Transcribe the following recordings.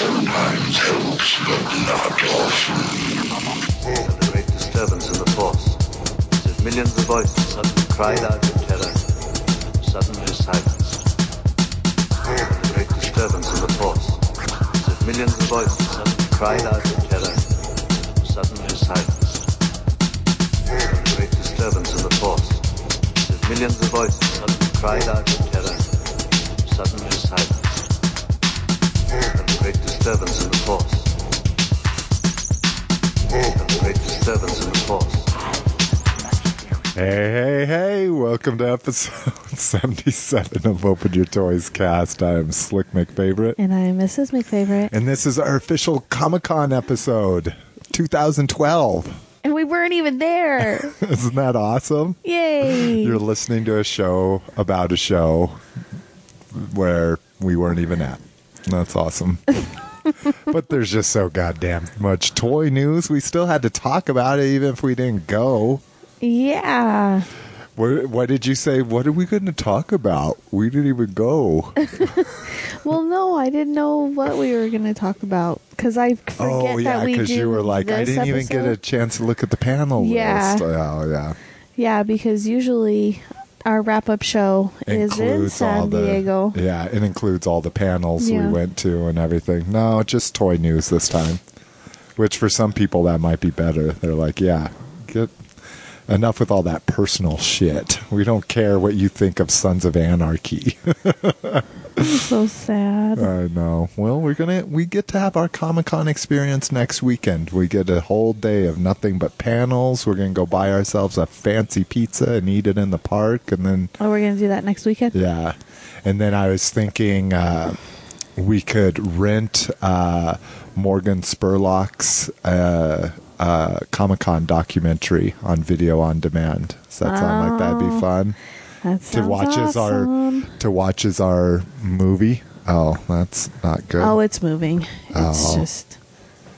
sometimes helps, but not often. A great disturbance in the force. As if millions of voices suddenly cried out in terror. Suddenly silence. A great disturbance in the force. As if millions of voices suddenly cried out in terror. Suddenly silence. A great disturbance in the force. As if millions of voices suddenly cried out in terror. Suddenly silence. A great disturbance in the force. A great disturbance in the force. Hey, hey, hey, welcome to episode 77 of Open Your Toys cast. I am Slick McFavorite, And I'm Mrs. McFavorite. and this is our official Comic Con episode 2012. And we weren't even there. Isn't that awesome? Yay. You're listening to a show about a show where we weren't even at. That's awesome. but there's just so goddamn much toy news. We still had to talk about it even if we didn't go. yeah. What, what did you say? What are we going to talk about? We didn't even go. Well, no, I didn't know what we were going to talk about because I forget oh yeah, that we because you were like, I didn't even get a chance to look at the panel Yeah. list. Oh yeah, Yeah, because usually our wrap-up show is in San the Diego. yeah, it includes all the panels Yeah. we went to and everything. No, just toy news this time. Which for some people that might be better. They're like, yeah, get enough with all that personal shit. We don't care what you think of Sons of Anarchy. so sad. I know. Well, we're gonna we get to have our Comic Con experience next weekend. We get a whole day of nothing but panels. We're gonna go buy ourselves a fancy pizza and eat it in the park, and then Oh, we're going to do that next weekend? yeah, and then I was thinking uh, we could rent uh, Morgan Spurlock's uh, uh, Comic Con documentary on video on demand. Does that sound like that'd be Oh. fun? That to watch as our to watch as our movie. Oh, that's not good. Oh, it's moving. It's Oh. just,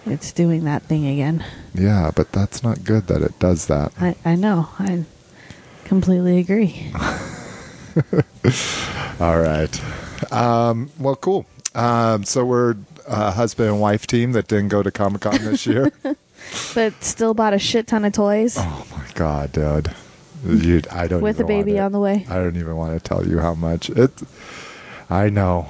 it's doing that thing again. yeah, but that's not good that it does that. I, I know. I completely agree. All right. Um, well, cool. Um, so we're a husband and wife team that didn't go to Comic Con this year. But still bought a shit ton of toys. oh my god, dude! You, I don't With even a baby wanna- on the way. I don't even want to tell you how much it. I know.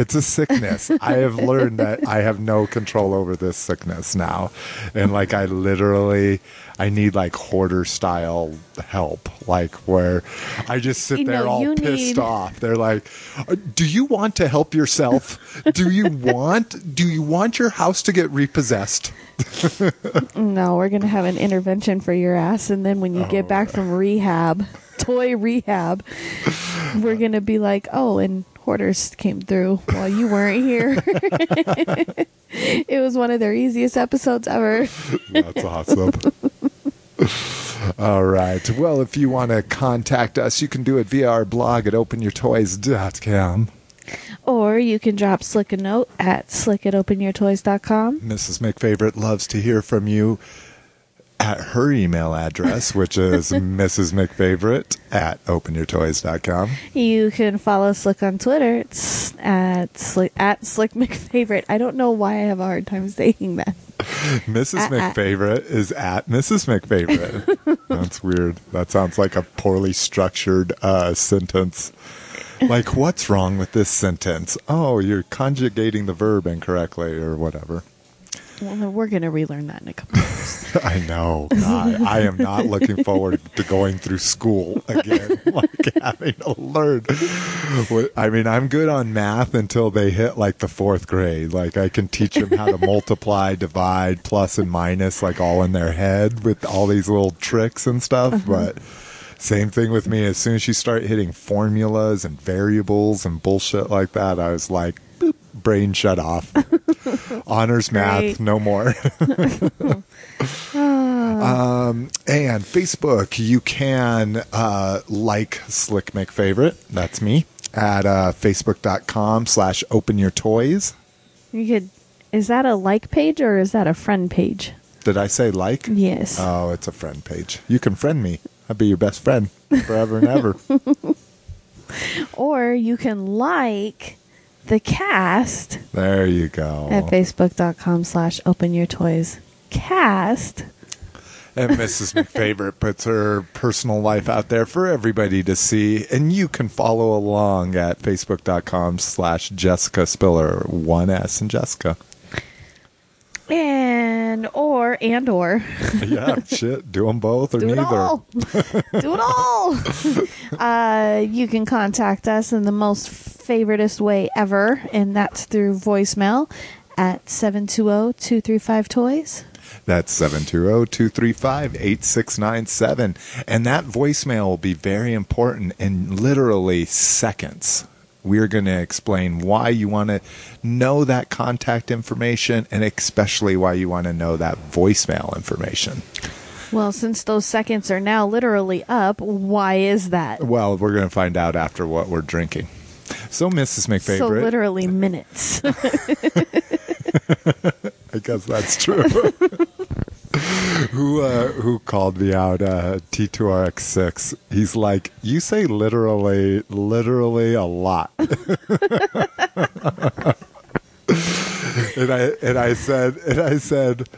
It's a sickness. I have learned that I have no control over this sickness now. And like I literally I need like hoarder style help. Like where I just sit You there know, all pissed need- off. They're like, "Uh, "Do you want to help yourself? do you want do you want your house to get repossessed?" No, we're gonna have an intervention for your ass, and then when you get back from rehab, toy rehab, we're gonna be like, oh, and hoarders came through while you weren't here. it was one of their easiest episodes ever. That's awesome. All right. Well, if you want to contact us, you can do it via our blog at openyourtoys.com. Or you can drop Slick a note at slick at openyourtoys.com. Mrs. McFavorite loves to hear from you at her email address, which is Mrs. McFavorite at openyourtoys.com. You can follow Slick on Twitter. It's at Slick at Slick McFavorite. I don't know why I have a hard time saying that. Mrs. At- at- McFavorite is at Mrs. McFavorite. That's weird. That sounds like a poorly structured uh, sentence. Like, what's wrong with this sentence? Oh, you're conjugating the verb incorrectly or whatever. Well, we're gonna relearn that in a couple years. I know. God, I am not looking forward to going through school again, like having to learn. I mean, I'm good on math until they hit like the fourth grade. Like, I can teach them how to multiply, divide, plus and minus, like all in their head with all these little tricks and stuff. Uh-huh. But same thing with me. As soon as you start hitting formulas and variables and bullshit like that, I was like, brain shut off. Honors math, no more. Um, and Facebook, you can uh, like Slick McFavorite. That's me at uh, facebook.com slash open your toys. You could. Is that a like page or is that a friend page? Did I say like? Yes. Oh, it's a friend page. You can friend me. I'll be your best friend forever and ever. or you can like the cast There you go. at facebook.com slash open your toys cast. And Mrs. McFavorite puts her personal life out there for everybody to see. And you can follow along at facebook.com slash Jessica Spiller. One S and Jessica. And or and or Yeah, shit. Do them both or do it all. do it all. uh, you can contact us in the most favoritist way ever, and that's through voicemail at 720-235 toys. That's 720-235-8697. And that voicemail will be very important in literally seconds. We're going to explain why you want to know that contact information and especially why you want to know that voicemail information. Well, since those seconds are now literally up, why is that? Well, we're going to find out after what we're drinking. So, Mrs. So literally minutes. I guess that's true. who uh, who called me out? Uh, T2RX6. He's like, you say literally, literally a lot. and I and I said and I said,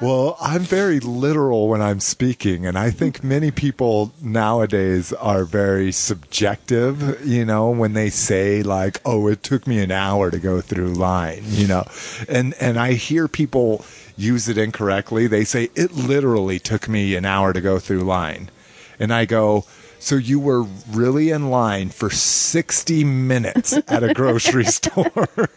well, I'm very literal when I'm speaking, and I think many people nowadays are very subjective. You know, when they say like, "Oh, it took me an hour to go through line," you know, and and I hear people use it incorrectly. They say it literally took me an hour to go through line, and I go. So you were really in line for 60 minutes at a grocery store.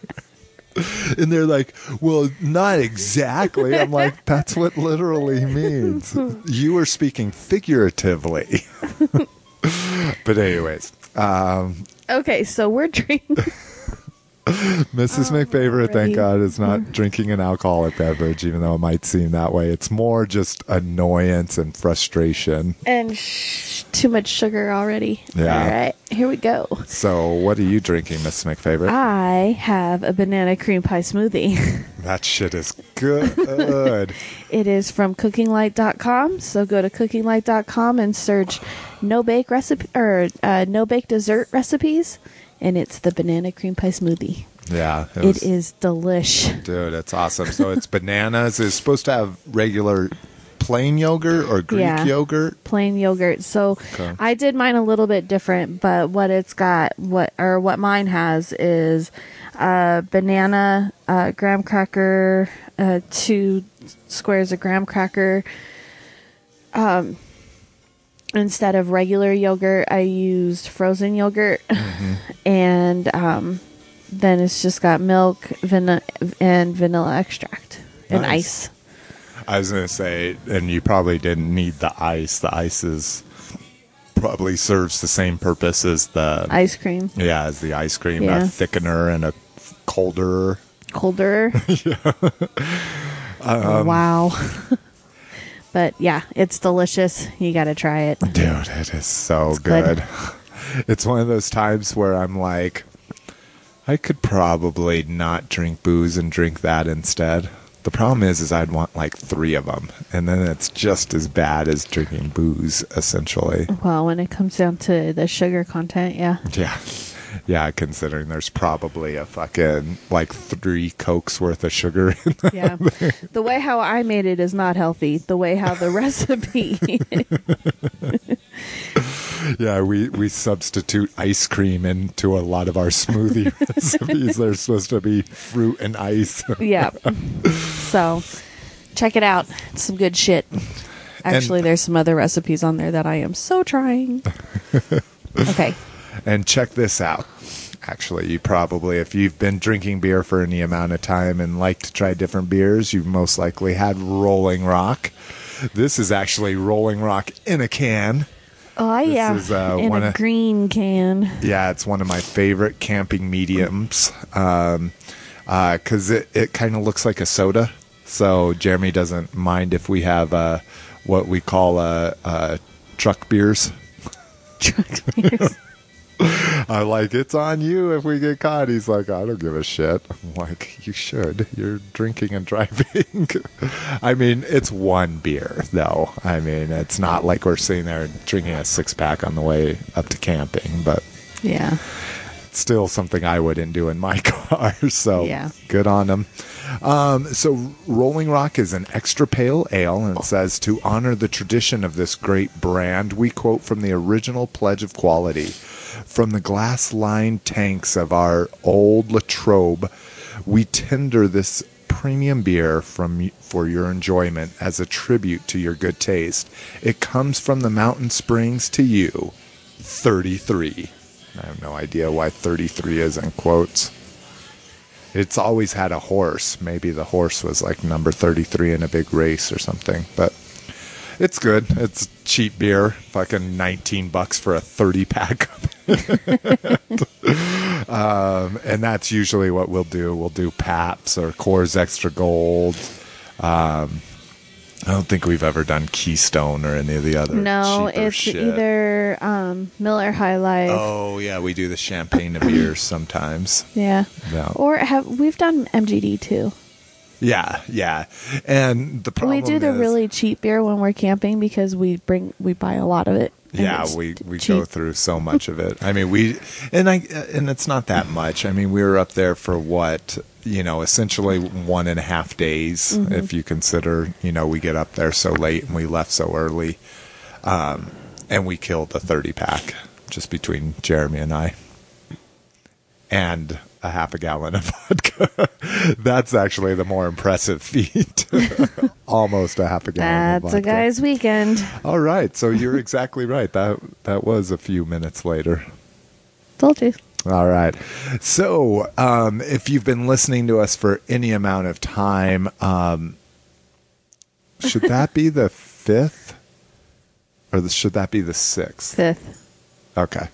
And they're like, well, not exactly. I'm like, that's what literally means. You were speaking figuratively. but, anyways, um, okay, so we're drinking. Mrs. McFavorite, thank. God, is not drinking an alcoholic beverage, even though it might seem that way. It's more just annoyance and frustration. and sh- too much sugar already. Yeah. All right, here we go. So, what are you drinking, Mrs. McFavorite? I have a banana cream pie smoothie. that shit is good. it is from cookinglight.com. So go to cookinglight.com and search no bake recipe or uh, no bake dessert recipes, and it's the banana cream pie smoothie. yeah. It was- is delish. Dude, it's awesome. So it's bananas. It's supposed to have regular plain yogurt or Greek Yeah. yogurt. plain yogurt. So Okay. I did mine a little bit different, but what it's got, what or what mine has is uh, banana, uh, graham cracker, uh, two squares of graham cracker. Um, instead of regular yogurt, I used frozen yogurt, and um, then it's just got milk, vanilla, and vanilla extract and Nice. ice. I was going to say, and you probably didn't need the ice. The ice is probably serves the same purpose as the Ice cream, yeah as the ice cream, Yeah. a thickener and a colder. colder. Um, wow. But yeah, it's delicious. You got to try it. Dude, it is so good. good. It's one of those times where I'm like, I could probably not drink booze and drink that instead. The problem is, is I'd want like three of them, and then it's just as bad as drinking booze, essentially. Well, when it comes down to the sugar content, yeah. Yeah, yeah. Considering there's probably a fucking like three cokes worth of sugar. In that. Yeah. the way how I made it is not healthy. The way how the recipe yeah, we we substitute ice cream into a lot of our smoothie recipes. They're supposed to be fruit and ice. Yeah. So, check it out. It's some good shit. Actually, there's some other recipes on there that I am so trying. Okay. And check this out. Actually, you probably, if you've been drinking beer for any amount of time and like to try different beers, you've most likely had Rolling Rock. This is actually Rolling Rock in a can. Oh, yeah. is, uh, In a of- green can. Yeah, it's one of my favorite camping mediums um, because it, it kind of looks like a soda. So Jeremy doesn't mind if we have uh, what we call uh, uh, truck beers. I like it's on you if we get caught. He's like, I don't give a shit. I'm like, you should. You're drinking and driving. I mean, it's one beer though. I mean, it's not like we're sitting there drinking a six pack on the way up to camping, but yeah. still something I wouldn't do in my car. So Yeah. good on them. Um, so Rolling Rock is an extra pale ale, and it says to honor the tradition of this great brand, we quote from the original pledge of quality. From the glass-lined tanks of our old Latrobe, we tender this premium beer from for your enjoyment as a tribute to your good taste. It comes from the mountain springs to you. 33. I have no idea why 33 is in quotes. It's always had a horse. Maybe the horse was like number 33 in a big race or something. But it's good. It's cheap beer. Fucking 19 bucks for a 30 pack. um, and that's usually what we'll do. We'll do Pabst or Coors Extra Gold. Um, I don't think we've ever done Keystone or any of the other. No, it's shit. either um, Miller High Life. Oh yeah, we do the champagne of beers sometimes. Yeah. Yeah. Or have we've done MGD too. Yeah, yeah. And the problem we do the is- really cheap beer when we're camping because we bring we buy a lot of it. yeah we we cheap. go through so much of it i mean we and i and it's not that much i mean we were up there for what you know essentially one and a half days Mm-hmm. if you consider you know we get up there so late and we left so early um and we killed a 30 pack just between jeremy and i and a half a gallon of vodka that's actually the more impressive feat almost a half a gallon of That's a guy's weekend. All right, so you're exactly right. That that was a few minutes later. Told you. All right. So, um, if you've been listening to us for any amount of time, um, should that be the fifth, or the, should that be the sixth? Fifth. Okay.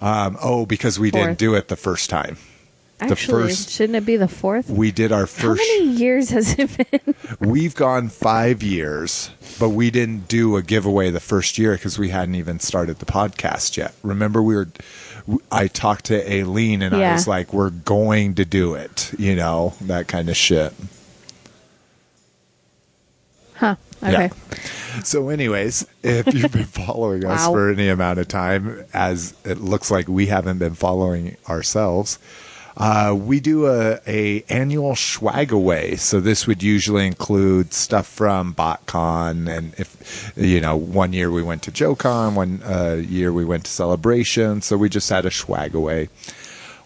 Um, oh, because we didn't do it the first time. The Actually, first- shouldn't it be the fourth? We did our first. How many years has it been? We've gone five years, but we didn't do a giveaway the first year because we hadn't even started the podcast yet. Remember, we were. I talked to Aileen and I was like, "We're going to do it," you know, that kind of shit. Huh. Okay. So, anyways, if you've been following us Wow. for any amount of time, as it looks like we haven't been following ourselves, uh, we do a, a annual swag away. So this would usually include stuff from BotCon, and if you know, one year we went to JoeCon, one uh, year we went to Celebration. So we just had a swag away.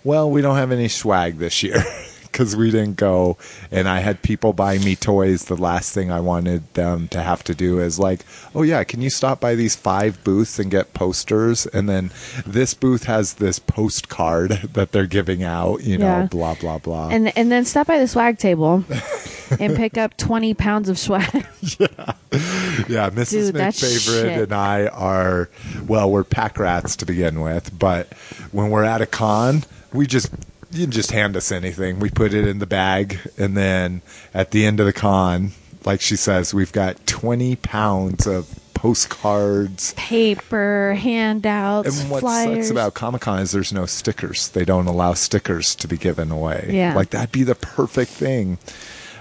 Well, we don't have any swag this year because we didn't go. And I had people buy me toys. The last thing I wanted them to have to do is like, oh yeah, can you stop by these five booths and get posters? And then this booth has this postcard that they're giving out. You know, Yeah. blah blah blah. And and then stop by the swag table and pick up twenty pounds of swag. yeah, Mrs. Dude, that's McFavorite shit. and I are well, we're pack rats to begin with, but when we're at a con, we just you just hand us anything. We put it in the bag, and then at the end of the con, like she says, we've got twenty pounds of postcards. Paper, handouts, And what flyers. sucks about Comic Con is there's no stickers. They don't allow stickers to be given away. Yeah. Like that'd be the perfect thing.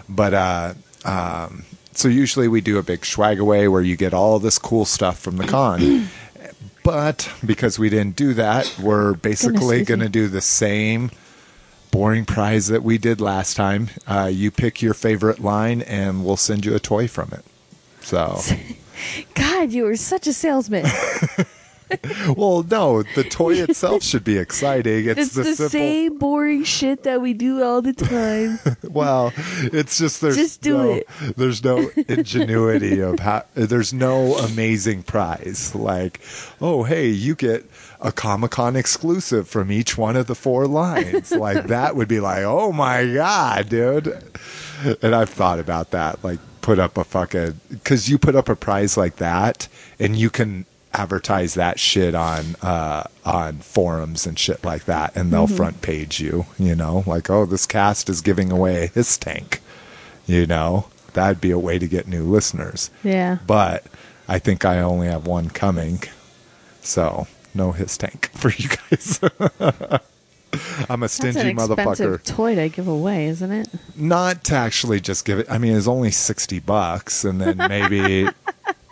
But uh um so usually we do a big swag away where you get all this cool stuff from the con. but because we didn't do that, we're basically going to do the same boring prize that we did last time. Uh, you pick your favorite line, and we'll send you a toy from it. So, God, you were such a salesman. well, no, the toy itself should be exciting. It's, it's the, the, simple. same boring shit that we do all the time. Well, it's just there's Just do no, it. There's no ingenuity of how. There's no amazing prize like, oh hey, you get a Comic Con exclusive from each one of the four lines. like that would be like, oh my god, dude. And I've thought about that. Like, put up a fucking because you put up a prize like that, and you can advertise that shit on uh on forums and shit like that and they'll front page you you know? Like oh this cast is giving away HISS tank you know? That'd be a way to get new listeners. Yeah. but i think i only have one coming so no HISS tank for you guys. I'm a That's stingy an motherfucker. toy to give away, isn't it? not to actually just give it. I mean it's only 60 bucks and then maybe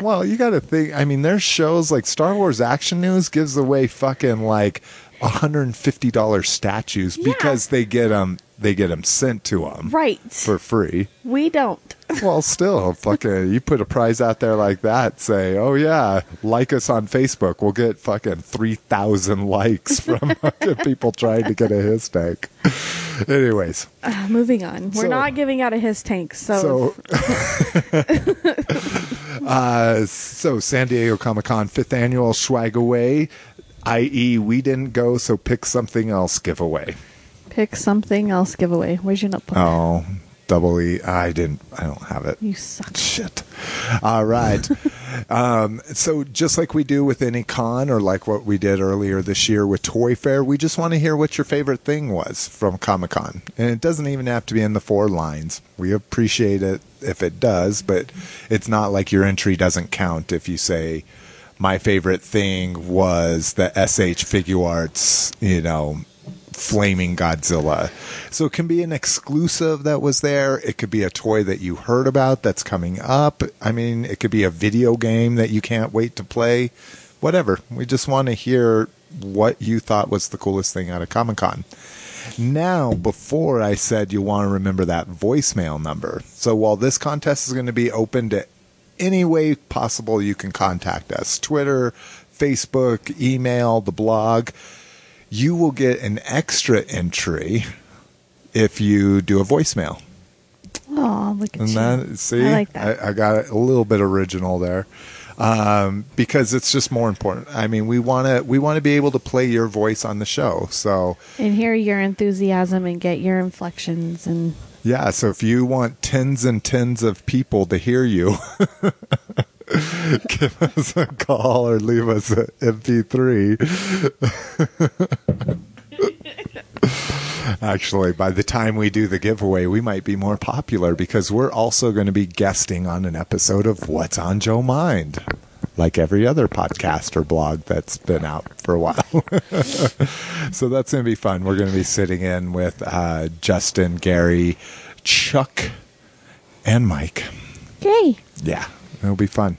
well you gotta think i mean there's shows like star wars action news gives away fucking like $150 statues Yeah. because they get them they get them sent to them Right. for free. we don't. Well, still, fucking, you put a prize out there like that, say, oh yeah, like us on Facebook. We'll get fucking 3,000 likes from people trying to get a HISS tank. Anyways, Uh, moving on. We're So- not giving out a HISS tank, so, so. uh, so, San Diego Comic Con, fifth annual swag away, i.e., we didn't go, so pick something else giveaway. Pick something else giveaway. Where's your notebook? Oh, double E. I didn't, I don't have it. You suck. Shit. All right. um, so just like we do with any con, or like what we did earlier this year with Toy Fair, we just want to hear what your favorite thing was from Comic Con, and it doesn't even have to be in the four lines. We appreciate it if it does, but it's not like your entry doesn't count if you say. My favorite thing was the SH Figuarts, you know, flaming Godzilla. So it can be an exclusive that was there. It could be a toy that you heard about that's coming up. I mean, it could be a video game that you can't wait to play. Whatever. We just want to hear what you thought was the coolest thing out of Comic Con. Now, before I said you want to remember that voicemail number. So while this contest is going to be open to any way possible you can contact us Twitter, Facebook, email, the blog you will get an extra entry if you do a voicemail. Oh, look at And you. that, see, I like that. I, I got a little bit original there, um, because it's just more important. I mean, we want to we want to be able to play your voice on the show. So and hear your enthusiasm and get your inflections and yeah, so if you want tens and tens of people to hear you. Give us a call or leave us an MP3. Actually, by the time we do the giveaway, we might be more popular because we're also going to be guesting on an episode of What's on Joe Mind, like every other podcast or blog that's been out for a while. so that's going to be fun. We're going to be sitting in with uh, Justin, Gary, Chuck, and Mike. yay. Yeah, it'll be fun.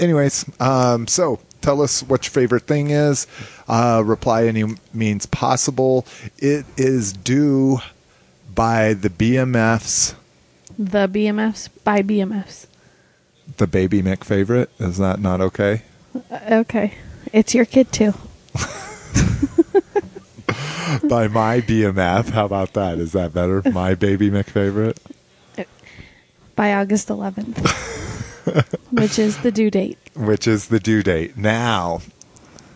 Anyways, um, so tell us what your favorite thing is. Uh, reply any means possible. It is due by the BMFs, The BMFs by BMFs. the Baby McFavorite. Is that not okay? Uh, okay. It's your kid too. by my BMF. How about that? Is that better? My Baby McFavorite. By August 11th. which is the due date. which is the due date. Now,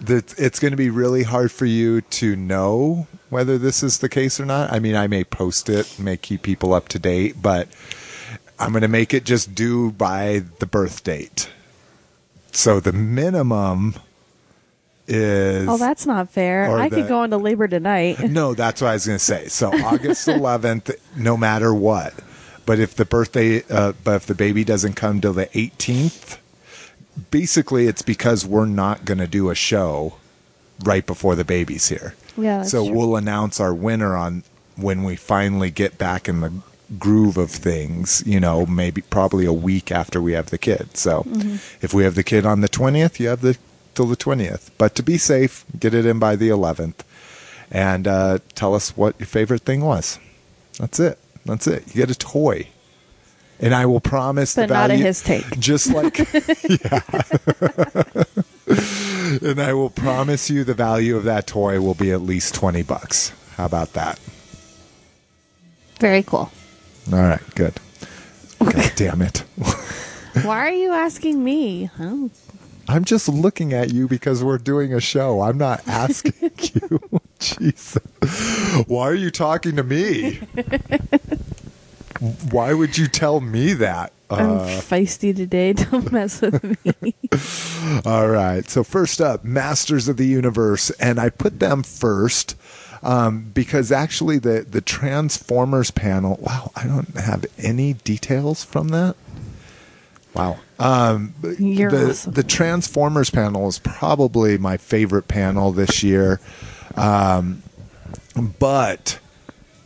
it's going to be really hard for you to know whether this is the case or not. I mean, I may post it, may keep people up to date, but I'm going to make it just due by the birth date. So the minimum is Oh, that's not fair. I the- could go into labor tonight. no, that's what I was going to say. So August 11th, no matter what. But if the birthday, uh, but if the baby doesn't come till the 18th, basically it's because we're not going to do a show right before the baby's here. Yeah, so true. we'll announce our winner on when we finally get back in the groove of things. You know, maybe probably a week after we have the kid. So Mm-hmm. if we have the kid on the 20th, you have the till the 20th. But to be safe, get it in by the 11th and uh, tell us what your favorite thing was. That's it. That's it. You get a toy. And I will promise But the not value, his take. Just like, yeah. and I will promise you the value of that toy will be at least 20 bucks. How about that? Very cool. All right, good. God damn it. Why are you asking me? Huh? I'm just looking at you because we're doing a show. I'm not asking you. Jesus. Why are you talking to me? Why would you tell me that? I'm Uh, feisty today. Don't mess with me. all right. So, first up, Masters of the Universe. And I put them first um, because actually, the, the Transformers panel, wow, I don't have any details from that. Wow. Um, You're the, awesome. the Transformers panel is probably my favorite panel this year. Um, but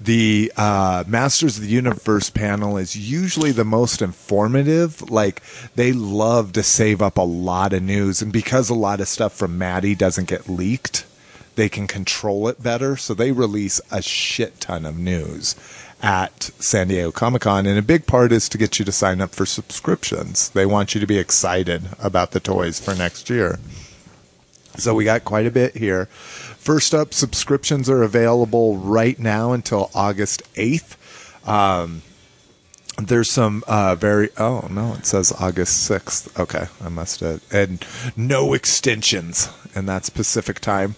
the uh, Masters of the Universe panel is usually the most informative. Like they love to save up a lot of news, and because a lot of stuff from Matty doesn't get leaked, they can control it better. So they release a shit ton of news at San Diego Comic Con. And a big part is to get you to sign up for subscriptions. They want you to be excited about the toys for next year. So we got quite a bit here. First up, subscriptions are available right now until August 8th. Um, there's some uh, very oh no it says august 6th okay i must have and no extensions and that's pacific time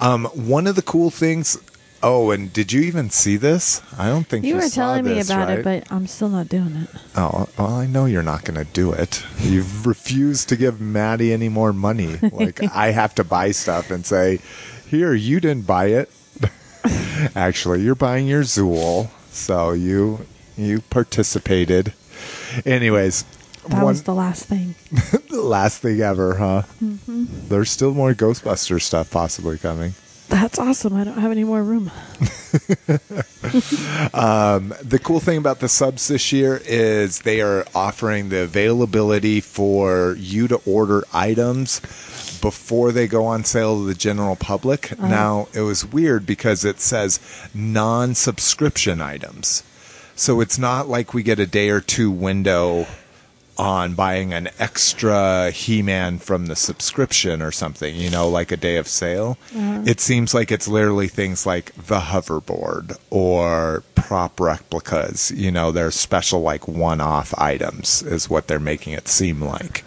um, one of the cool things oh and did you even see this i don't think you, You were telling me about right? it, but I'm still not doing it. oh well i know you're not going to do it you've refused to give matty any more money like i have to buy stuff and say here you didn't buy it actually you're buying your zool so you you participated anyways That one was the last thing. the last thing ever huh Mm-hmm. there's still more ghostbuster stuff possibly coming That's awesome. I don't have any more room. Um, the cool thing about the subs this year is they are offering the availability for you to order items before they go on sale to the general public. Uh-huh. Now, it was weird because it says non subscription items. So it's not like we get a day or two window on buying an extra He Man from the subscription or something, you know, like a day of sale. Mm-hmm. It seems like it's literally things like the hoverboard or prop replicas, you know, they're special, like one off items, is what they're making it seem like.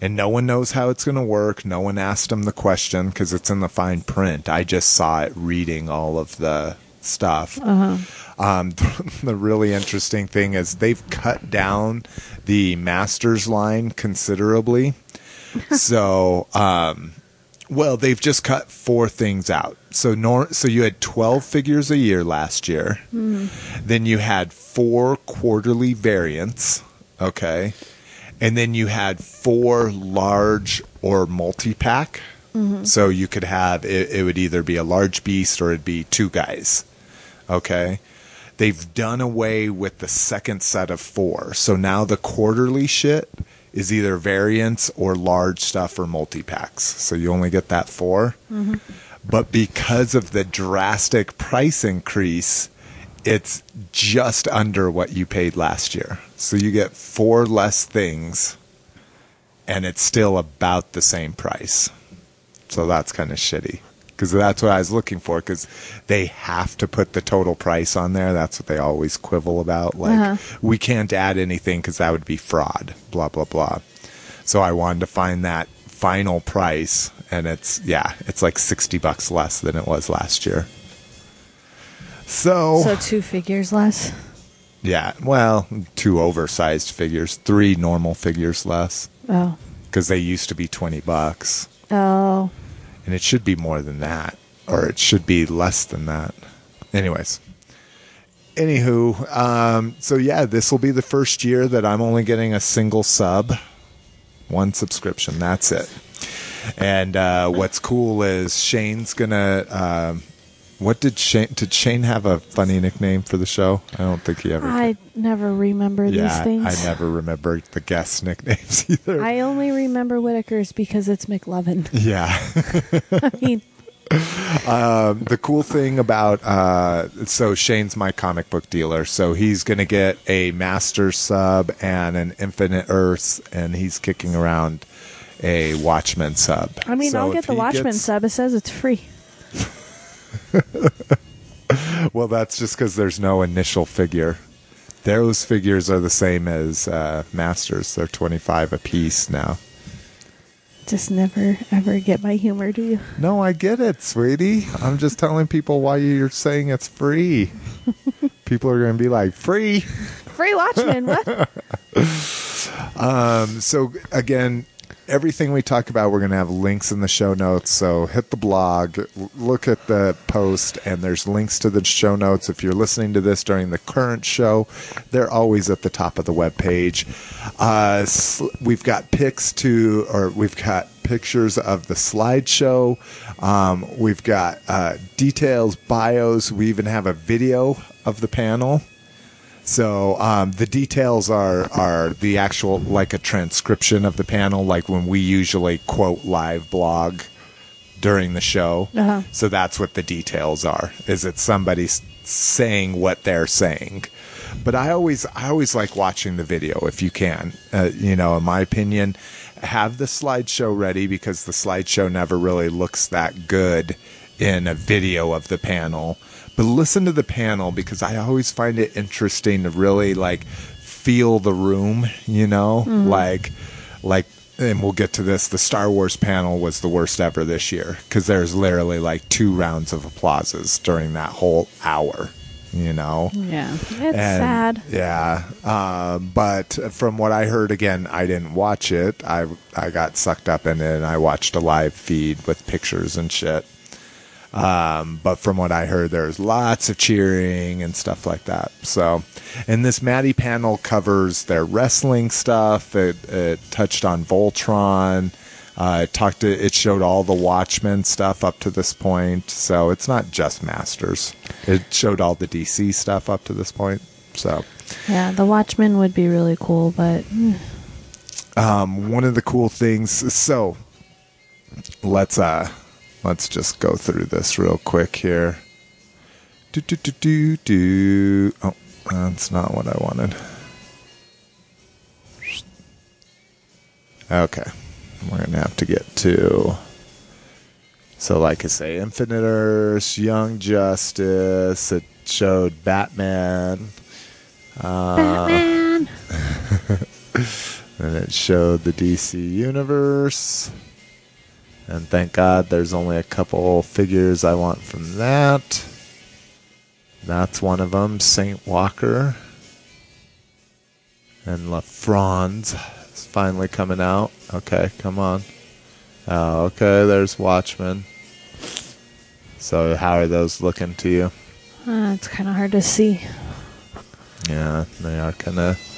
And no one knows how it's going to work. No one asked them the question because it's in the fine print. I just saw it reading all of the stuff. Uh-huh. Um, the really interesting thing is they've cut down the masters line considerably. so, um, well, they've just cut four things out. So, nor- so you had 12 figures a year last year. Then you had four quarterly variants. Okay. And then you had four large or multi pack. So you could have it, it would either be a large beast or it'd be two guys. Okay. They've done away with the second set of four. So now the quarterly shit is either variants or large stuff or multi packs. So you only get that 4 mm-hmm. But because of the drastic price increase, it's just under what you paid last year. So you get four less things and it's still about the same price. So that's kind of shitty because that's what I was looking for because they have to put the total price on there. That's what they always quibble about. Like, Uh-huh. we can't add anything because that would be fraud, blah, blah, blah. So I wanted to find that final price and it's, yeah, it's like 60 bucks less than it was last year. So, So two figures less. yeah, well, two oversized figures, three normal figures less Oh. because they used to be 20 bucks. Oh. And it should be more than that, or it should be less than that. Anyways, anywho, um, so yeah, this will be the first year that I'm only getting a single sub, one subscription. That's it. And uh, what's cool is Shane's gonna. Um, what did Shane? Did Shane have a funny nickname for the show? I don't think he ever. I never remember these yeah, things. I never remember the guest nicknames either. I only remember Whitaker's because it's McLovin. yeah. I mean, the cool thing about uh, so Shane's my comic book dealer, so he's gonna get a master sub and an Infinite Earths, and he's kicking around a Watchmen sub. I mean, So I'll get the Watchmen gets- sub. It says it's free. Well, that's just because there's no initial figure. Those figures are the same as uh, Masters. They're twenty five a piece now. Just never ever get my humor, do you? No, I get it, sweetie. I'm just telling people why you're saying it's free. people are going to be like, free. Free Watchmen. what? so again everything we talk about we're going to have links in the show notes so hit the blog look at the post and there's links to the show notes if you're listening to this during the current show. They're always at the top of the web page uh, we've got pics to or we've got pictures of the slideshow. Um, we've got uh, details bios. We even have a video of the panel so um, the details are are the actual like a transcription of the panel, like when we usually quote live blog during the show. Uh-huh. So that's what the details are. Is it somebody saying what they're saying? But I always I always like watching the video if you can. Uh, you know, in my opinion, have the slideshow ready because the slideshow never really looks that good in a video of the panel. But listen to the panel because I always find it interesting to really like feel the room, you know? Like like and we'll get to this the Star Wars panel was the worst ever this year cuz there's literally like two rounds of applauses during that whole hour, you know? Yeah. It's And- sad. Yeah, uh, but from what I heard, again, I didn't watch it. I I got sucked up in it, and I watched a live feed with pictures and shit. Um, but from what I heard, there's lots of cheering and stuff like that. So, and this Matty panel covers their wrestling stuff. It, it touched on Voltron. Uh, it talked to, it showed all the Watchmen stuff up to this point. So it's not just Masters. It showed all the DC stuff up to this point. So, Yeah, the Watchmen would be really cool, but mm, um, one of the cool things. So, let's uh, let's just go through this real quick here. Do do do do do. Oh, that's not what I wanted. Okay, we're gonna have to get to. So, like I say, Infinite Earth, Young Justice. It showed Batman. Uh, Batman. And it showed the DC universe. And thank God there's only a couple figures I want from that. That's one of them, Saint Walker. And Larfleeze is finally coming out. Okay, come on. Oh, okay, there's Watchmen. So, how are those looking to you? Uh, it's kind of hard to see. Yeah, they are kind of.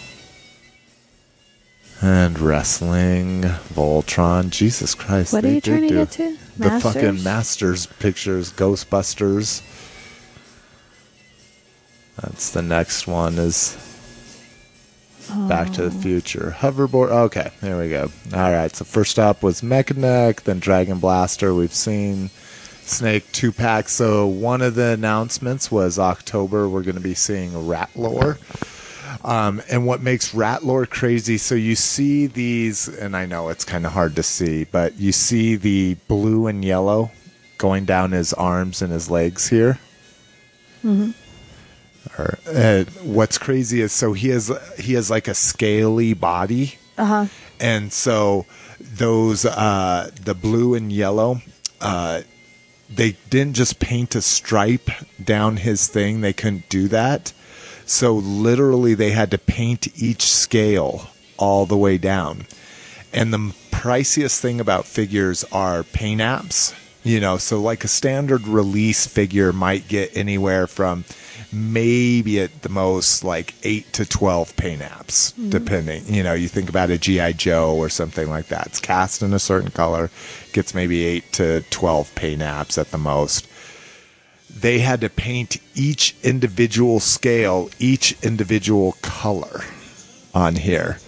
And wrestling, Voltron, Jesus Christ! What are you trying to get to? The fucking Masters? Masters pictures, Ghostbusters. That's the next one is Back to the Oh. Future. Hoverboard. Okay, there we go. All right, so first up was Mekaneck, then Dragon Blaster. We've seen Snake two pack. So one of the announcements was October. We're going to be seeing Rat Rattlor. Um, and what makes rat Rattlor crazy? So you see these, and I know it's kind of hard to see, but you see the blue and yellow going down his arms and his legs here. Mhm. Or, uh, what's crazy is so he has he has like a scaly body Uh huh. and so those uh the blue and yellow uh they didn't just paint a stripe down his thing they couldn't do that so literally they had to paint each scale all the way down. And the priciest thing about figures are paint apps you know so like a standard release figure might get anywhere from maybe at the most like 8 to 12 paint apps mm-hmm. depending you know you think about a gi joe or something like that. It's cast in a certain color gets maybe 8 to 12 paint apps at the most they had to paint each individual scale each individual color on here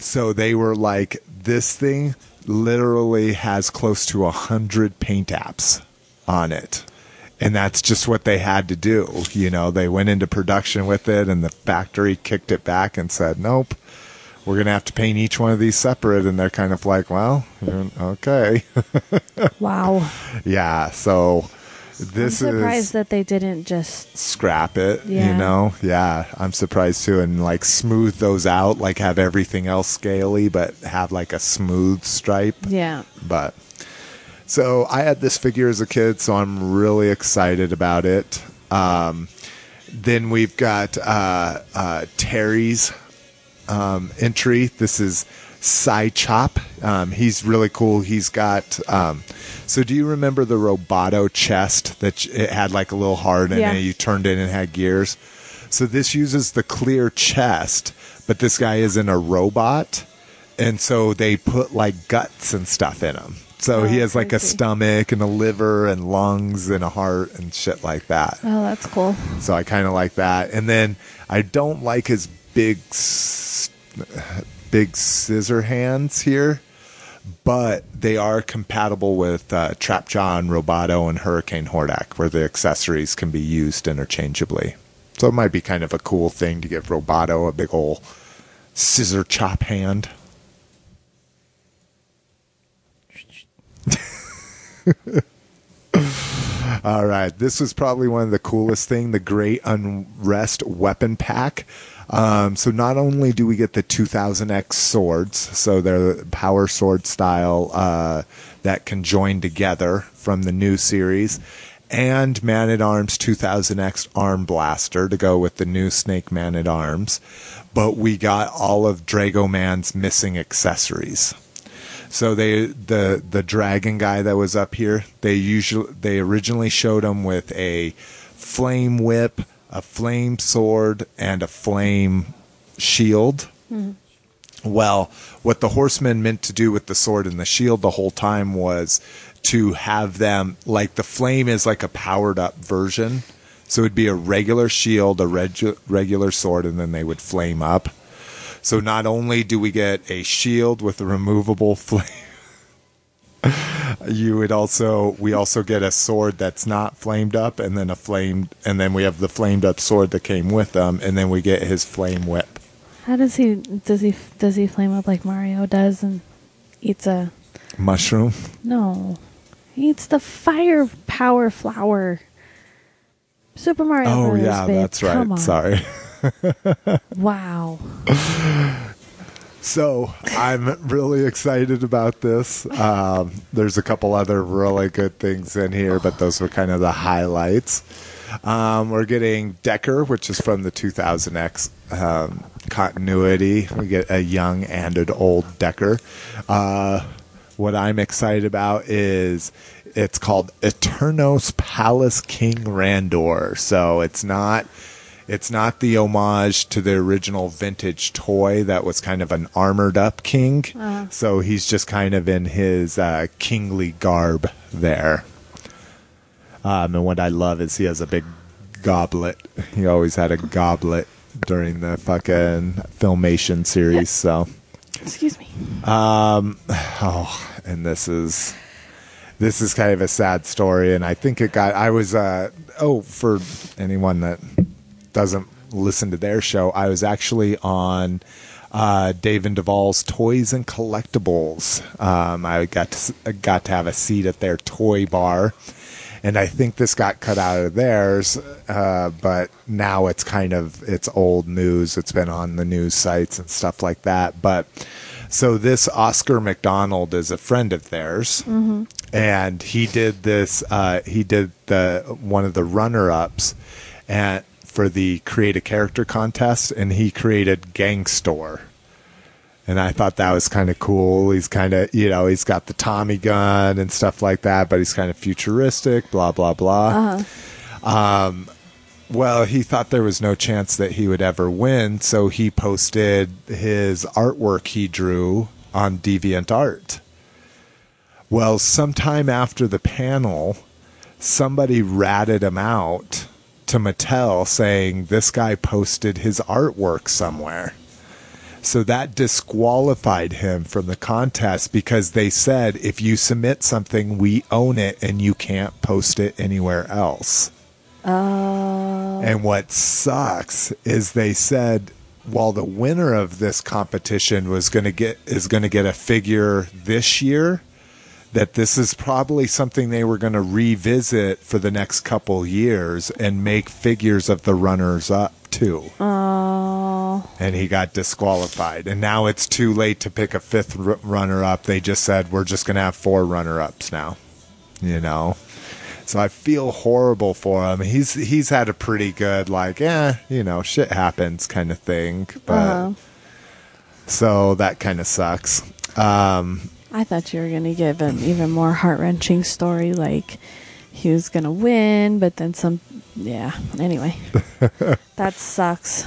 so they were like, this thing literally has close to a hundred paint apps on it. And that's just what they had to do. You know, they went into production with it and the factory kicked it back and said, nope, we're going to have to paint each one of these separate. And they're kind of like, well, okay. Wow. yeah. So this I'm is surprised that they didn't just. scrap it, Yeah. you know? Yeah, I'm surprised too. And like smooth those out, like have everything else scaly, but have like a smooth stripe. Yeah. But so I had this figure as a kid, so I'm really excited about it. Um, then we've got uh, uh, Terry's um, entry. This is Cy Chop. Um, he's really cool. He's got. Um, so, do you remember the Roboto chest that it had like a little heart in Yeah. it? You turned it and had gears. So this uses the clear chest, but this guy isn't a robot, and so they put like guts and stuff in him. So he Oh, has like a stomach and a liver and lungs and a heart and shit like that. Oh, that's cool. So I kind of like that. And then I don't like his big, s- big scissor hands here, but they are compatible with uh, Trapjaw and Roboto and Hurricane Hordak, where the accessories can be used interchangeably. So it might be kind of a cool thing to give Roboto a big old scissor chop hand. All right, this was probably one of the coolest thing, the Great Unrest Weapon Pack. Um, so not only do we get the 2000X swords, so they're power sword style uh, that can join together from the new series, and Man at Arms 2000X Arm Blaster to go with the new Snake Man at Arms, but we got all of Draego-Man's missing accessories. So they the the dragon guy that was up here, they usually they originally showed him with a flame whip, a flame sword, and a flame shield. Mm-hmm. Well, what the horsemen meant to do with the sword and the shield the whole time was to have them like the flame is like a powered up version. So it'd be a regular shield, a regu- regular sword, and then they would flame up. So not only do we get a shield with a removable flame, you would also we also get a sword that's not flamed up, and then a flamed, and then we have the flamed up sword that came with them, and then we get his flame whip. How does he does he does he flame up like Mario does and eats a Mushroom. no? He eats the fire power flower. Super Mario Oh Brothers, yeah, babe. that's right. Sorry. Wow. So I'm really excited about this. Um, there's a couple other really good things in here, but those were kind of the highlights. Um, we're getting Decker, which is from the 2000X um, continuity. We get a young and an old Decker. Uh, what I'm excited about is it's called Eternos Palace King Randor. So it's not it's not the homage to the original vintage toy that was kind of an armored up king. So he's just kind of in his uh, kingly garb there. Um, and what I love is he has a big goblet. He always had a goblet during the fucking filmation series. So, Excuse me. oh, and this is this is kind of a sad story. And I think it got. I was. Uh, oh, for anyone that doesn't listen to their show, I was actually on uh, Dave and Duvall's Toys and Collectibles. Um, I got to, got to have a seat at their toy bar, and I think this got cut out of theirs. Uh, but now it's kind of it's old news. It's been on the news sites and stuff like that. But so this Oscar McDonald is a friend of theirs, and he did this. Uh, he did the one of the runner ups, and for the create a character contest, and he created Gangstor. And I thought that was kind of cool. He's kind of, you know, he's got the Tommy gun and stuff like that, but he's kind of futuristic, blah, blah, blah. Um, well, he thought there was no chance that he would ever win, so he posted his artwork he drew on DeviantArt. Well, sometime after the panel, somebody ratted him out to Mattel saying this guy posted his artwork somewhere. So that disqualified him from the contest because they said if you submit something, we own it and you can't post it anywhere else. Oh. And what sucks is they said while the winner of this competition was going to get is going to get a figure this year that this is probably something they were going to revisit for the next couple years and make figures of the runners up too. Oh. And he got disqualified. And now it's too late to pick a fifth r- runner up. They just said we're just going to have four runner ups now. You know. So I feel horrible for him. He's he's had a pretty good like, eh, you know, shit happens kind of thing. But Uh-huh. so that kind of sucks. Um, I thought you were going to give an even more heart wrenching story, like he was going to win, but then some. Yeah. Anyway, that sucks.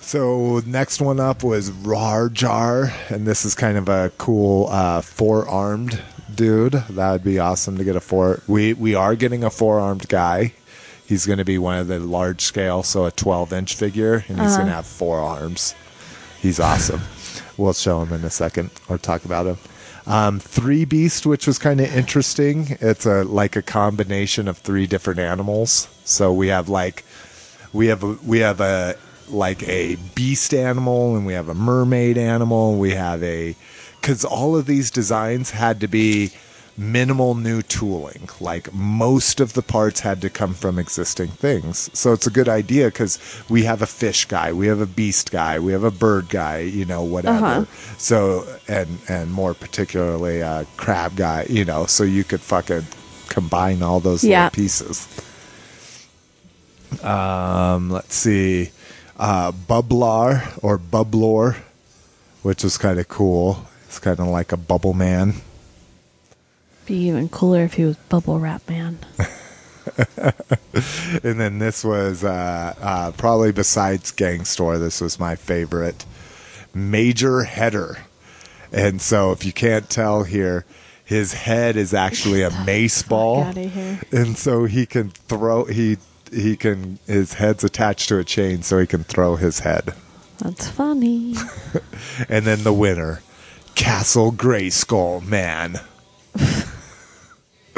So next one up was Rar Jar, and this is kind of a cool uh, four-armed dude. That would be awesome to get a four. We we are getting a four-armed guy. He's going to be one of the large scale, so a 12-inch figure, and he's going to have four arms. He's awesome. we'll show him in a second or talk about him. Um, three Beast, which was kind of interesting. It's a like a combination of three different animals. So we have like we have a, we have a like a beast animal and we have a mermaid animal. We have a because all of these designs had to be minimal new tooling. Like most of the parts had to come from existing things. So it's a good idea because we have a fish guy, we have a beast guy, we have a bird guy, you know, whatever. Uh-huh. So and and more particularly a crab guy, you know, so you could fucking combine all those Yeah. little pieces. Um, let's see, uh, Bublar or Bublor, which is kind of cool. It's kind of like a bubble man. Be even cooler if he was Bubble Wrap Man. and then this was uh, uh, probably besides Gangstor, this was my favorite, Major Header. And so, if you can't tell here, his head is actually a mace ball, and so he can throw he he can his head's attached to a chain, so he can throw his head. That's funny. And then the winner, Castle Grayskull Man.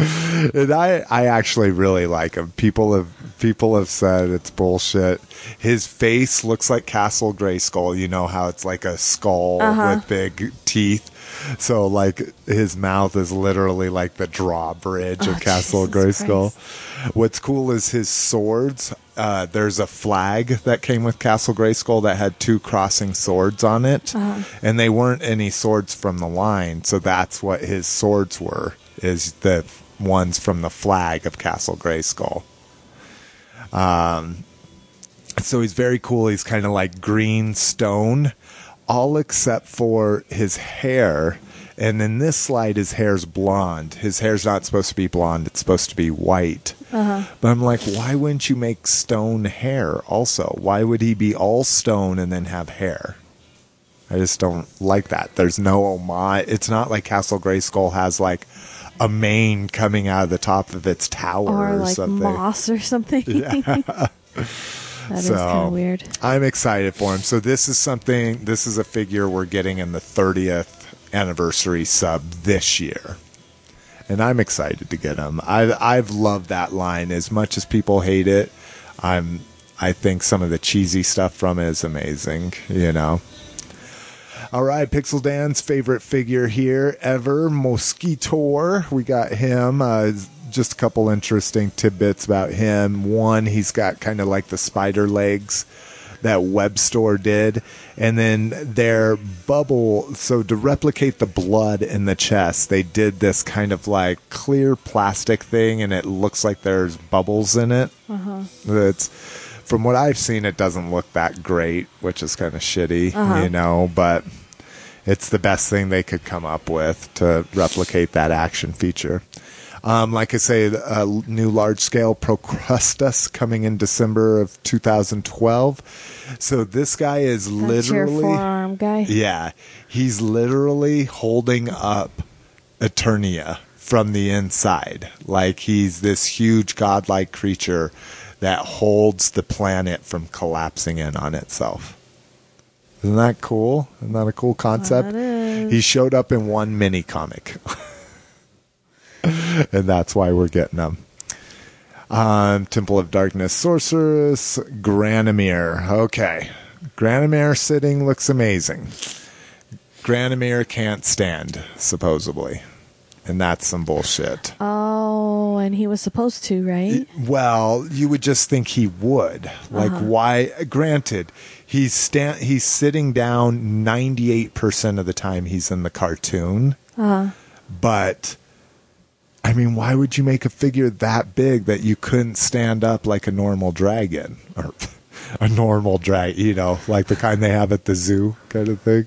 and I, I actually really like him. People have people have said it's bullshit. His face looks like Castle Grayskull. You know how it's like a skull Uh-huh. with big teeth. So like his mouth is literally like the drawbridge of Oh, Castle Jesus Grayskull. What's cool is his swords. Uh, there's a flag that came with Castle Grayskull that had two crossing swords on it, Uh-huh. and they weren't any swords from the line. So that's what his swords were. Is the ones from the flag of Castle Grayskull. Um, so he's very cool. He's kind of like green stone, all except for his hair. And in this slide, his hair's blonde. His hair's not supposed to be blonde, it's supposed to be white. But I'm like, why wouldn't you make stone hair also? Why would he be all stone and then have hair? I just don't like that. There's no homage. It's not like Castle Grayskull has like a mane coming out of the top of its tower or or, like something. moss or something. that is So- kind of weird. I'm excited for him. So this is something. This is a figure we're getting in the 30th anniversary sub this year, and I'm excited to get him. I I've loved that line as much as people hate it. I'm. I think some of the cheesy stuff from it is amazing. You know. All right, Pixel Dan's favorite figure here ever, Mosquitor. We got him. Uh, just a couple interesting tidbits about him. One, he's got kind of like the spider legs that Webstor did, and then their bubble. So to replicate the blood in the chest, they did this kind of like clear plastic thing, and it looks like there's bubbles in it. It's from what I've seen, it doesn't look that great, which is kind of shitty, Uh-huh. you know. But it's the best thing they could come up with to replicate that action feature. Um, like I say, a new large scale Procrustus coming in December of 2012. So this guy is That's literally, forearm guy. yeah, he's literally holding up Eternia from the inside. Like he's this huge godlike creature that holds the planet from collapsing in on itself. Isn't that cool? Isn't that a cool concept? He showed up in one mini comic. and that's why we're getting him. Um, Temple of Darkness Sorceress, Granamyr. Okay. Granamyr sitting looks amazing. Granamyr can't stand, supposedly. And that's some bullshit. Oh, and he was supposed to, right? Well, you would just think he would. Like, why? Granted, he's stand he's sitting down ninety eight percent of the time he's in the cartoon. But I mean, why would you make a figure that big that you couldn't stand up like a normal dragon or a normal drag? You know, like the kind they have at the zoo, kind of thing.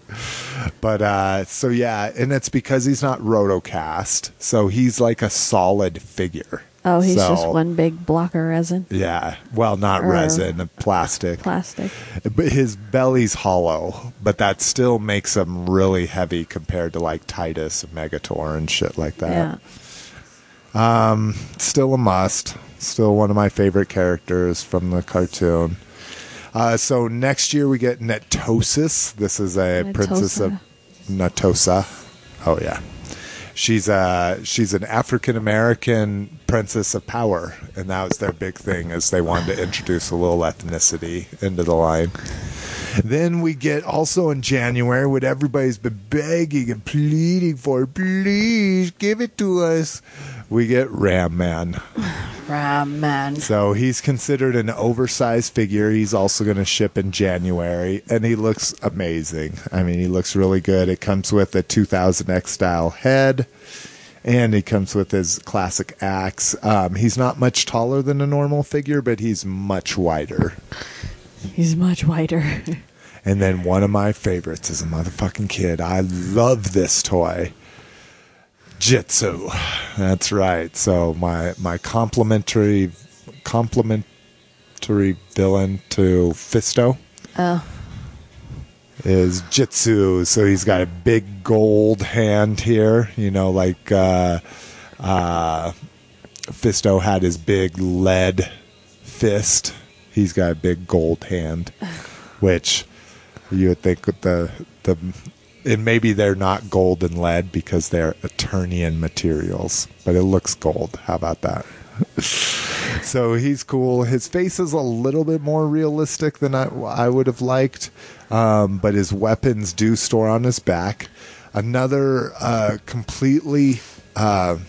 But uh, so yeah, and it's because he's not rotocast, so he's like a solid figure. Oh, he's just one big blocker resin, yeah, well, not Or- resin, plastic. plastic. But his belly's hollow, but that still makes him really heavy compared to like Tytus and Megator and shit like that. Yeah. that. Still a must. Still one of my favorite characters from the cartoon. Uh, so next year we get Netosis. This is a princess of Netossa. Oh yeah. She's a she's an African American princess of power, and that was their big thing is they wanted to introduce a little ethnicity into the line. Then we get also in January what everybody's been begging and pleading for. Please give it to us. We get Ram Man. Ram man. So he's considered an oversized figure. He's also going to ship in January, and he looks amazing. I mean, he looks really good. It comes with a 2000X style head, and he comes with his classic axe. Um, he's not much taller than a normal figure, but he's much wider. He's much wider. And then one of my favorites is a motherfucking kid. I love this toy. Jitsu. That's right. So my my complimentary complimentary villain to Fisto oh, is Jitsu. So he's got a big gold hand here, you know, like uh uh Fisto had his big lead fist. He's got a big gold hand, which you would think with the the and maybe they're not gold and lead because they're Eternian materials, but it looks gold. How about that? so he's cool. His face is a little bit more realistic than I, I would have liked, um, but his weapons do store on his back. Another uh, completely. Uh,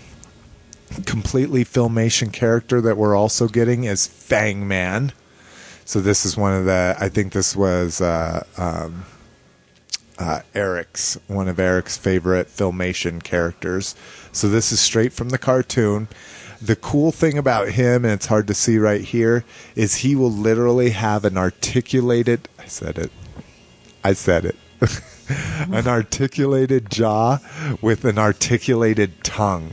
completely filmation character that we're also getting is Fang Man. So this is one of the. I think this was uh, um, uh, Eric's one of Eric's favorite filmation characters. So this is straight from the cartoon. The cool thing about him, and it's hard to see right here, is he will literally have an articulated. I said it. I said it. an articulated jaw with an articulated tongue.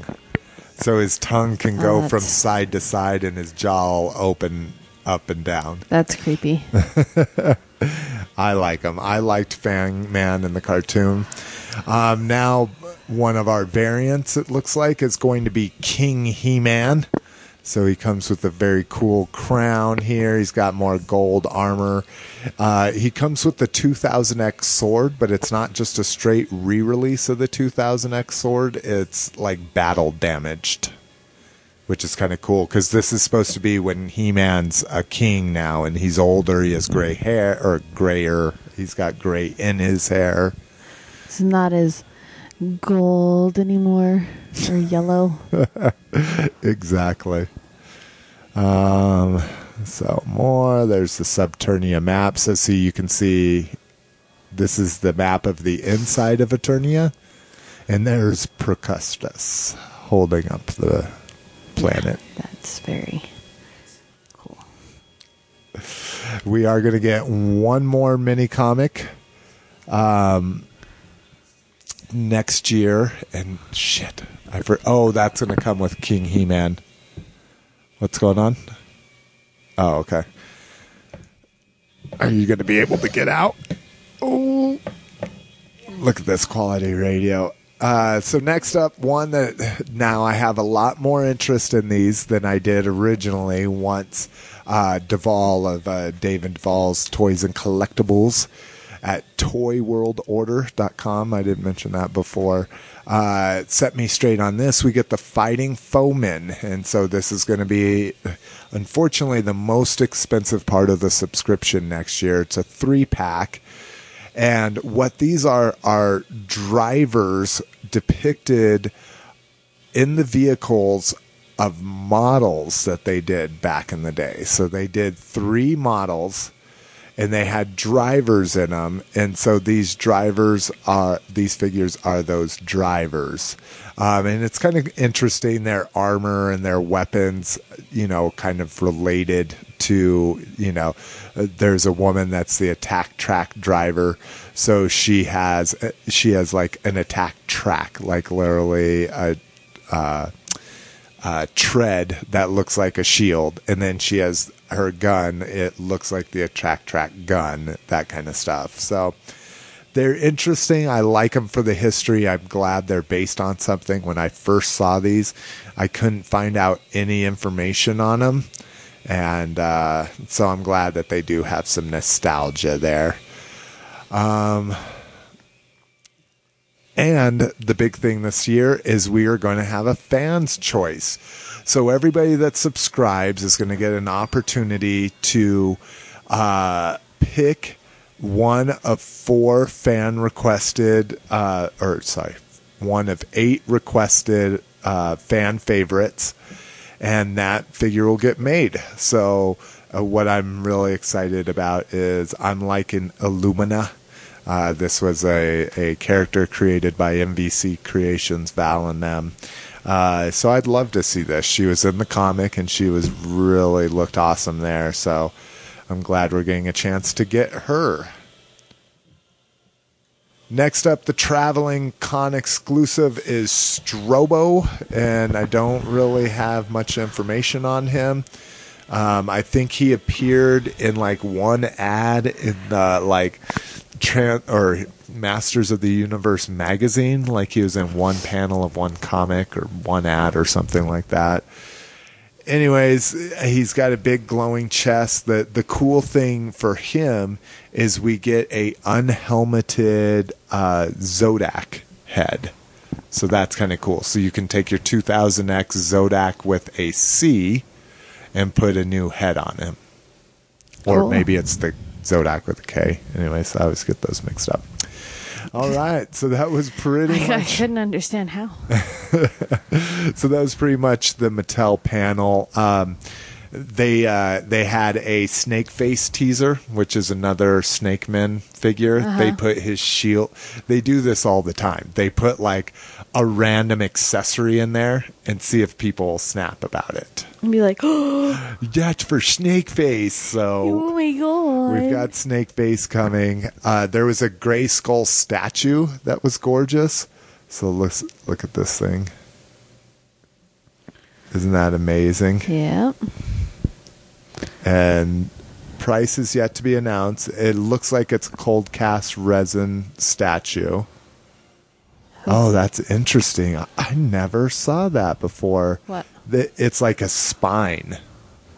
So his tongue can go Oh, from side to side and his jaw will open up and down. that's creepy. I like him. I liked Fang Man in the cartoon. Um, now, one of our variants, it looks like, is going to be King He Man. So he comes with a very cool crown here. He's got more gold armor. Uh, he comes with the 2000X sword, but it's not just a straight re release of the 2000X sword, it's like battle damaged which is kind of cool because this is supposed to be when He-Man's a king now, and he's older. He has gray hair or grayer. He's got gray in his hair. It's not as gold anymore or yellow. Exactly. Um. So more. There's the Subternia map. So see, you can see this is the map of the inside of Eternia, and there's Procrustus holding up the planet. That's very cool. we are going to get one more mini comic um, next year and shit i for oh that's going to come with king he-man. What's going on? Oh okay. Are you going to be able to get out? Oh look at this quality radio uh, so next up, one that now I have a lot more interest in these than I did originally. Once uh, Duvall of uh, David Duvall's Toys and Collectibles at ToyWorldOrder.com. I didn't mention that before. Uh, set me straight on this. We get the Fighting Foemen, and so this is going to be, unfortunately, the most expensive part of the subscription next year. It's a three pack. And what these are are drivers depicted in the vehicles of models that they did back in the day. So they did three models and they had drivers in them. And so these drivers are, these figures are those drivers. Um, and it's kind of interesting their armor and their weapons, you know, kind of related to, you know, uh, there's a woman that's the attack track driver. So she has, uh, she has like an attack track, like literally a, uh, tread that looks like a shield, and then she has her gun. It looks like the attack track gun, that kind of stuff. So they're interesting. I like them for the history. I'm glad they're based on something. When I first saw these, I couldn't find out any information on them, and uh, so I'm glad that they do have some nostalgia there. Um, And the big thing this year is we are going to have a fans choice. So everybody that subscribes is going to get an opportunity to uh, pick one of four fan requested, uh, or sorry, one of eight requested uh, fan favorites, and that figure will get made. So, uh, what I'm really excited about is I'm liking Illumina. Uh, this was a, a character created by MVC Creations, Val and them. Uh, so I'd love to see this. She was in the comic and she was really looked awesome there. So I'm glad we're getting a chance to get her. Next up, the traveling con exclusive is Strobo, and I don't really have much information on him. Um, I think he appeared in like one ad in the like tran- or Masters of the Universe magazine, like he was in one panel of one comic or one ad or something like that anyways, he's got a big glowing chest. The the cool thing for him is we get a unhelmeted uh, Zodak head. So that's kind of cool. So you can take your 2000X Zodac with a C and put a new head on him. Or maybe it's the Zodak with a K. Anyways, I always get those mixed up. All right, so that was pretty I, I couldn't understand how. so that was pretty much the Mattel panel. Um, they uh, they had a snake face teaser, which is another Snake Man figure. They put his shield. They do this all the time. They put like a random accessory in there and see if people snap about it. And be like, oh That's for Snake Face. So oh my god. We've got Snake Face coming. Uh, there was a Grayskull statue that was gorgeous. So look, look at this thing. Isn't that amazing? Yeah. And price is yet to be announced. It looks like it's cold cast resin statue. Oh, that's interesting. I- I never saw that before. What? The- It's like a spine.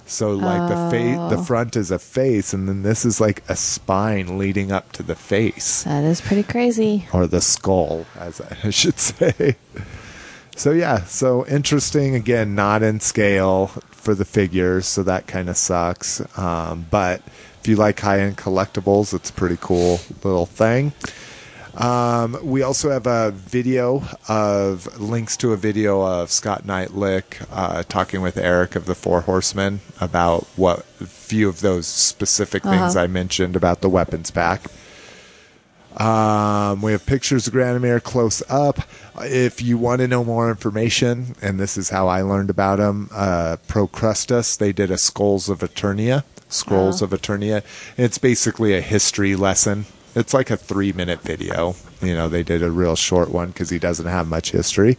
So like the face, the Oh. front is a face, and then this is like a spine leading up to the face That is pretty crazy. or the skull, as I should say. So yeah, so interesting. Again, not in scale for the figures, so that kind of sucks. Um, but if you like high-end collectibles, it's a pretty cool little thing. Um, we also have a video of links to a video of Scott Neitlich uh, talking with Eric of the Four Horsemen about what few of those specific things Uh-huh. I mentioned about the weapons pack. Um, we have pictures of Granamyr close up. If you want to know more information, and this is how I learned about them, uh, Procrustus, they did a Skulls of Eternia, Scrolls Oh. of Eternia. It's basically a history lesson. It's like a three minute video. You know, they did a real short one because he doesn't have much history.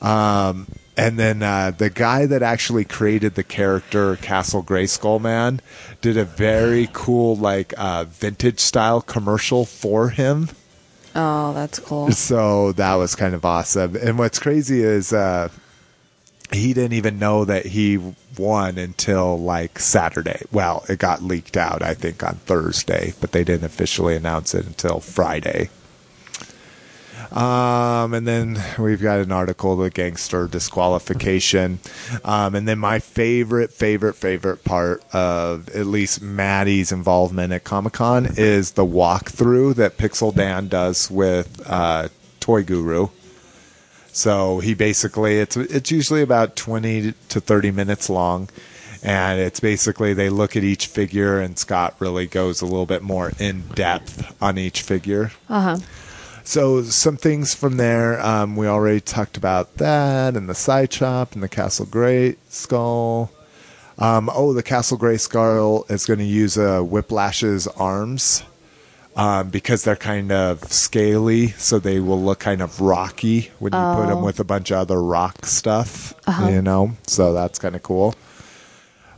Um, and then uh, the guy that actually created the character Castle Grayskull Man did a very cool, like, uh, vintage style commercial for him. Oh, that's cool. So that was kind of awesome. And what's crazy is uh, he didn't even know that he won until like Saturday. Well, it got leaked out, I think, on Thursday, but they didn't officially announce it until Friday. Um, and then we've got an article, the Gangstor disqualification. Um, and then my favorite, favorite, favorite part of at least Matty's involvement at Comic Con is the walkthrough that Pixel Dan does with uh, Toy Guru. So he basically it's it's usually about twenty to thirty minutes long, and it's basically they look at each figure and Scott really goes a little bit more in depth on each figure. Uh huh. So some things from there. Um, we already talked about that and the side chop and the Castle Great Skull. Um, oh, the Castle Grayskull is going to use uh, Whiplash's arms um, because they're kind of scaly, so they will look kind of rocky when you put them Oh. with a bunch of other rock stuff. Uh-huh. You know, so that's kind of cool.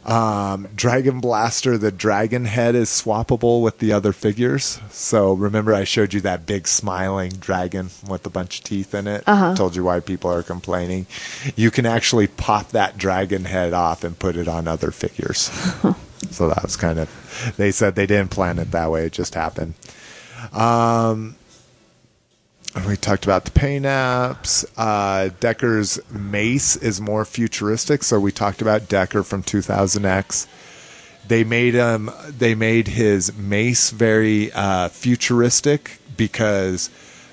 Um, Dragon Blaster, the dragon head is swappable with the other figures. So remember, I showed you that big smiling dragon with a bunch of teeth in it. Uh-huh. Told you why people are complaining. You can actually pop that dragon head off and put it on other figures. so that was kind of. They said they didn't plan it that way; it just happened. Um, we talked about the paint apps. Uh, Decker's mace is more futuristic, so we talked about Decker from 2000X. They made him. They made his mace very uh, futuristic because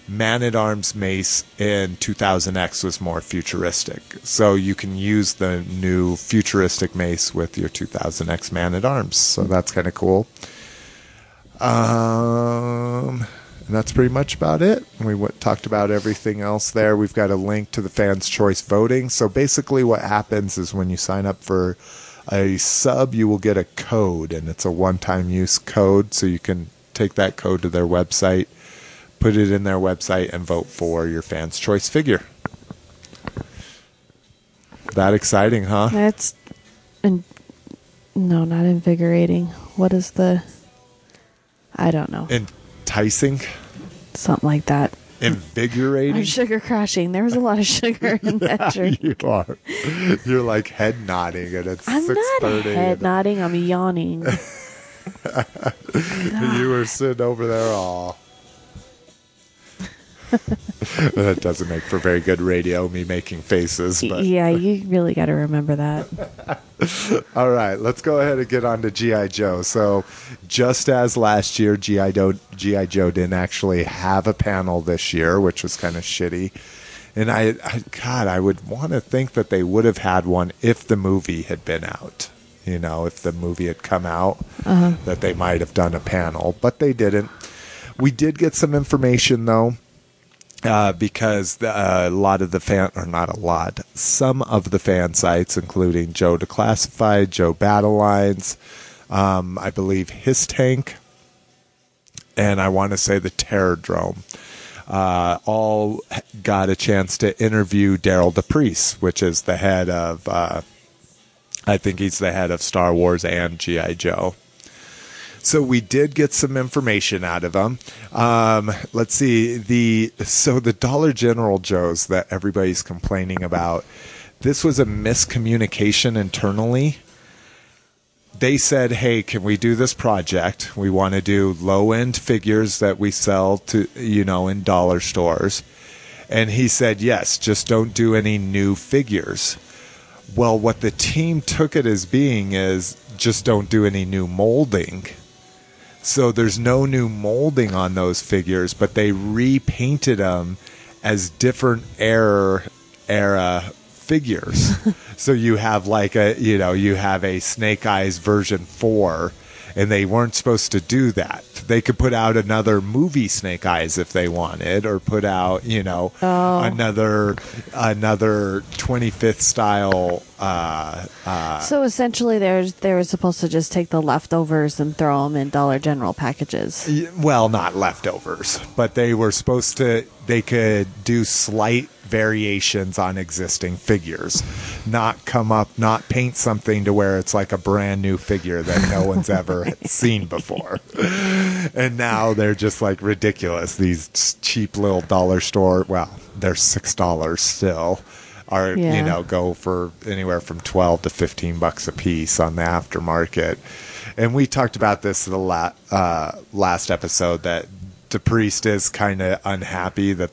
Man at Arms mace in 2000X was more futuristic. So you can use the new futuristic mace with your 2000X Man at Arms. So that's kind of cool. Um, and that's pretty much about it. We w- talked about everything else there. We've got a link to the fans' choice voting. So basically, what happens is when you sign up for a sub, you will get a code, and it's a one time use code. So you can take that code to their website, put it in their website, and vote for your fans' choice figure. That exciting, huh? That's in, no, not invigorating. What is the? I don't know. Enticing, Something like that. I'm invigorating. sugar crashing. There was a lot of sugar in that drink. you are. You're like head nodding, and it's I'm not head nodding. I'm yawning. You were sitting over there, all. That doesn't make for very good radio. Me making faces, but yeah, you really got to remember that. all right. Let's go ahead and get on to GI Joe. So, just as last year, GI Joe, GI Joe didn't actually have a panel this year, which was kind of shitty. And I, I, God, I would want to think that they would have had one if the movie had been out. You know, if the movie had come out, uh-huh. that they might have done a panel, but they didn't. We did get some information though, uh, because uh, a lot of the fan, or not a lot, some of the fan sites, including Joe Declassified, Joe Battle Lines, um, I believe HISS Tank, and I want to say the Terrordrome, uh, all got a chance to interview Derryl DePriest, which is the head of, uh, I think he's the head of Star Wars and G.I. Joe. So we did get some information out of them. Um, let's see the so the Dollar General Joes that everybody's complaining about. This was a miscommunication internally. They said, "Hey, can we do this project? We want to do low-end figures that we sell to you know in dollar stores." And he said, "Yes, just don't do any new figures." Well, what the team took it as being is just don't do any new molding. So there's no new molding on those figures, but they repainted them as different era era figures. so you have like a you know you have a Snake Eyes version four, and they weren't supposed to do that. They could put out another movie Snake Eyes if they wanted, or put out you know Oh. another another 25th style. Uh, uh, So essentially, there's they were supposed to just take the leftovers and throw them in Dollar General packages. Well, not leftovers, but they were supposed to. They could do slight variations on existing figures, not come up, not paint something to where it's like a brand new figure that no one's ever seen before. And now they're just like ridiculous. These cheap little dollar store. Well, they're six dollars still. Are Yeah. you know go for anywhere from twelve to fifteen bucks a piece on the aftermarket. And we talked about this in the la- uh, last episode that the DePriest is kind of unhappy that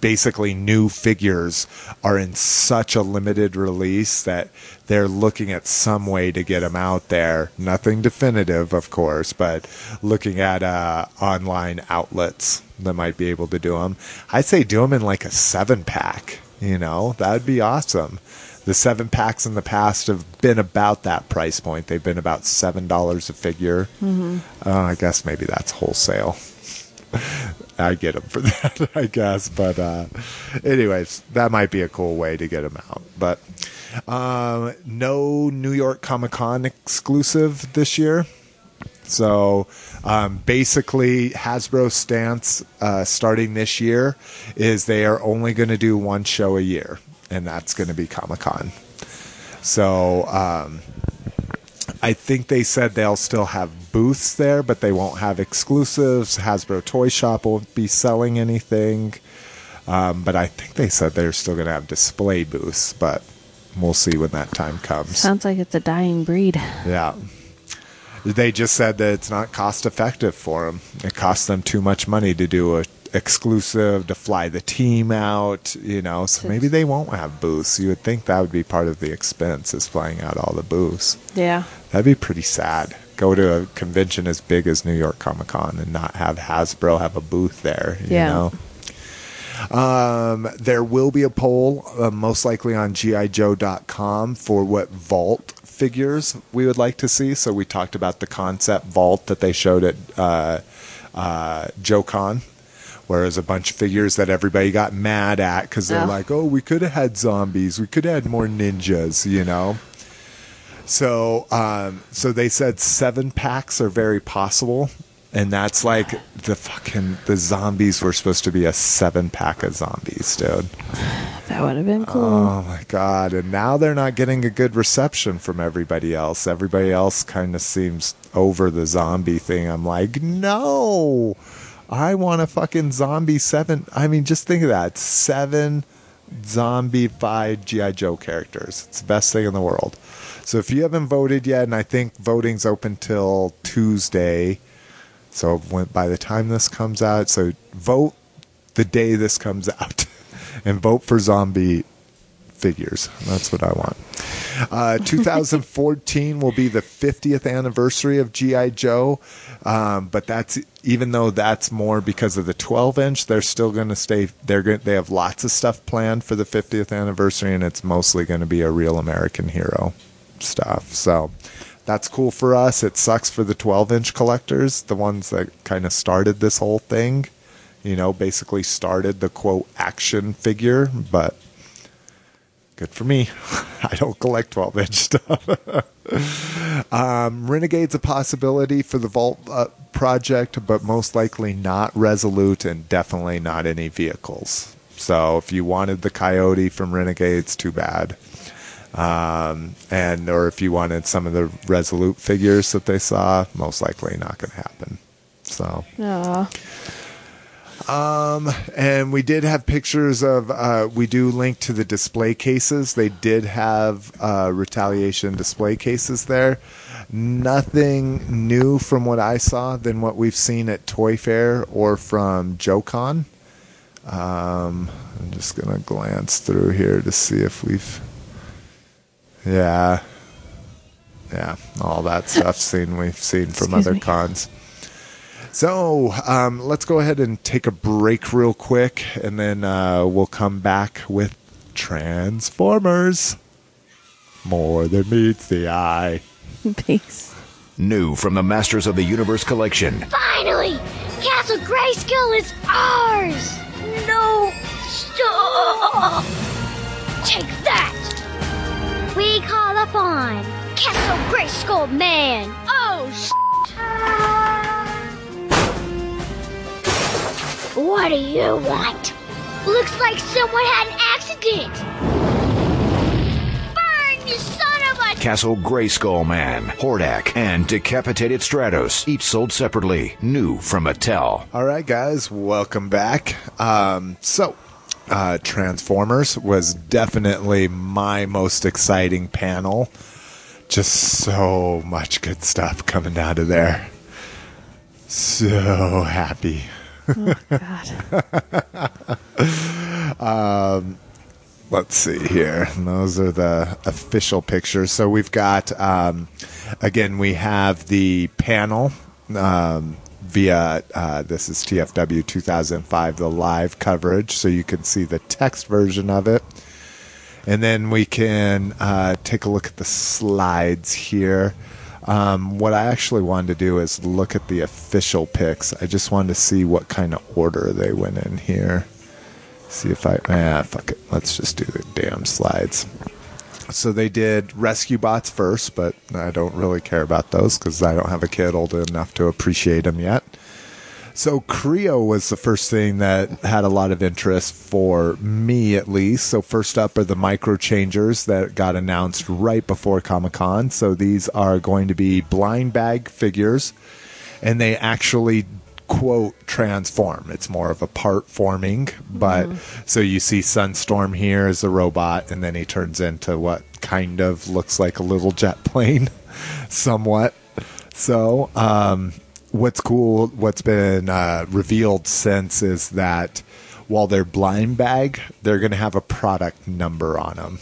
basically new figures are in such a limited release that they're looking at some way to get them out there. Nothing definitive, of course, but looking at uh, online outlets that might be able to do them. I'd say do them in like a seven pack. You know, that'd be awesome. The seven packs in the past have been about that price point. They've been about seven dollars a figure. Uh, I guess maybe that's wholesale. I get them for that, I guess. But uh, anyways, that might be a cool way to get them out. But um, no New York Comic Con exclusive this year. So um, basically, Hasbro's stance uh, starting this year is they are only going to do one show a year, and that's going to be Comic Con. So um, I think they said they'll still have booths there, but they won't have exclusives. Hasbro Toy Shop won't be selling anything. Um, but I think they said they're still going to have display booths, but we'll see when that time comes. Sounds like it's a dying breed. Yeah. They just said that it's not cost effective for them. It costs them too much money to do a exclusive to fly the team out, you know. So maybe they won't have booths. You would think that would be part of the expense is flying out all the booths. Yeah. That'd be pretty sad. Go to a convention as big as New York Comic Con and not have Hasbro have a booth there. You Yeah. know. Um, there will be a poll, uh, most likely on GIJoe.com, for what vault figures we would like to see. So we talked about the concept vault that they showed at uh, uh, JoeCon, where there's a bunch of figures that everybody got mad at because they're Oh. like, oh, we could have had zombies, we could have had more ninjas, you know. So, um, so they said seven packs are very possible, and that's like the fucking the zombies were supposed to be a seven pack of zombies, dude. That would have been cool. Oh my god! And now they're not getting a good reception from everybody else. Everybody else kind of seems over the zombie thing. I'm like, no, I want a fucking zombie seven. I mean, just think of that seven zombified GI Joe characters. It's the best thing in the world. So if you haven't voted yet, and I think voting's open till Tuesday. So when, by the time this comes out, so vote the day this comes out, and vote for zombie figures. That's what I want. Uh, 2014 will be the 50th anniversary of GI Joe, um, but that's even though that's more because of the 12 inch. They're still going to stay. They're going. They have lots of stuff planned for the 50th anniversary, and it's mostly going to be a real American hero stuff. So. That's cool for us. It sucks for the 12 inch collectors, the ones that kind of started this whole thing. You know, basically started the quote action figure, but good for me. I don't collect 12 inch stuff. um, Renegade's a possibility for the Vault uh, project, but most likely not Resolute and definitely not any vehicles. So if you wanted the Coyote from Renegades, too bad. Um, and or if you wanted some of the Resolute figures that they saw, most likely not going to happen. So Aw. um, and we did have pictures of. Uh, we do link to the display cases. They did have uh, retaliation display cases there. Nothing new from what I saw than what we've seen at Toy Fair or from JoeCon. Um, I'm just gonna glance through here to see if we've. Yeah, yeah, all that stuff seen we've seen from Excuse other me. cons. So um, let's go ahead and take a break real quick, and then uh, we'll come back with Transformers. More than meets the eye. Peace. New from the Masters of the Universe collection. Finally! Castle Grayskull is ours! No! Stop! Take that! We call upon Castle Grayskull Man! Oh, sh- What do you want? Looks like someone had an accident! Burn, you son of a... Castle Grayskull Man, Hordak, and Decapitated Stratos, each sold separately. New from Mattel. All right, guys, welcome back. Um, so, uh, Transformers was definitely my most exciting panel. Just so much good stuff coming out of there. So happy. Oh, God. let's see here. And those are the official pictures. So we've got, um, again, we have the panel um, via, uh, this is TFW 2005, the live coverage. So you can see the text version of it. And then we can uh, take a look at the slides here. Um, what I actually wanted to do is look at the official pics. I just wanted to see what kind of order they went in here. See if I ah fuck it. Let's just do the damn slides. So they did rescue bots first, but I don't really care about those because I don't have a kid old enough to appreciate them yet. So Kre-O was the first thing that had a lot of interest for me, at least. So first up are the micro changers that got announced right before Comic Con. So these are going to be blind bag figures, and they actually quote transform. It's more of a part forming, but so you see Sunstorm here as a robot, and then he turns into what kind of looks like a little jet plane, somewhat. So um, what's cool, what's been uh, revealed since is that while they're blind bag, they're going to have a product number on them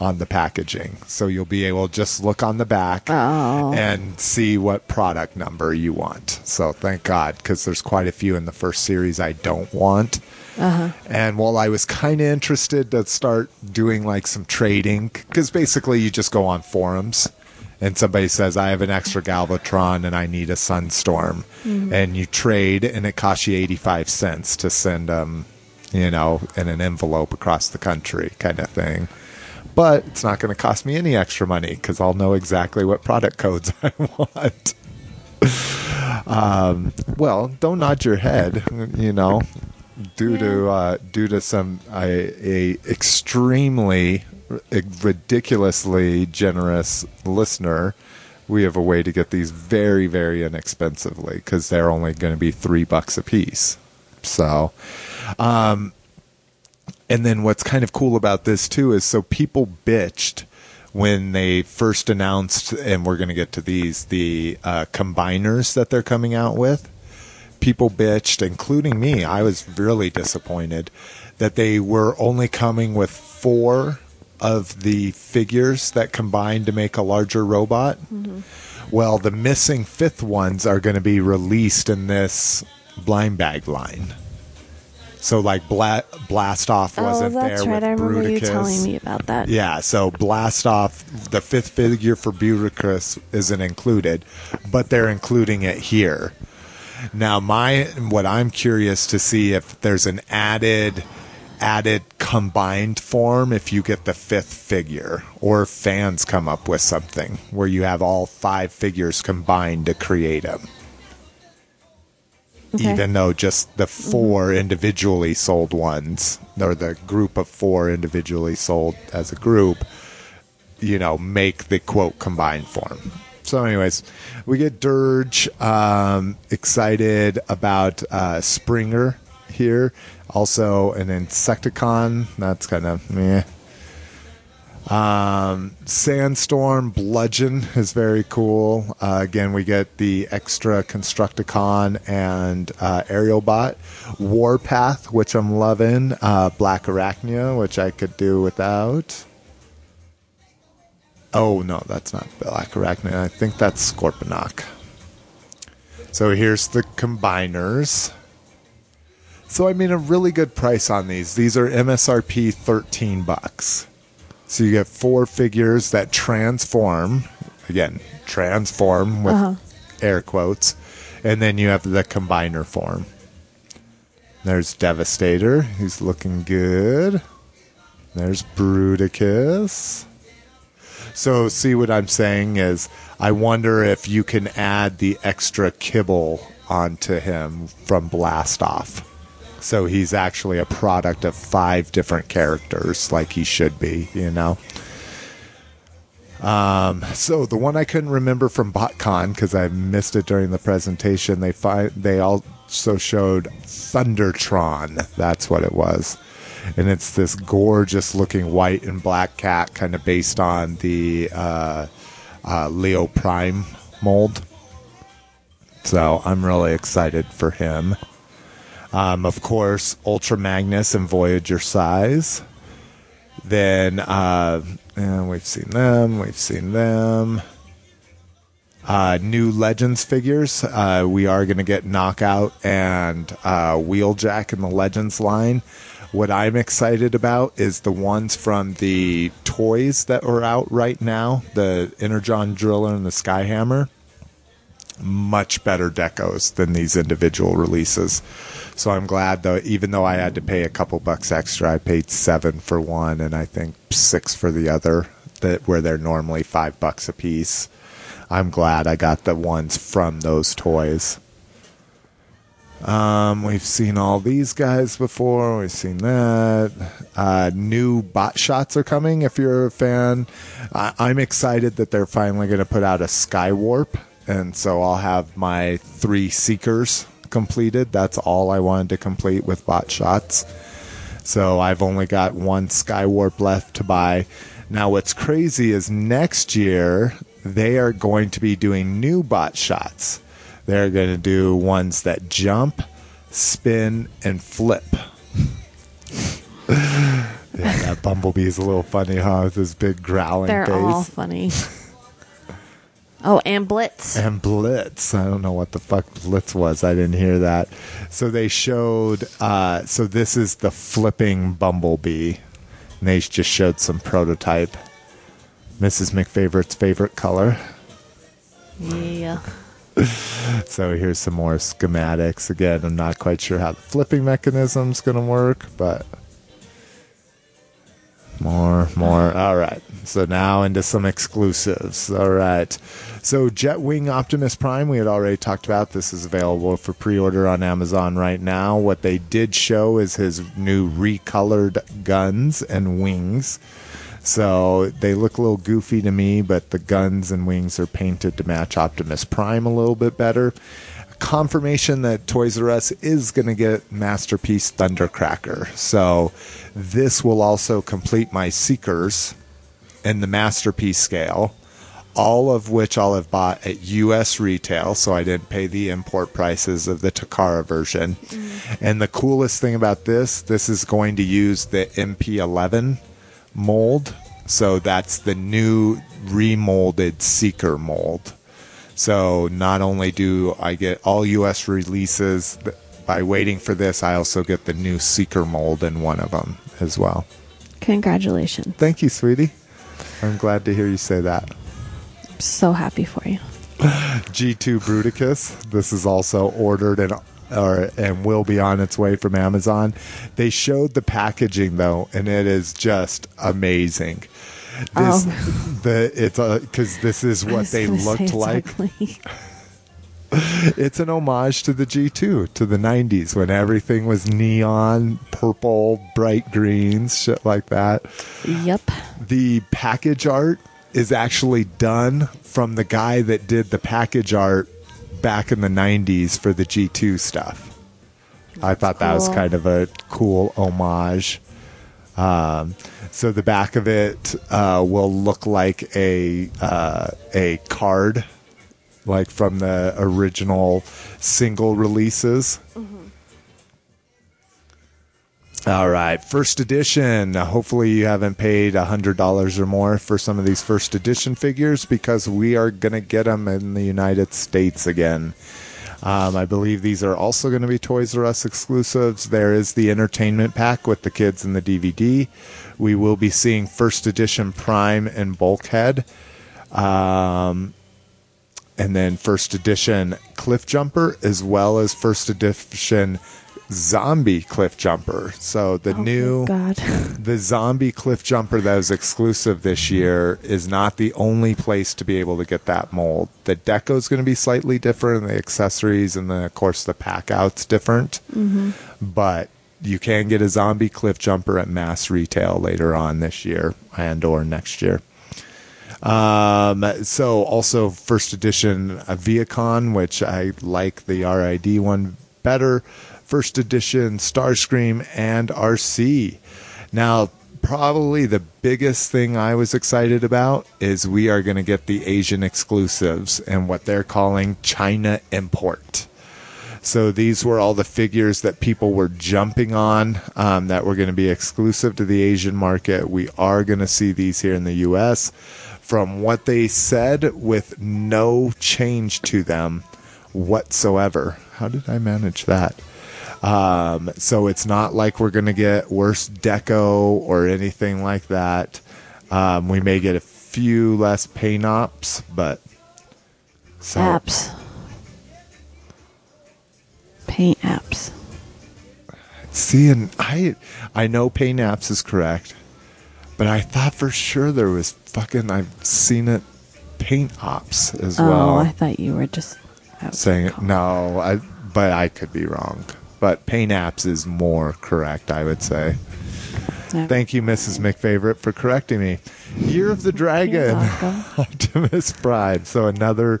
on the packaging. So you'll be able to just look on the back Oh. and see what product number you want. So thank God, because there's quite a few in the first series I don't want. Uh-huh. And while I was kind of interested to start doing like some trading, because basically you just go on forums and somebody says, I have an extra Galvatron and I need a Sunstorm. Mm-hmm. And you trade and it costs you 85 cents to send them, you know, in an envelope across the country kind of thing. But it's not going to cost me any extra money because I'll know exactly what product codes I want. um, well, don't nod your head. You know, due to uh, due to some a, a extremely ridiculously generous listener, we have a way to get these very very inexpensively because they're only going to be three bucks a piece. So, um, and then what's kind of cool about this too is so people bitched when they first announced, and we're going to get to these, the uh, combiners that they're coming out with. People bitched, including me. I was really disappointed that they were only coming with four of the figures that combine to make a larger robot. Well, the missing fifth ones are going to be released in this blind bag line. So, like, Bla- Blast Off Oh, wasn't oh, that's there right. with I remember you telling me about that. Yeah, so Blast Off, the fifth figure for Bruticus isn't included, but they're including it here. Now, my what I'm curious to see if there's an added added combined form if you get the fifth figure, or fans come up with something where you have all five figures combined to create them. Okay. Even though just the 4 individually sold ones, or the group of four individually sold as a group, you know, make the quote combined form. So, anyways, we get Dirge um, excited about uh, Springer here. Also, an Insecticon. That's kind of meh. Um, Sandstorm Bludgeon is very cool. Uh, again, we get the extra Constructicon and uh, Aerial Bot. Warpath, which I'm loving. Uh, Black Arachnia, which I could do without. Oh, no, that's not Black Arachnia. I think that's Scorponok. So here's the combiners. So I mean a really good price on these. These are MSRP 13 bucks. So you get four figures that transform, again, transform with uh-huh. air quotes, and then you have the combiner form. There's Devastator, he's looking good. There's Bruticus. So see what I'm saying is I wonder if you can add the extra kibble onto him from Blast Off. So he's actually a product of five different characters, like he should be, you know. Um, so the one I couldn't remember from BotCon because I missed it during the presentation, they find they also showed Thundertron. That's what it was, and it's this gorgeous looking white and black cat, kind of based on the uh, uh, Leo Prime mold. So I'm really excited for him. Um, of course, Ultra Magnus and Voyager Size. Then uh, and we've seen them. We've seen them. Uh, new Legends figures. Uh, we are going to get Knockout and uh, Wheeljack in the Legends line. What I'm excited about is the ones from the toys that are out right now the Energon Driller and the Skyhammer much better decos than these individual releases. So I'm glad though, even though I had to pay a couple bucks extra, I paid seven for one and I think six for the other. That where they're normally five bucks a piece. I'm glad I got the ones from those toys. Um, we've seen all these guys before. We've seen that. Uh, new bot shots are coming. If you're a fan, I- I'm excited that they're finally going to put out a Skywarp, and so I'll have my three Seekers completed. That's all I wanted to complete with bot shots. So I've only got one Skywarp left to buy. Now, what's crazy is next year they are going to be doing new bot shots. they're going to do ones that jump, spin, and flip. yeah, that bumblebee is a little funny, huh? With his big growling They're face. all funny. Oh, and Blitz. and Blitz. I don't know what the fuck Blitz was. I didn't hear that. So they showed. Uh, so this is the flipping Bumblebee. And they just showed some prototype. Mrs. McFavorite's favorite color. Yeah. So here's some more schematics. Again, I'm not quite sure how the flipping mechanism's going to work, but more, more. All right. So now into some exclusives. All right. So Jetwing Optimus Prime, we had already talked about. This is available for pre-order on Amazon right now. What they did show is his new recolored guns and wings. So they look a little goofy to me, but the guns and wings are painted to match Optimus Prime a little bit better. Confirmation that Toys R Us is going to get Masterpiece Thundercracker. So this will also complete my Seekers in the Masterpiece scale, all of which I'll have bought at US retail, so I didn't pay the import prices of the Takara version. Mm-hmm. And the coolest thing about this, this is going to use the MP11 mold. So that's the new remolded Seeker mold. So not only do I get all US releases by waiting for this, I also get the new Seeker mold in one of them as well. Congratulations. Thank you, sweetie. I'm glad to hear you say that. I'm so happy for you. G2 Bruticus. This is also ordered and or and will be on its way from Amazon. They showed the packaging though, and it is just amazing. This Oh. the it's a because this is what they looked like. It's an homage to the G2, to the 90s when everything was neon, purple, bright greens, shit like that. yep. The package art is actually done from the guy that did the package art back in the 90s for the G2 stuff. I thought that was kind of a cool homage. Um, so the back of it uh, will look like a uh, a card, like from the original single releases. All right, first edition. Hopefully, you haven't paid hundred dollars or more for some of these first edition figures because we are going to get them in the United States again. Um, I believe these are also going to be Toys R Us exclusives. There is the entertainment pack with the kids and the DVD. We will be seeing first edition Prime and Bulkhead. Um, and then first edition Cliff Jumper, as well as first edition Zombie Cliff Jumper. So the Oh, new God. the zombie cliff jumper that is exclusive this year is not the only place to be able to get that mold. The deco is going to be slightly different, and the accessories, and then of course the pack out's different. But you can get a zombie cliff jumper at mass retail later on this year and or next year. Um, so also first edition uh, Vehicon, which I like the RID one better. First edition Starscream and RC. Now, probably the biggest thing I was excited about is we are going to get the Asian exclusives and what they're calling China import. So these were all the figures that people were jumping on um, that were going to be exclusive to the Asian market. We are going to see these here in the U.S. From what they said, with no change to them whatsoever. How did I manage that? Um, so it's not like we're going to get worse deco or anything like that. Um, we may get a few less paint ops, but so Apps. Paint apps. See, and I, I know Paint Apps is correct, but I thought for sure there was fucking. I've seen it, Paint Ops as well. Oh, well. I thought you were just saying it. No, I, but I could be wrong. But Paint Apps is more correct, I would say. No. Thank you, Mrs. McFavorite, for correcting me. Year of the Dragon. Optimus Prime. So another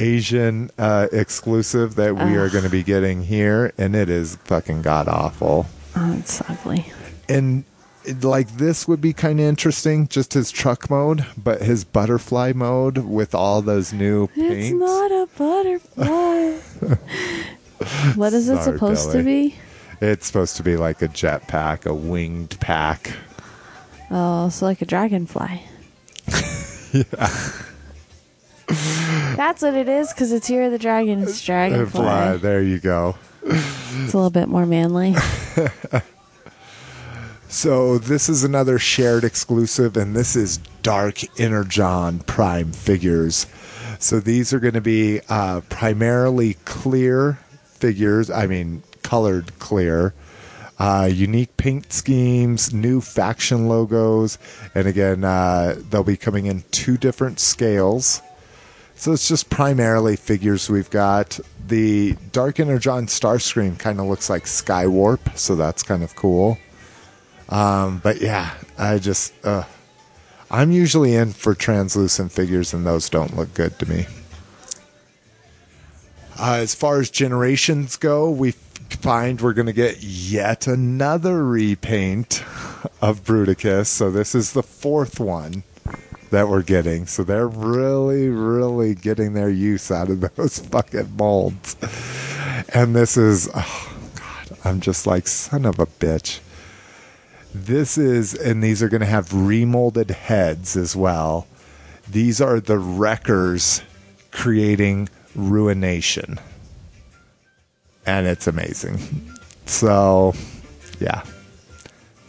Asian uh, exclusive that we are going to be getting here, and it is fucking god awful. Oh, it's ugly. and like this would be kind of interesting, just his truck mode, but his butterfly mode with all those new paints. It's not a butterfly. what is it supposed to be? It's supposed to be like a jet pack, a winged pack. Oh, so like a dragonfly. yeah. That's what it is, because it's here the Dragon. It's Fly, dragonfly. there you go. It's a little bit more manly. So this is another shared exclusive, and this is Dark Energon Prime figures. So these are going to be uh, primarily clear figures. I mean, colored clear. Uh, unique paint schemes, new faction logos, and again, uh, they'll be coming in two different scales. So it's just primarily figures we've got. The Dark Energon Starscream kind of looks like Skywarp, so that's kind of cool. Um, but yeah, I just uh, I'm usually in for translucent figures, and those don't look good to me. Uh, as far as generations go, we find we're going to get yet another repaint of Bruticus. So this is the fourth one that we're getting. So they're really, really getting their use out of those fucking molds. And this is, oh God, I'm just like, son of a bitch. This is, and these are going to have remolded heads as well. These are the wreckers creating ruination. And it's amazing. So, yeah.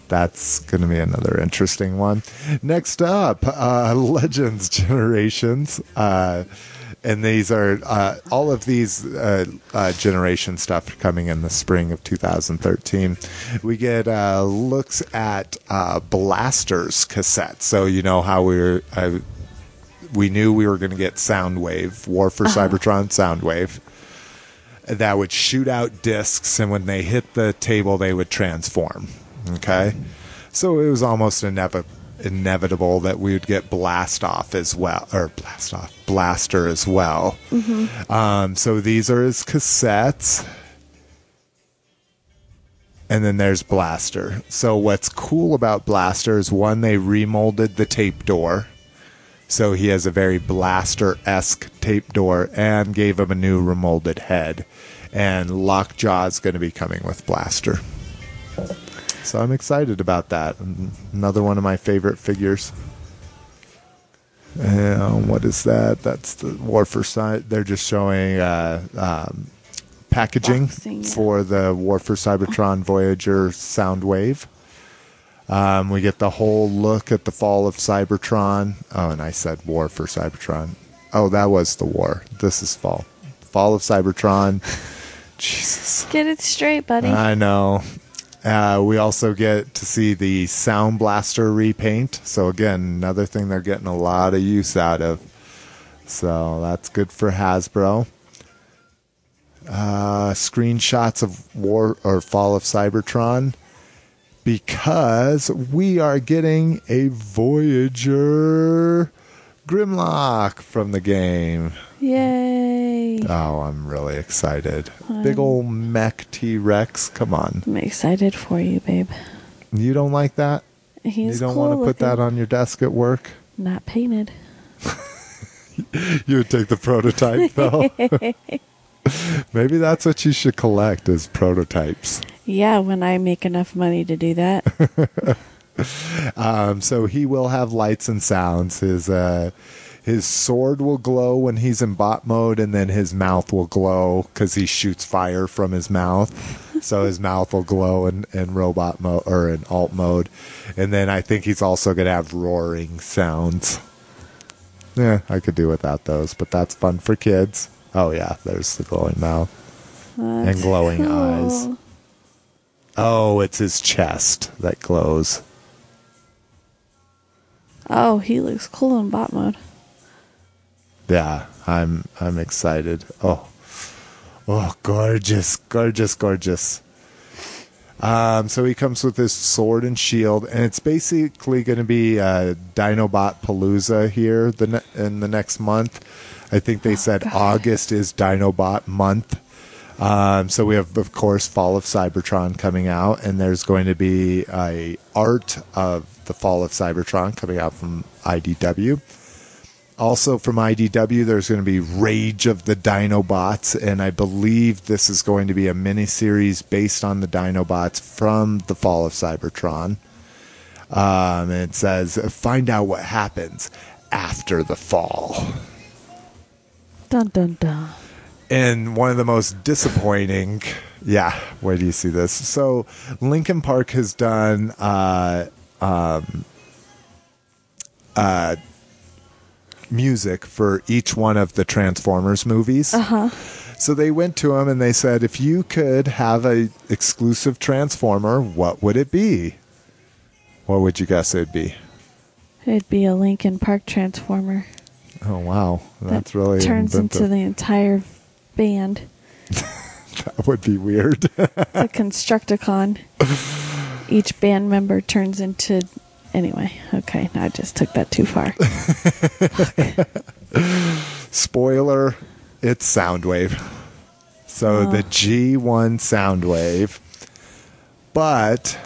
That's going to be another interesting one. Next up, uh, Legends Generations. Uh, and these are uh, all of these uh, uh, generation stuff coming in the spring of 2013. We get uh, looks at uh, blasters cassettes. So you know how we were. We knew we were going to get Soundwave, War for Cybertron Soundwave, that would shoot out discs, and when they hit the table, they would transform. Okay, so it was almost inevi- inevitable that we would get Blast Off as well, or Blast Off, Blaster as well. Um, so these are his cassettes. And then there's Blaster. So what's cool about Blaster is one, they remolded the tape door. So he has a very blaster esque tape door and gave him a new remolded head. And Lockjaw is going to be coming with Blaster. So I'm excited about that. Another one of my favorite figures. And what is that? That's the War for Cy- They're just showing uh, um, packaging Boxing, yeah. for the War for Cybertron Voyager Soundwave. Um, we get the whole look at the fall of Cybertron. Oh, and I said War for Cybertron. Oh, that was the war. This is fall. Fall of Cybertron. Jesus. Get it straight, buddy. I know. Uh, we also get to see the Sound Blaster repaint. So again, another thing they're getting a lot of use out of. So that's good for Hasbro. Uh, screenshots of War or Fall of Cybertron because we are getting a Voyager Grimlock from the game. Yay. Oh, I'm really excited. Big old mech T Rex. Come on. I'm excited for you, babe. You don't like that? He's you don't cool want to put that on your desk at work? Not painted. You would take the prototype, though. Maybe that's what you should collect as prototypes. Yeah, when I make enough money to do that. Um, so he will have lights and sounds. His uh, his sword will glow when he's in bot mode, and then his mouth will glow because he shoots fire from his mouth. so his mouth will glow in, in robot mode or in alt mode, and then I think he's also gonna have roaring sounds. Yeah, I could do without those, but that's fun for kids. Oh yeah, there's the glowing mouth and That's glowing eyes. Oh, it's his chest that glows. Oh, he looks cool in bot mode. Yeah, I'm I'm excited. Oh, oh, gorgeous, gorgeous, gorgeous. Um, so he comes with his sword and shield, and it's basically going to be uh, Dinobot Palooza here the ne- in the next month. I think they said August is Dinobot month. Um, so we have, of course, Fall of Cybertron coming out, and there's going to be a art of the Fall of Cybertron coming out from IDW. Also from IDW, there's going to be Rage of the Dinobots, and I believe this is going to be a miniseries based on the Dinobots from the Fall of Cybertron. Um, and it says, find out what happens after the fall. Dun dun dun. And one of the most disappointing, yeah, where do you see this? So, Linkin Park has done uh, um, uh, music for each one of the Transformers movies. Uh-huh. So they went to him and they said, if you could have a exclusive Transformer, what would it be? What would you guess it'd be? It'd be a Linkin Park Transformer. Oh wow, that's that really turns inventive. into the entire band. that would be weird. The Constructicon. Each band member turns into. Anyway, okay, I just took that too far. Spoiler, it's Soundwave. So Oh. the G1 Soundwave, but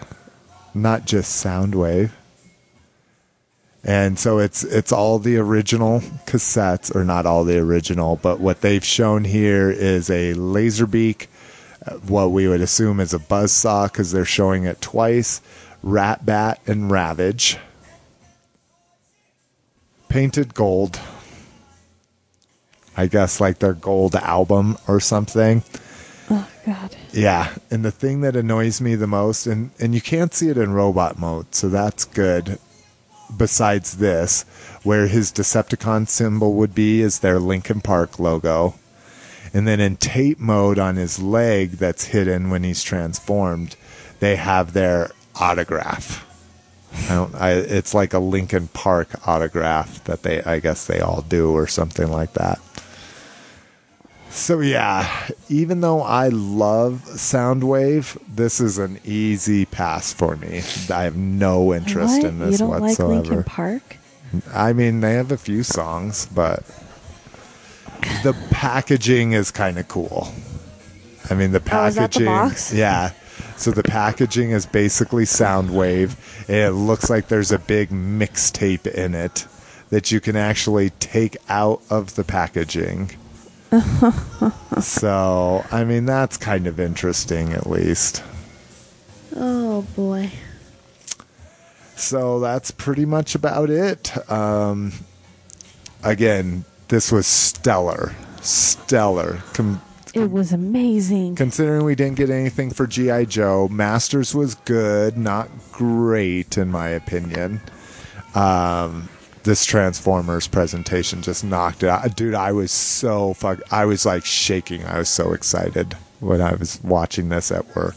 not just Soundwave. And so it's it's all the original cassettes, or not all the original, but what they've shown here is a Laserbeak, uh, what we would assume is a buzz saw because they're showing it twice, Rat Bat and Ravage, painted gold. I guess like their gold album or something. Oh, God. Yeah, and the thing that annoys me the most, and and you can't see it in robot mode, so that's good. Besides this, where his Decepticon symbol would be is their Linkin Park logo, and then in tape mode on his leg that's hidden when he's transformed, they have their autograph. I don't. I, it's like a Linkin Park autograph that they. I guess they all do or something like that. So yeah, even though I love Soundwave, this is an easy pass for me. I have no interest What? in this you don't like whatsoever. Linkin Park? I mean, they have a few songs, but the packaging is kind of cool. I mean, the packaging. Oh, is that the packaging. box? Yeah. So the packaging is basically Soundwave. It looks like there's a big mixtape in it that you can actually take out of the packaging. so, I mean, that's kind of interesting, at least. Oh, boy. So that's pretty much about it. Um, again, this was stellar, stellar. Com- It was amazing. considering we didn't get anything for GI Joe, Masters was good, not great in my opinion. Um, this Transformers presentation just knocked it out, dude. I was so fuck. I was like shaking. I was so excited when I was watching this at work.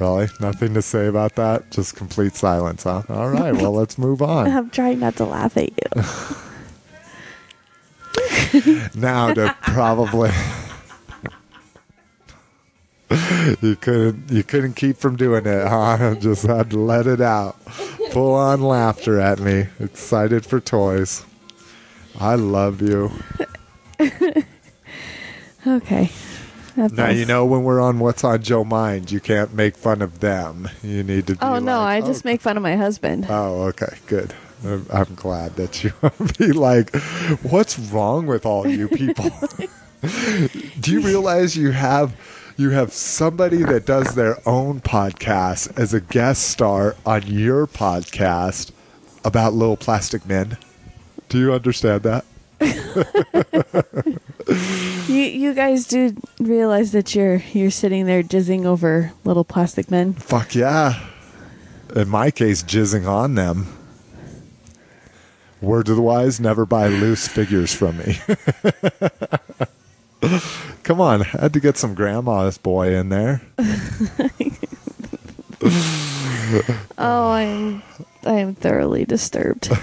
Really? Nothing to say about that? Just complete silence, huh? All right, well, let's move on. I'm trying not to laugh at you. now to probably you couldn't you couldn't keep from doing it, huh? Just had to let it out. Full on laughter at me. Excited for toys. I love you. Okay. That Now was- you know when we're on What's on Joe Mind, you can't make fun of them. You need to. Be Oh, no, I like, just "Oh, make fun of my husband. Oh, okay, good. I'm, I'm glad that you be like, what's wrong with all you people? Do you realize you have you have somebody that does their own podcast as a guest star on your podcast about little plastic men? Do you understand that? You you guys do realize that you're you're sitting there jizzing over little plastic men. Fuck yeah. In my case, jizzing on them. Word to the wise, never buy loose figures from me. Come on, I had to get some grandma's boy in there. Oh, I'm I am thoroughly disturbed.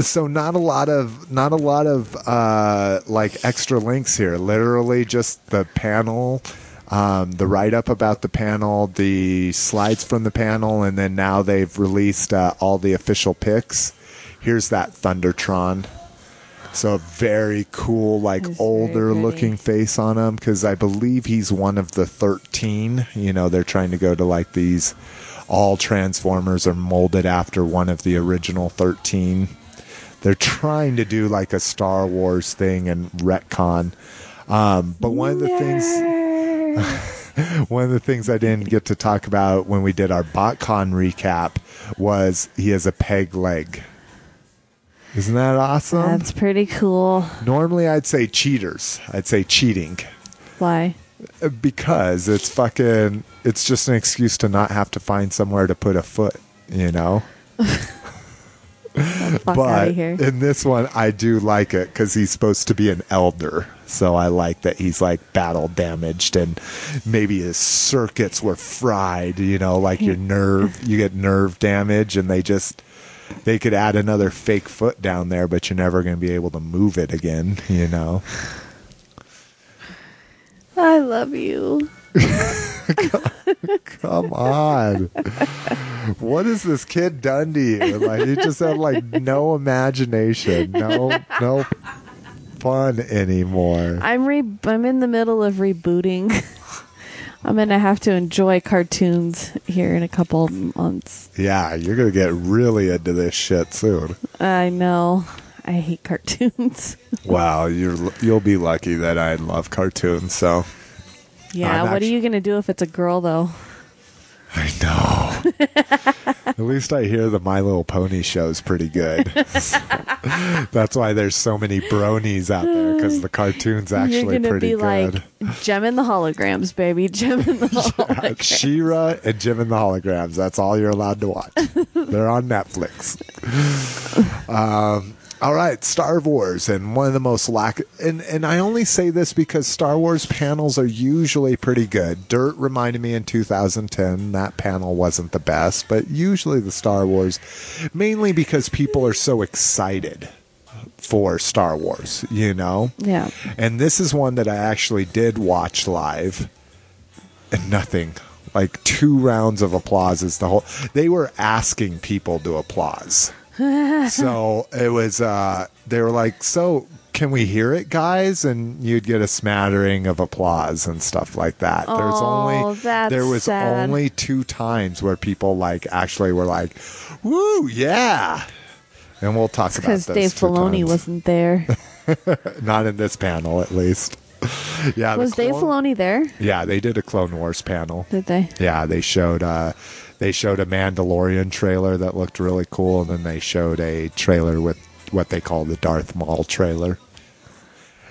So not a lot of not a lot of uh, like extra links here. Literally just the panel, um, the write up about the panel, the slides from the panel, and then now they've released uh, all the official pics. Here's that Thundertron. So a very cool, like He's older looking face on him because I believe he's one of the 13. You know, they're trying to go to like these all Transformers are molded after one of the original 13. They're trying to do like a Star Wars thing and retcon. Um, but one of the things one of the things I didn't get to talk about when we did our BotCon recap was he has a peg leg. Isn't that awesome? That's pretty cool. Normally I'd say cheaters. I'd say cheating. Why? Because it's fucking it's just an excuse to not have to find somewhere to put a foot, you know? Fuck out but of here. in this one I do like it cuz he's supposed to be an elder. So I like that he's like battle damaged and maybe his circuits were fried, you know, like your nerve, you get nerve damage and they just they could add another fake foot down there but you're never going to be able to move it again, you know. I love you. Come on. what has this kid done to you? Like you just have like no imagination, no no fun anymore. I'm re- I'm in the middle of rebooting. I'm gonna have to enjoy cartoons here in a couple months. Yeah, you're gonna get really into this shit soon. I know. I hate cartoons. Wow, you're you'll be lucky that I love cartoons. So yeah, I'm what actu- are you gonna do if it's a girl though? I know. At least I hear the My Little Pony show's pretty good. That's why there's so many bronies out there because the cartoon's You're actually gonna pretty be good. like Jem and the holograms, baby. Jem in the holograms. She-Ra and Jem and the Holograms. That's all you're allowed to watch. They're on Netflix. Um, all right, Star Wars, and one of the most lack. And and I only say this because Star Wars panels are usually pretty good. Dirt reminded me in 2010 that panel wasn't the best, but usually the Star Wars, mainly because people are so excited for Star Wars. You know. Yeah. And this is one that I actually did watch live and nothing. Like two rounds of applause is the whole they were asking people to applause. so it was uh they were like, So can we hear it, guys? And you'd get a smattering of applause and stuff like that. There's Oh, only that's there was sad. only two times where people like actually were like, Woo, yeah. And we'll talk about Because. Dave Filoni times. wasn't there. not in this panel at least. yeah, Was Dave Clone- Filoni there? yeah, they did a Clone Wars panel. Did they? Yeah, they showed uh they showed a Mandalorian trailer that looked really cool and then they showed a trailer with what they call the Darth Maul trailer.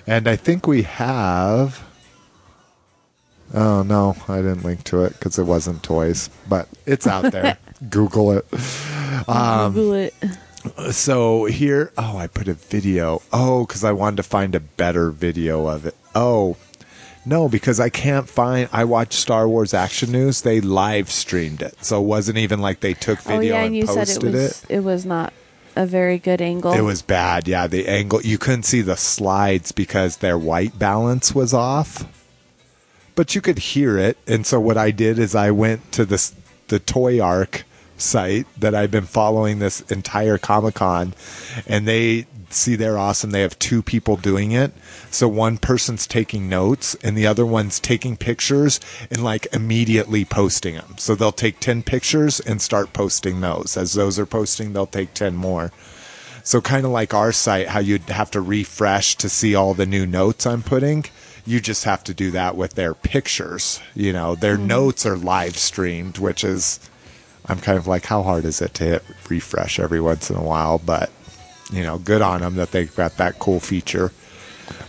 And I think we have Oh no, I didn't link to it cuz it wasn't toys, but it's out there. Google it. Um, Google it. So here, oh, I put a video. Oh, because I wanted to find a better video of it. Oh, no, because I can't find. I watched Star Wars Action News. They live streamed it, so it wasn't even like they took Oh video yeah, and, and you said posted it was it. was not a very good angle. It was bad. Yeah, the angle you couldn't see the slides because their white balance was off. But you could hear it, and so what I did is I went to this the Toy Arc site that I've been following this entire Comic Con, and they see they're awesome. They have two people doing it, so one person's taking notes and the other one's taking pictures and like immediately posting them. So they'll take ten pictures and start posting those. As those are posting, they'll take ten more. So kind of like our site, how you'd have to refresh to see all the new notes I'm putting. You just have to do that with their pictures. You know, their mm-hmm. notes are live streamed, which is, I'm kind of like, how hard is it to hit refresh every once in a while? But, you know, good on them that they've got that cool feature.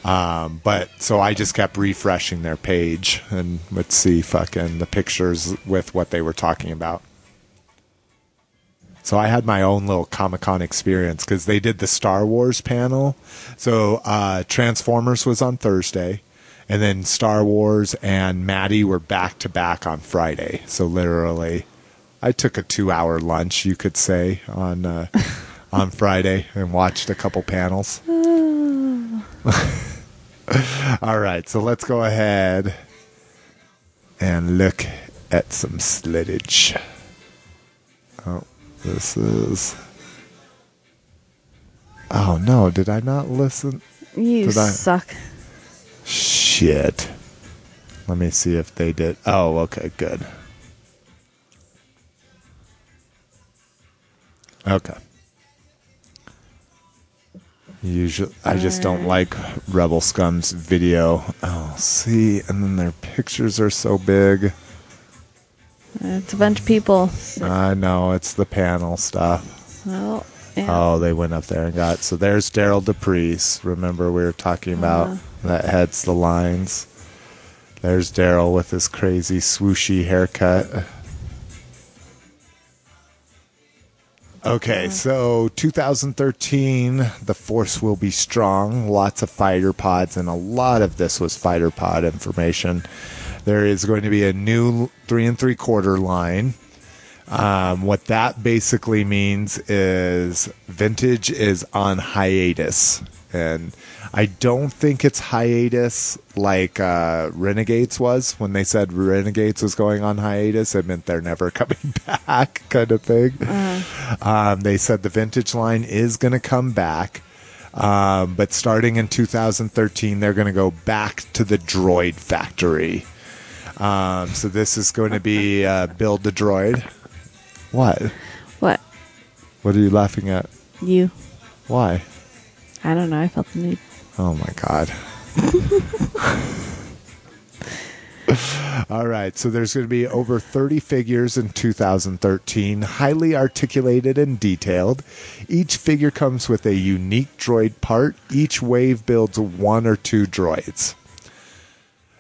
Um, but so I just kept refreshing their page and would see fucking the pictures with what they were talking about. So I had my own little Comic Con experience because they did the Star Wars panel. So uh, Transformers was on Thursday, and then Star Wars and Matty were back to back on Friday. So literally, I took a two-hour lunch, you could say, on uh, on Friday and watched a couple panels. All right, so let's go ahead and look at some slittage. Oh, this is Oh no, did I not listen? You Did I- suck. Shit. Let me see if they did. Oh, okay, good. Okay. Usually, I just don't like Rebel Scum's video. Oh, see, and then their pictures are so big. It's a bunch of people. I know it's the panel stuff. Well, yeah. Oh, they went up there and got. So there's Derryl DePriest. Remember we were talking about Uh-huh. that heads the lines. There's Derryl with his crazy swooshy haircut. Okay, so 2013, the force will be strong. Lots of fighter pods, and a lot of this was fighter pod information. There is going to be a new three and three quarter line. Um, what that basically means is vintage is on hiatus. And I don't think it's hiatus like uh, Renegades was. When they said Renegades was going on hiatus, it meant they're never coming back, kind of thing. Um, they said the vintage line is going to come back. Um, but starting in 2013, they're going to go back to the droid factory. Um, so this is going to be uh, build the droid. What? What? What are you laughing at? You? Why? I don't know. I felt the need. Oh my god. All right, so there's going to be over 30 figures in 2013, highly articulated and detailed. Each figure comes with a unique droid part. Each wave builds one or two droids.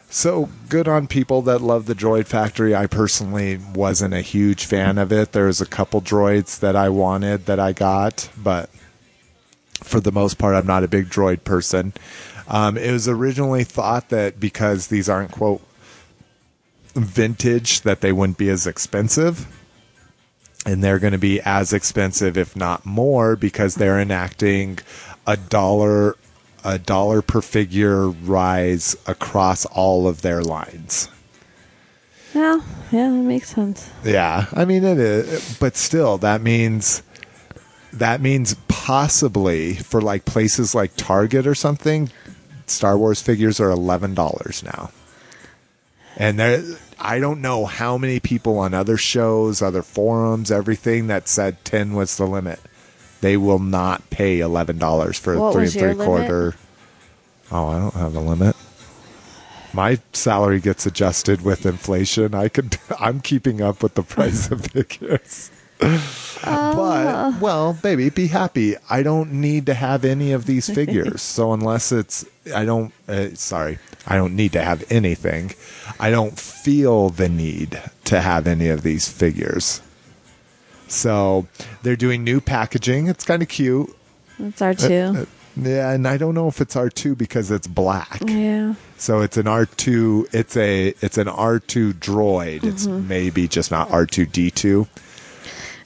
So good on people that love the Droid Factory. I personally wasn't a huge fan of it. There was a couple droids that I wanted that I got, but for the most part, I'm not a big droid person. Um, it was originally thought that because these aren't quote vintage, that they wouldn't be as expensive, and they're going to be as expensive, if not more, because they're enacting a dollar a dollar per figure rise across all of their lines. Well, yeah, that makes sense. Yeah, I mean it is, but still, that means that means possibly for like places like Target or something, Star Wars figures are eleven dollars now, and there. I don't know how many people on other shows, other forums, everything that said ten was the limit. They will not pay eleven dollars for a What three and three quarter. limit? Oh, I don't have a limit. My salary gets adjusted with inflation. I could I'm keeping up with the price of figures. But ah. well, baby, be happy. I don't need to have any of these figures. so unless it's I don't uh, sorry, I don't need to have anything. I don't feel the need to have any of these figures. So, they're doing new packaging. It's kind of cute. It's R two. Uh, uh, yeah, and I don't know if it's R2 because it's black. yeah. So it's an R2. It's a it's an R2 droid. It's mm-hmm. maybe just not R2D2.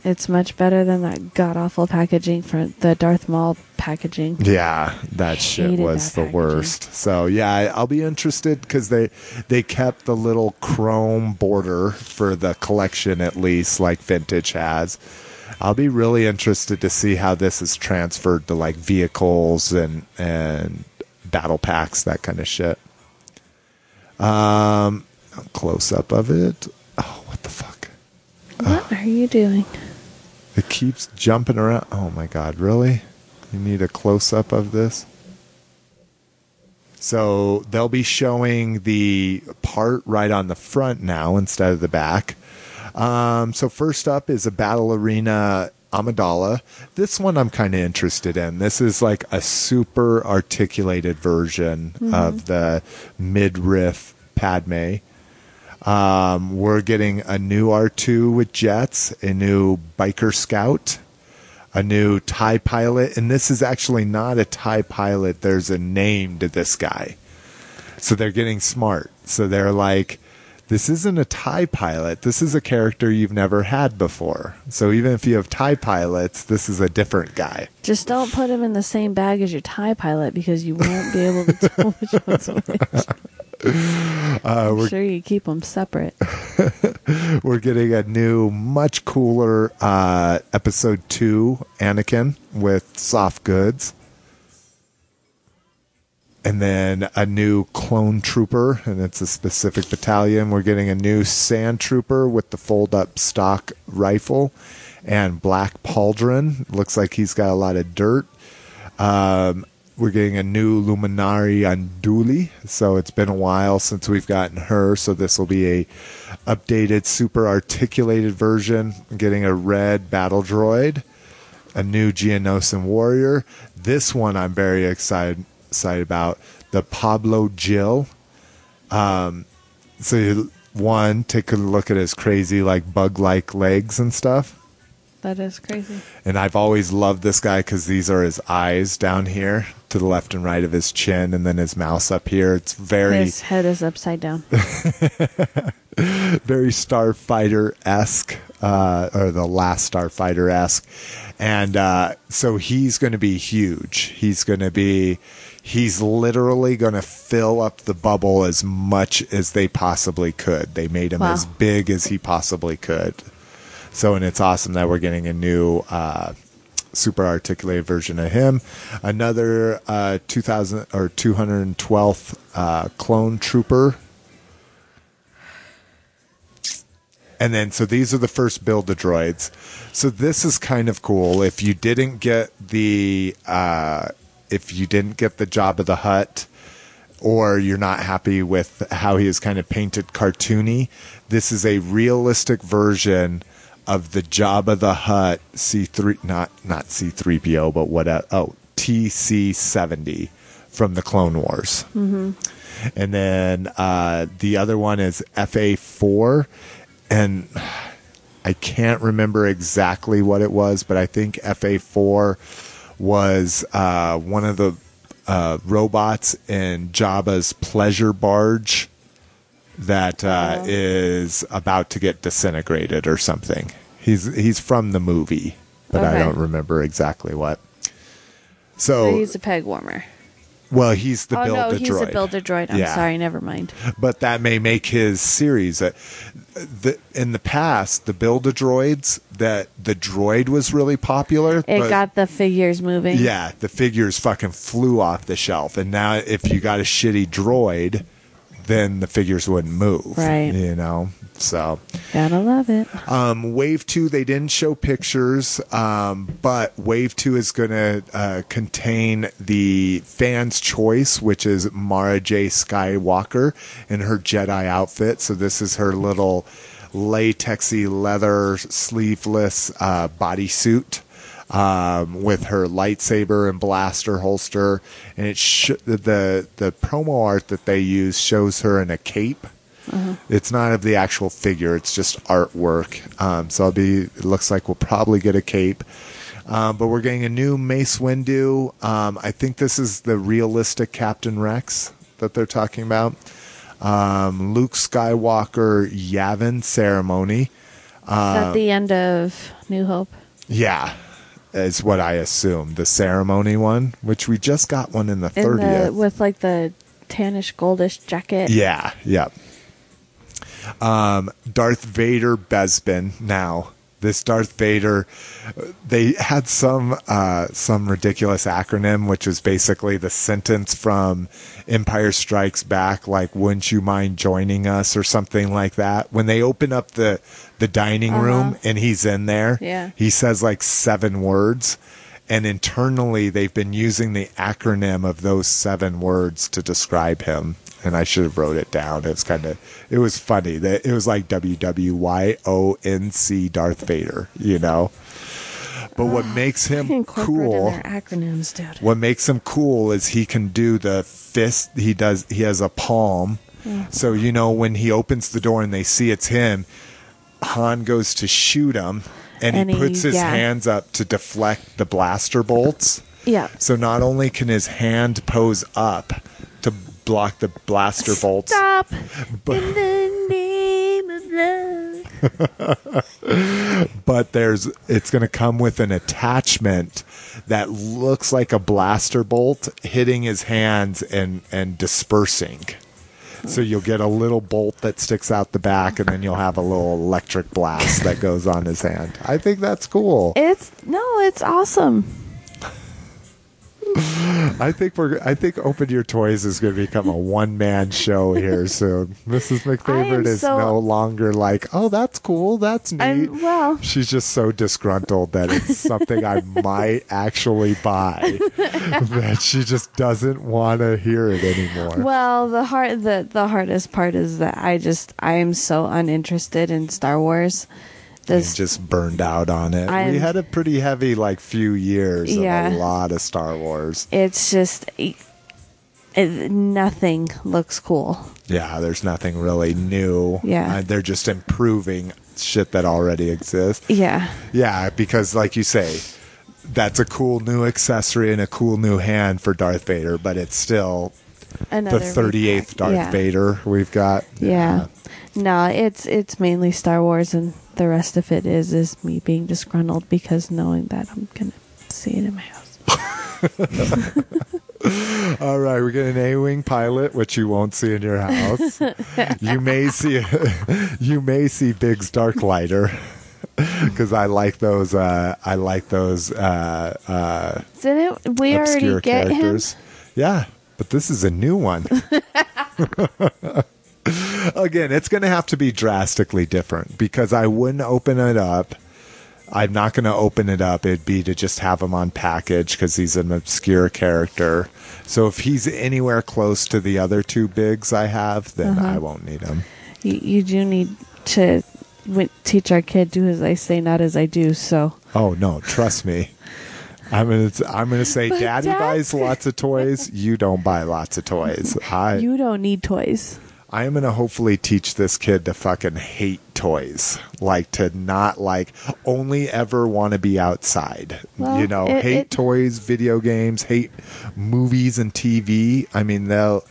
It's much better than that god awful packaging for the Darth Maul packaging. Yeah, that shit was that the worst. So yeah, I- I'll be interested because they they kept the little chrome border for the collection at least, like vintage has. I'll be really interested to see how this is transferred to like vehicles and and battle packs, that kind of shit. Um, close up of it. Oh, what the fuck! What are you doing? It keeps jumping around. Oh my god, really? You need a close up of this? So they'll be showing the part right on the front now instead of the back. Um, so first up is a battle arena Amidala. This one I'm kind of interested in. This is like a super articulated version of the midriff Padme. Um, we're getting a new R2 with jets, a new biker scout, a new TIE pilot, and this is actually not a TIE pilot. There's a name to this guy. So they're getting smart. So they're like, this isn't a TIE pilot. This is a character you've never had before. So even if you have TIE pilots, this is a different guy. Just don't put him in the same bag as your TIE pilot because you won't be able to tell which one's which. Uh, I'm sure you keep them separate. we're getting a new, much cooler uh, episode two Anakin with soft goods. And then a new clone trooper, and it's a specific battalion. We're getting a new sand trooper with the fold up stock rifle and black pauldron. Looks like he's got a lot of dirt. Um, we're getting a new Luminara Unduli, so it's been a while since we've gotten her. So this will be a updated, super articulated version. Getting a red battle droid, a new Geonosian warrior. This one I'm very excited excited about the Pablo Jill. Um, so you- one, take a look at his crazy like bug-like legs and stuff. That is crazy. And I've always loved this guy because these are his eyes down here to the left and right of his chin, and then his mouth up here. It's very, His head is upside down. very Starfighter esque, uh, or the last Starfighter esque. And uh, so he's going to be huge. He's going to be, he's literally going to fill up the bubble as much as they possibly could. They made him Wow. as big as he possibly could. So, and it's awesome that we're getting a new uh, super articulated version of him. Another uh, 2000 or 212th uh, clone trooper. And then, so these are the first build a droids. So this is kind of cool. If you didn't get the, uh, if you didn't get the Jabba the Hutt, or you're not happy with how he is kind of painted cartoony, this is a realistic version of the Jabba the Hutt C3 not not C3PO but what oh TC70 from the Clone Wars. Mm-hmm. And then uh, the other one is FA4 and I can't remember exactly what it was, but I think FA4 was uh, one of the uh, robots in Jabba's pleasure barge that uh, is about to get disintegrated or something. He's he's from the movie, but I Okay. don't remember exactly what. So So, he's a peg warmer. well, he's the oh build no, a he's droid. a build a droid. I'm Yeah. sorry, never mind. but that may make his series. Uh, the, in the past, the build a droids that the droid was really popular. It but- got the figures moving. yeah, the figures fucking flew off the shelf, and now if you got a shitty droid, then the figures wouldn't move. Right. You know. So, Gotta love it. um, Wave Two, they didn't show pictures, um, but Wave Two is going to uh, contain the fans' choice, which is Mara Jade Skywalker in her Jedi outfit. So this is her little latexy leather sleeveless uh, bodysuit. Um, with her lightsaber and blaster holster, and it sh- the the promo art that they use shows her in a cape. It's not of the actual figure; it's just artwork. Um, so I'll be. It looks like we'll probably get a cape, um, but we're getting a new Mace Windu. Um, I think this is the realistic Captain Rex that they're talking about. Um, Luke Skywalker Yavin ceremony. Is that the end of New Hope? Yeah, is what I assume the ceremony one, which we just got one in the thirtieth. with like the tannish goldish jacket. Yeah, yeah. Um, Darth Vader Bespin. Now, this Darth Vader, they had some uh, some ridiculous acronym, which was basically the sentence from Empire Strikes Back, like "Wouldn't you mind joining us?" or something like that. When they open up the the dining room and he's in there, Yeah. he says like seven words. And internally, they've been using the acronym of those seven words to describe him. And I should have wrote it down. It was kind of, it was funny that it was like W W Y O N C Darth Vader, you know. But what ah, makes him cool, acronyms, dude. what makes him cool is he can do the fist. He does. He has a palm. So you know when he opens the door and they see it's him, Han goes to shoot him, and, And he he- puts his yeah. hands up to deflect the blaster bolts. Yeah. So not only can his hand pose up block the blaster bolts, Stop. but In the name of love. but there's it's going to come with an attachment that looks like a blaster bolt hitting his hands and and dispersing So you'll get a little bolt that sticks out the back, and then you'll have a little electric blast that goes on his hand. I think that's cool. It's no, it's awesome. I think we're. I think Open Your Toys is going to become a one man show here soon. Mrs. McFavorite is so- no longer like, oh, that's cool, that's neat. I'm well. She's just so disgruntled that it's something I might actually buy that she just doesn't want to hear it anymore. Well, the hard the the hardest part is that I just I am so uninterested in Star Wars. This just burned out on it. we I'm- had a pretty heavy like few years Yeah. of a lot of Star Wars. it's just it, nothing looks cool. Yeah, there's nothing really new. Yeah. Uh, they're just improving shit that already exists. Yeah. Yeah, because like you say, that's a cool new accessory and a cool new hand for Darth Vader, but it's still Another the 38th. Darth yeah. Vader we've got. Yeah. No, it's it's mainly Star Wars and the rest of it is is me being disgruntled because knowing that I'm gonna see it in my house. All right, we get an A-wing pilot, which you won't see in your house. you may see, you may see Biggs Darklighter, because I like those. Uh, I like those uh, uh, Didn't we already get characters. Yeah, but this is a new one. Again, it's going to have to be drastically different because I wouldn't open it up. I'm not going to open it up. It'd be to just have him on package because he's an obscure character. So if he's anywhere close to the other two bigs I have, then Uh-huh. I won't need him. You, you do need to w- teach our kid do as I say, not as I do. So Oh no, trust me. I'm gonna I'm gonna say, Daddy Dad- buys lots of toys. You don't buy lots of toys. I you don't need toys. I am gonna hopefully teach this kid to fucking hate toys, like to not like only ever want to be outside. Well, you know, it- hate it- toys, video games, hate movies and TV. I mean, they'll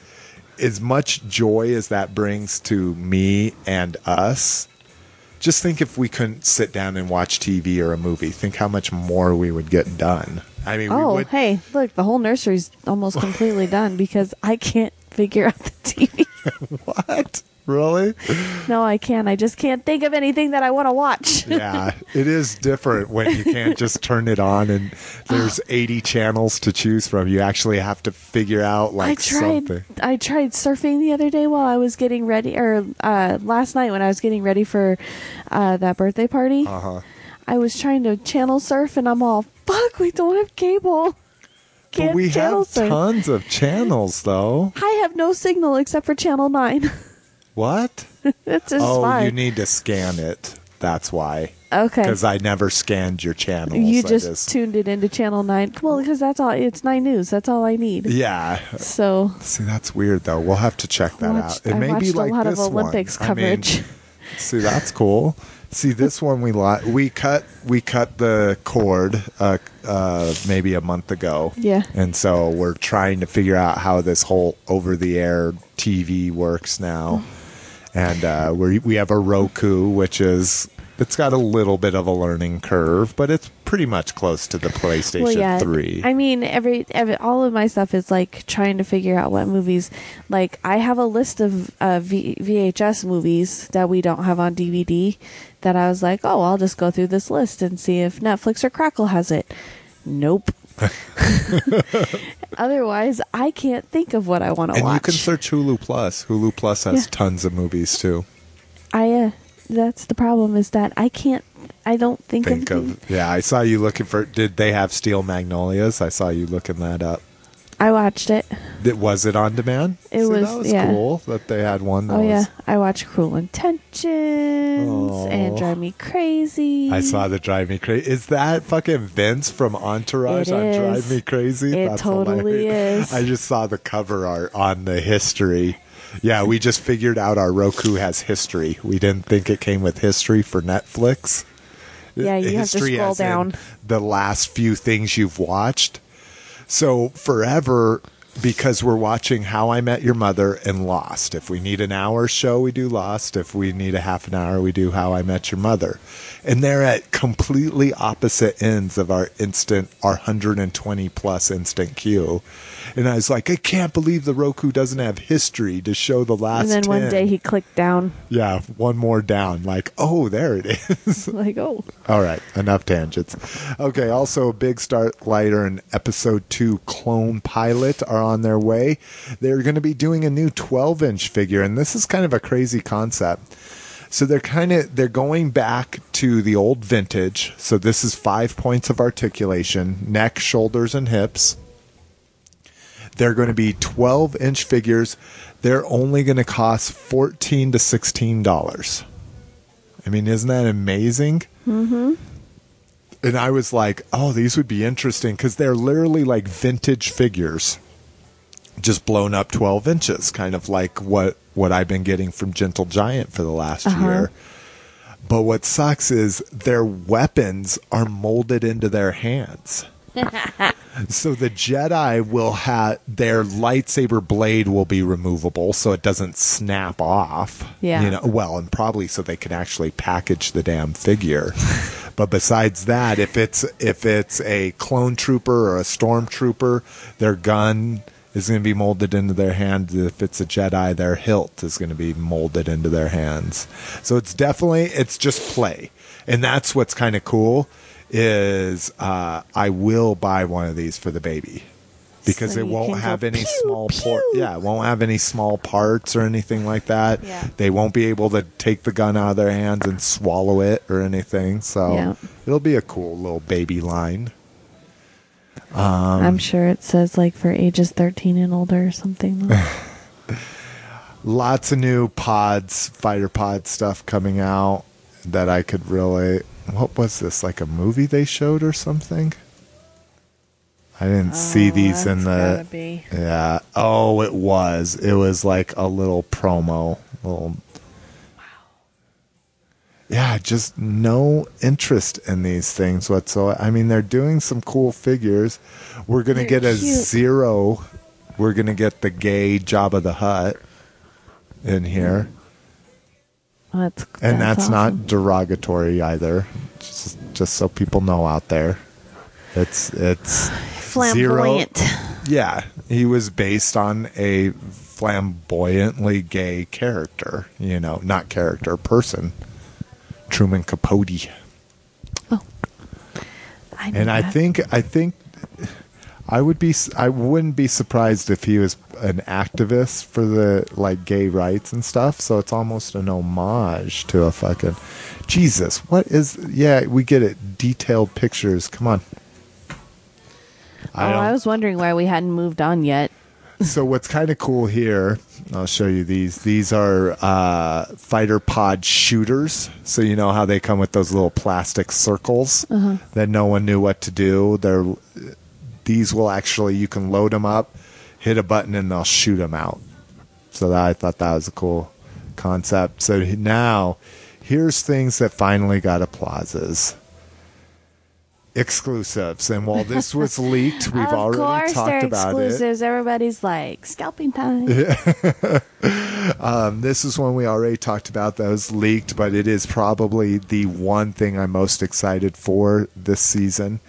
as much joy as that brings to me and us. Just think if we couldn't sit down and watch TV or a movie. Think how much more we would get done. I mean, we Oh, would. hey, look, the whole nursery's almost completely done because I can't figure out the TV. What? Really? no, I can't. I just can't think of anything that I want to watch. yeah, it is different when you can't just turn it on and there's 80 channels to choose from. You actually have to figure out I like tried. something. I tried surfing the other day while I was getting ready, or uh, last night when I was getting ready for uh, that birthday party. Uh huh. I was trying to channel surf, and I'm all, "Fuck, we don't have cable." But we have tons of channels though. I have no signal except for channel nine. What? That's just oh, fine. you need to scan it. That's why. okay. Because I never scanned your channels. you I just, tuned it into channel nine. Well, because that's all. It's nine news. That's all I need. yeah. So See, that's weird though. We'll have to check that watched, out. It I may be like a lot this of Olympics one. I mean, coverage. See, that's cool. See, this one we li- we cut we cut the cord uh, uh, maybe a month ago. Yeah. and so we're trying to figure out how this whole over the air TV works now. And uh, we we have a Roku, which is it's got a little bit of a learning curve, but it's pretty much close to the PlayStation well, yeah. Three. I mean, every, every all of my stuff is like trying to figure out what movies. Like, I have a list of uh, v- VHS movies that we don't have on DVD. That I was like, oh, I'll just go through this list and see if Netflix or Crackle has it. Nope. Otherwise, I can't think of what I want to and watch. you can search Hulu Plus. Hulu Plus has Yeah. tons of movies too. I uh, that's the problem is that I can't. I don't think, think of. of yeah i saw you looking for did they have steel magnolias i saw you looking that up I watched it. Did- was it on demand It See, was- that was yeah. cool that they had one that Oh yeah, I watched Cruel Intentions and Oh. Drive Me Crazy. i saw the drive me crazy is that fucking vince from entourage It on drive me crazy It totally hilarious. is. i just saw the cover art on the history yeah we just figured out our roku has history we didn't think it came with history for netflix Yeah, you have to scroll down. the last few things you've watched. So forever, because we're watching How I Met Your Mother and Lost. If we need an hour show, we do Lost. If we need a half an hour, we do How I Met Your Mother. And they're at completely opposite ends of our instant, our 120 plus instant queue. And I was like, I can't believe the Roku doesn't have history to show the last. and then one day he clicked down, yeah, one more down. Like, oh, there it is. like, oh, All right, enough tangents. Okay, also Biggs Darklighter and Episode 2 Clone Pilot are on their way. They're going to be doing a new 12 inch figure, and this is kind of a crazy concept. So they're kind of they're going back to the old vintage. So this is five points of articulation, neck, shoulders, and hips. They're going to be 12 inch figures. They're only going to cost 14 to 16 dollars. I mean, isn't that amazing? Mm-hmm. And I was like, oh, these would be interesting because they're literally like vintage figures, just blown up 12 inches, kind of like what, what I've been getting from Gentle Giant for the last year. But what sucks is their weapons are molded into their hands. so the Jedi will have their lightsaber blade will be removable so it doesn't snap off. Yeah. You know, well, and probably so they can actually package the damn figure. but besides that, if it's if it's a clone trooper or a stormtrooper, their gun is going to be molded into their hand. If it's a Jedi, their hilt is going to be molded into their hands. So it's definitely it's just play, and that's what's kind of cool. Is uh, I will buy one of these for the baby because So it won't have any pew, small pew. Yeah, it won't have any small parts or anything like that. Yeah. They won't be able to take the gun out of their hands and swallow it or anything. So Yeah. it'll be a cool little baby line. Um, I'm sure it says like for ages 13 and older or something. lots of new pods, fighter pod stuff coming out that I could really. What was this? Like a movie they showed or something? I didn't see oh, these in Oh, the. Yeah. Oh, it was. It was like a little promo. Little. Yeah, just no interest in these things whatsoever. I mean, they're doing some cool figures. We're gonna They're get a cute. Ziro. We're gonna get the gay Jabba the Hutt in here, Oh, that's, and that's, awesome. not derogatory either. Just, just so people know out there, it's it's flamboyant. Ziro. Yeah, he was based on a flamboyantly gay character. You know, not character, person. Truman Capote. Oh, I And I think I think I would be I wouldn't be surprised if he was an activist for the like gay rights and stuff. So it's almost an homage to a fucking Jesus. What is? Yeah, we get it. Detailed pictures. Come on. oh, I was wondering why we hadn't moved on yet. so what's kind of cool here i'll show you these these are uh, fighter pod shooters so you know how they come with those little plastic circles that no one knew what to do they're these will actually you can load them up hit a button and they'll shoot them out. So that, i thought that was a cool concept. So now here's things that finally got applauses. Exclusives. And while this was leaked we've already course, talked they're about it. exclusives. Everybody's like scalping time. Um, this is one we already talked about that was leaked, but it is probably the one thing I'm most excited for this season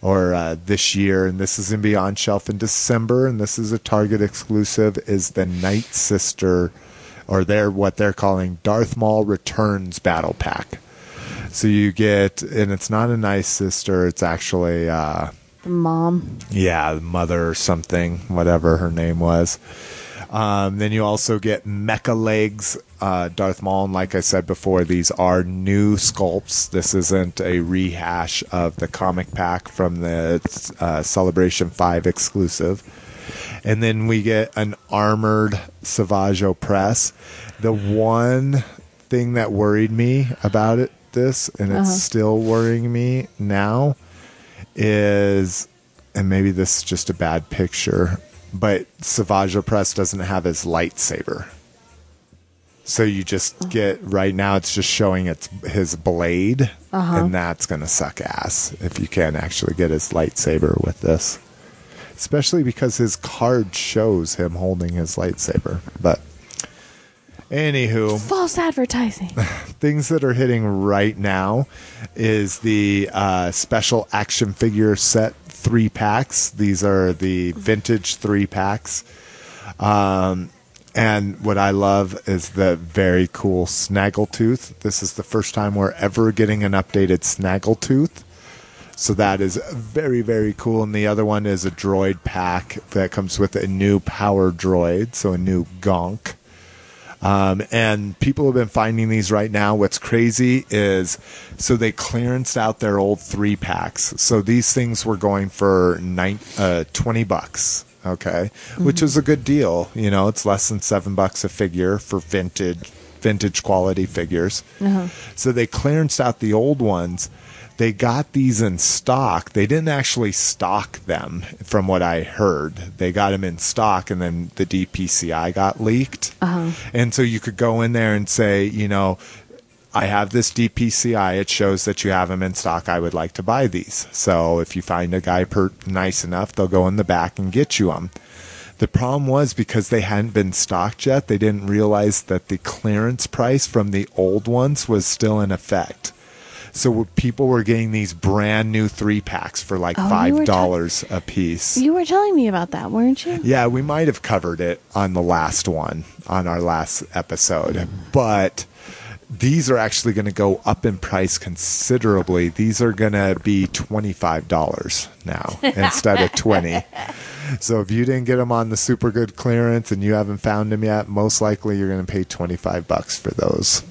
or uh, this year. And this is going to be on shelf in December, and this is a Target exclusive. Is the Night Sister, or they're what they're calling Darth Maul Returns Battle Pack. So you get, and it's not a Night Sister; it's actually. Uh, Mom. yeah, mother or something, whatever her name was. Um, then you also get Mecha Legs, uh, Darth Maul, and like I said before, these are new sculpts. This isn't a rehash of the comic pack from the uh, Celebration 5 exclusive. And then we get an armored Savage Opress. The one thing that worried me about it, this, and it's still worrying me now, is, and maybe this is just a bad picture, but Savage Opress doesn't have his lightsaber. So you just oh. get right now it's just showing it's his blade, uh-huh. and that's gonna suck ass if you can't actually get his lightsaber with this. especially because his card shows him holding his lightsaber. But anywho, False advertising. things that are hitting right now is the uh, special action figure set three packs. These are the vintage three packs. Um, and what I love is the very cool Snaggletooth. This is the first time we're ever getting an updated Snaggletooth. So that is very, very cool. And the other one is a droid pack that comes with a new power droid, so a new Gonk. Um, and people have been finding these right now. What's crazy is so they clearanced out their old three packs. So these things were going for nine, uh, 20 bucks. Okay. Which is a good deal. You know, it's less than seven bucks a figure for vintage, vintage quality figures. So they clearanced out the old ones. They got these in stock. They didn't actually stock them, from what I heard. They got them in stock, and then the DPCI got leaked. Uh-huh. And so you could go in there and say, you know, I have this DPCI. It shows that you have them in stock. I would like to buy these. So if you find a guy per- nice enough, they'll go in the back and get you them. The problem was because they hadn't been stocked yet, they didn't realize that the clearance price from the old ones was still in effect. So people were getting these brand new three packs for like Oh, five ta- dollars a piece. you were telling me about that, weren't you? Yeah, we might have covered it on the last one, on our last episode. But these are actually going to go up in price considerably. These are going to be $25 now instead of 20 So if you didn't get them on the super good clearance and you haven't found them yet, most likely you're going to pay 25 bucks for those.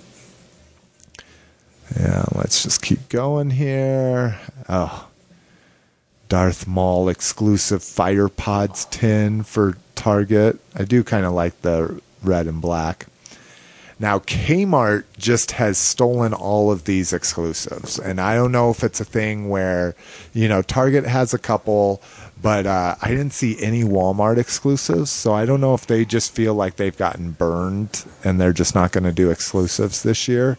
Yeah, let's just keep going here. Oh, Darth Maul exclusive Fighter Pods tin for Target. I do kind of like the red and black. Now, Kmart just has stolen all of these exclusives. And I don't know if it's a thing where, you know, Target has a couple, but uh, I didn't see any Walmart exclusives. So I don't know if they just feel like they've gotten burned and they're just not going to do exclusives this year.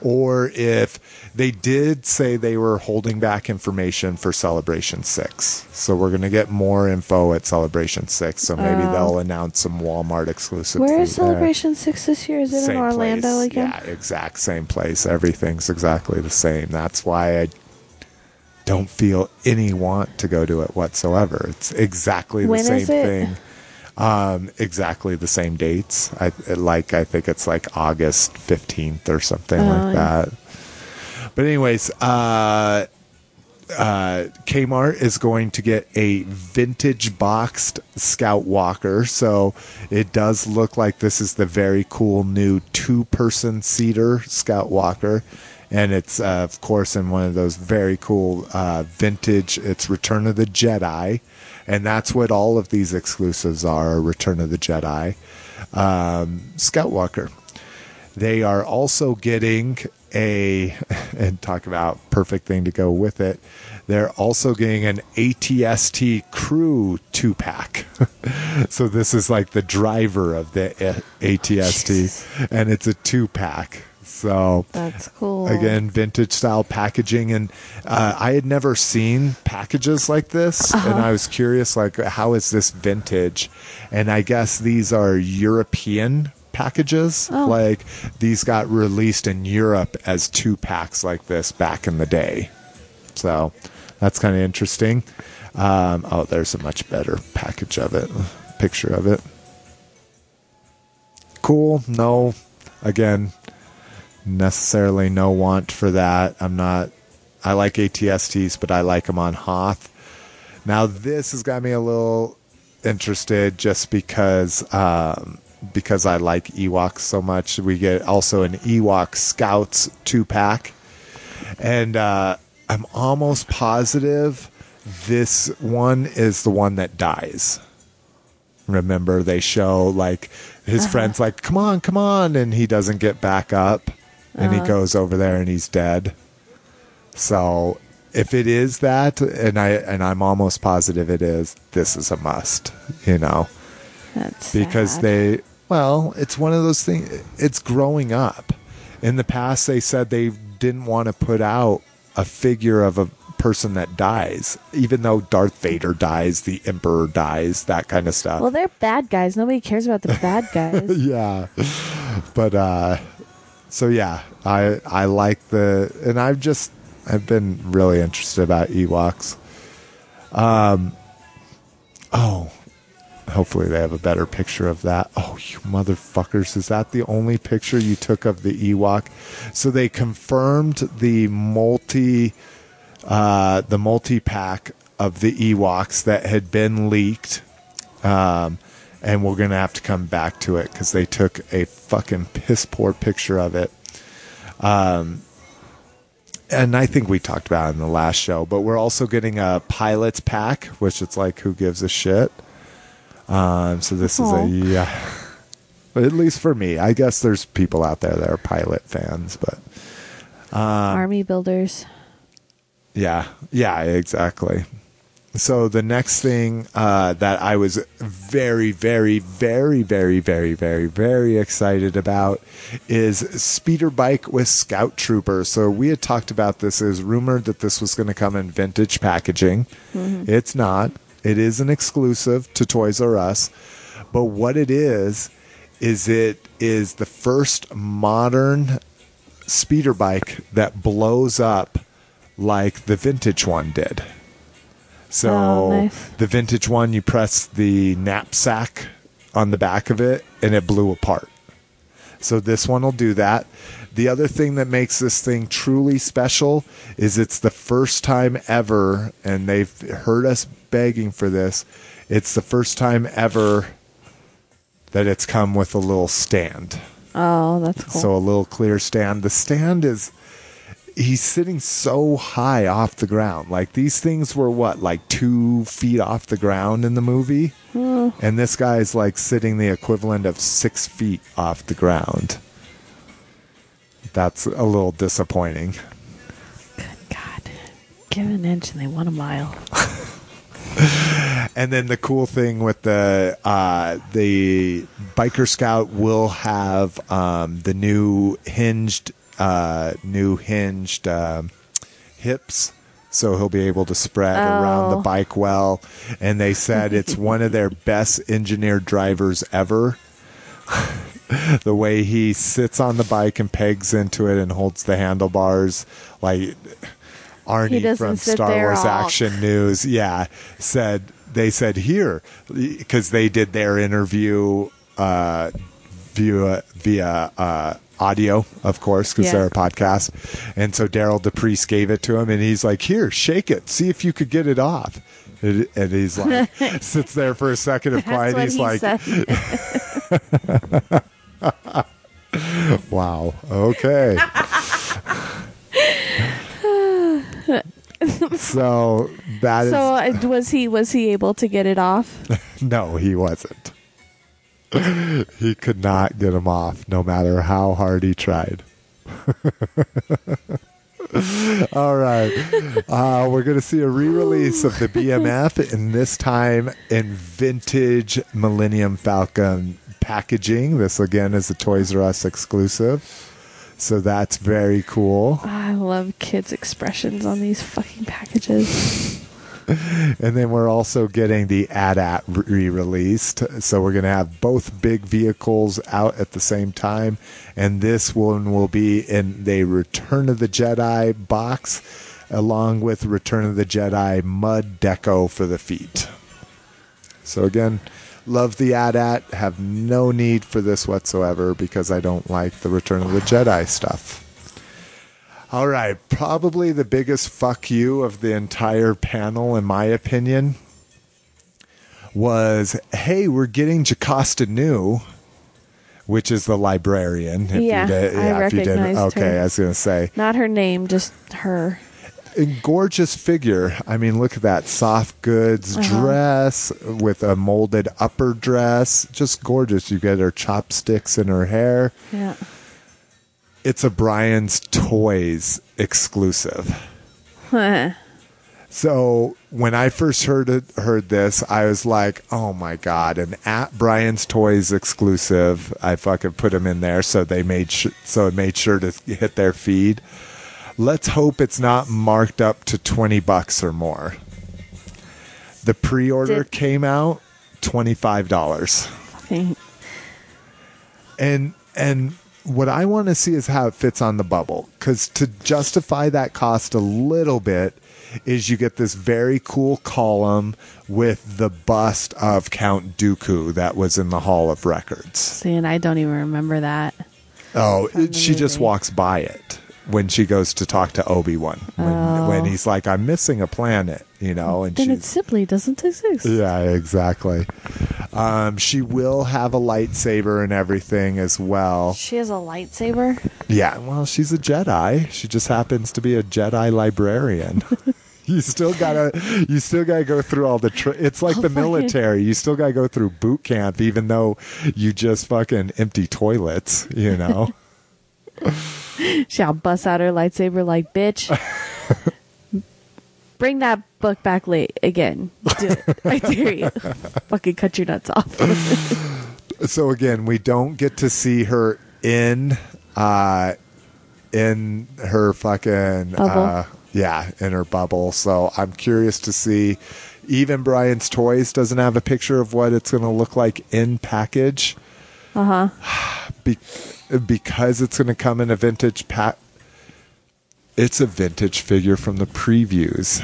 Or if they did say they were holding back information for Celebration 6. So we're going to get more info at Celebration 6. So maybe they'll announce some Walmart exclusives. Where is. Celebration Six this year? Is it in Orlando place. again? Yeah, exact same place. Everything's exactly the same. That's why I don't feel any want to go to it whatsoever. It's exactly the When same thing. Um, exactly the same dates. I like. I think it's like August fifteenth or something Oh, like yeah. that. But anyways, uh, uh, Kmart is going to get a vintage boxed Scout Walker. So it does look like this is the very cool new two person seater Scout Walker. And it's, uh, of course, in one of those very cool uh, vintage, it's Return of the Jedi. And that's what all of these exclusives are Return of the Jedi. Um, Scout Walker. They are also getting a, and talk about perfect thing to go with it. They're also getting an ATST crew two pack. so this is like the driver of the ATST, and it's a two pack. So That's cool. again vintage style packaging. And uh, i had never seen packages like this and i was curious like how is this vintage? And i guess these are european packages. Oh. like these got released in europe as two packs like this back in the day. So that's kind of interesting. Um, oh there's a much better package of it picture of it. Cool no again necessarily no want for that. I'm not. I like ATSTs, but I like them on Hoth. Now this has got me a little interested, just because um, because I like Ewoks so much. We get also an Ewok Scouts two pack, and uh, I'm almost positive this one is the one that dies. Remember, they show like his friends like, "Come on, come on," and he doesn't get back up, and he goes over there and he's dead. So if it is that, and I and I'm almost positive it is, this is a must. You know, That's because sad. they well it's one of those things it's growing up in the past they said they didn't want to put out a figure of a person that dies, even though Darth Vader dies, the Emperor dies, that kind of stuff. Well, they're bad guys. Nobody cares about the bad guys. yeah, but uh, so yeah, I I like the, and I've just I've been really interested about Ewoks. Um, oh, hopefully they have a better picture of that. Oh, you motherfuckers! Is that the only picture you took of the Ewok? So they confirmed the multi, uh, the multi pack of the Ewoks that had been leaked. Um, and we're gonna have to come back to it because they took a fucking piss poor picture of it. Um, and I think we talked about it in the last show, but we're also getting a pilot's pack, which it's like who gives a shit. Um, so this Aw. is a yeah. But at least for me, I guess there's people out there that are pilot fans, but Army builders. Yeah, yeah, exactly. So the next thing uh, that I was very, very, very, very, very, very, very excited about is speeder bike with Scout Trooper. So we had talked about this. It was rumored that this was going to come in vintage packaging. It's not. It is an exclusive to Toys R Us. But what it is is it is the first modern speeder bike that blows up like the vintage one did. So Oh, nice. the vintage one, you press the knapsack on the back of it and it blew apart. So this one will do that. The other thing that makes this thing truly special is it's the first time ever, and they've heard us begging for this. It's the first time ever that it's come with a little stand. Oh, that's cool. So a little clear stand. The stand is he's sitting so high off the ground. Like these things were what, like two feet off the ground in the movie? And this guy's like sitting the equivalent of six feet off the ground. That's a little disappointing. God, give an inch and they want a mile. And then the cool thing with the uh, the biker scout will have um, the new hinged uh, new hinged um hips, so he'll be able to spread around the Oh. bike well. And they said it's one of their best engineered drivers ever. the way he sits on the bike and pegs into it and holds the handlebars like Arnie from Star Wars all- Action News, yeah, said they said here because they did their interview uh, via via uh, audio, of course, because Yeah. they're a podcast. And so Derryl DePriest gave it to him, and he's like, "Here, shake it, see if you could get it off." And and he's like, sits there for a second of quiet. He's he like, "Wow, okay." so that is so uh, was he was he able to get it off? No, he wasn't. he could not get him off, no matter how hard he tried. All right. Uh, we're going to see a re release of the BMF, and this time in vintage Millennium Falcon packaging. This, again, is a Toys R Us exclusive. So that's very cool. I love kids' expressions on these fucking packages. And then we're also getting the AT-AT re-released. So we're going to have both big vehicles out at the same time. And this one will be in the Return of the Jedi box along with Return of the Jedi mud deco for the feet. So again, love the AT-AT. Have no need for this whatsoever because I don't like the Return of the Jedi stuff. All right, probably the biggest fuck you of the entire panel, in my opinion, was hey, we're getting Jocasta Nu, which is the librarian. If Yeah, did- I if you didn't- recognized Okay, her. I was going to say. Not her name, just her. A gorgeous figure. I mean, look at that soft goods Uh-huh. dress with a molded upper dress. Just gorgeous. You get her chopsticks in her hair. Yeah. It's a Brian's Toys exclusive. So when I first heard it, heard this, I was like, "Oh my god!" An at Brian's Toys exclusive. I fucking put them in there, so they made sh- so it made sure to hit their feed. Let's hope it's not marked up to 20 bucks or more. The pre-order Did- came out $25. Okay. and and what I want to see is how it fits on the bubble because to justify that cost a little bit is you get this very cool column with the bust of Count Dooku that was in the Hall of Records. See, and I don't even remember that. Oh, the she just walks by it when she goes to talk to Obi Wan when, Oh. when he's like, "I'm missing a planet," you know, and Then it simply doesn't exist. yeah, exactly. Um, she will have a lightsaber and everything as well. She has a lightsaber. Yeah, well, she's a Jedi. She just happens to be a Jedi librarian. you still gotta, you still gotta go through all the. It's like Oh, the fucking- military. You still gotta go through boot camp, even though you just fucking empty toilets. You know. She'll bust out her lightsaber like, bitch. Bring that book back late again. Do it. I dare you. Fucking cut your nuts off. so again, we don't get to see her in, uh, in her fucking Bubble. Uh, yeah, in her bubble. So I'm curious to see. Even Brian's Toys doesn't have a picture of what it's going to look like in package. Uh huh. be- because it's going to come in a vintage pack. It's a vintage figure from the previews,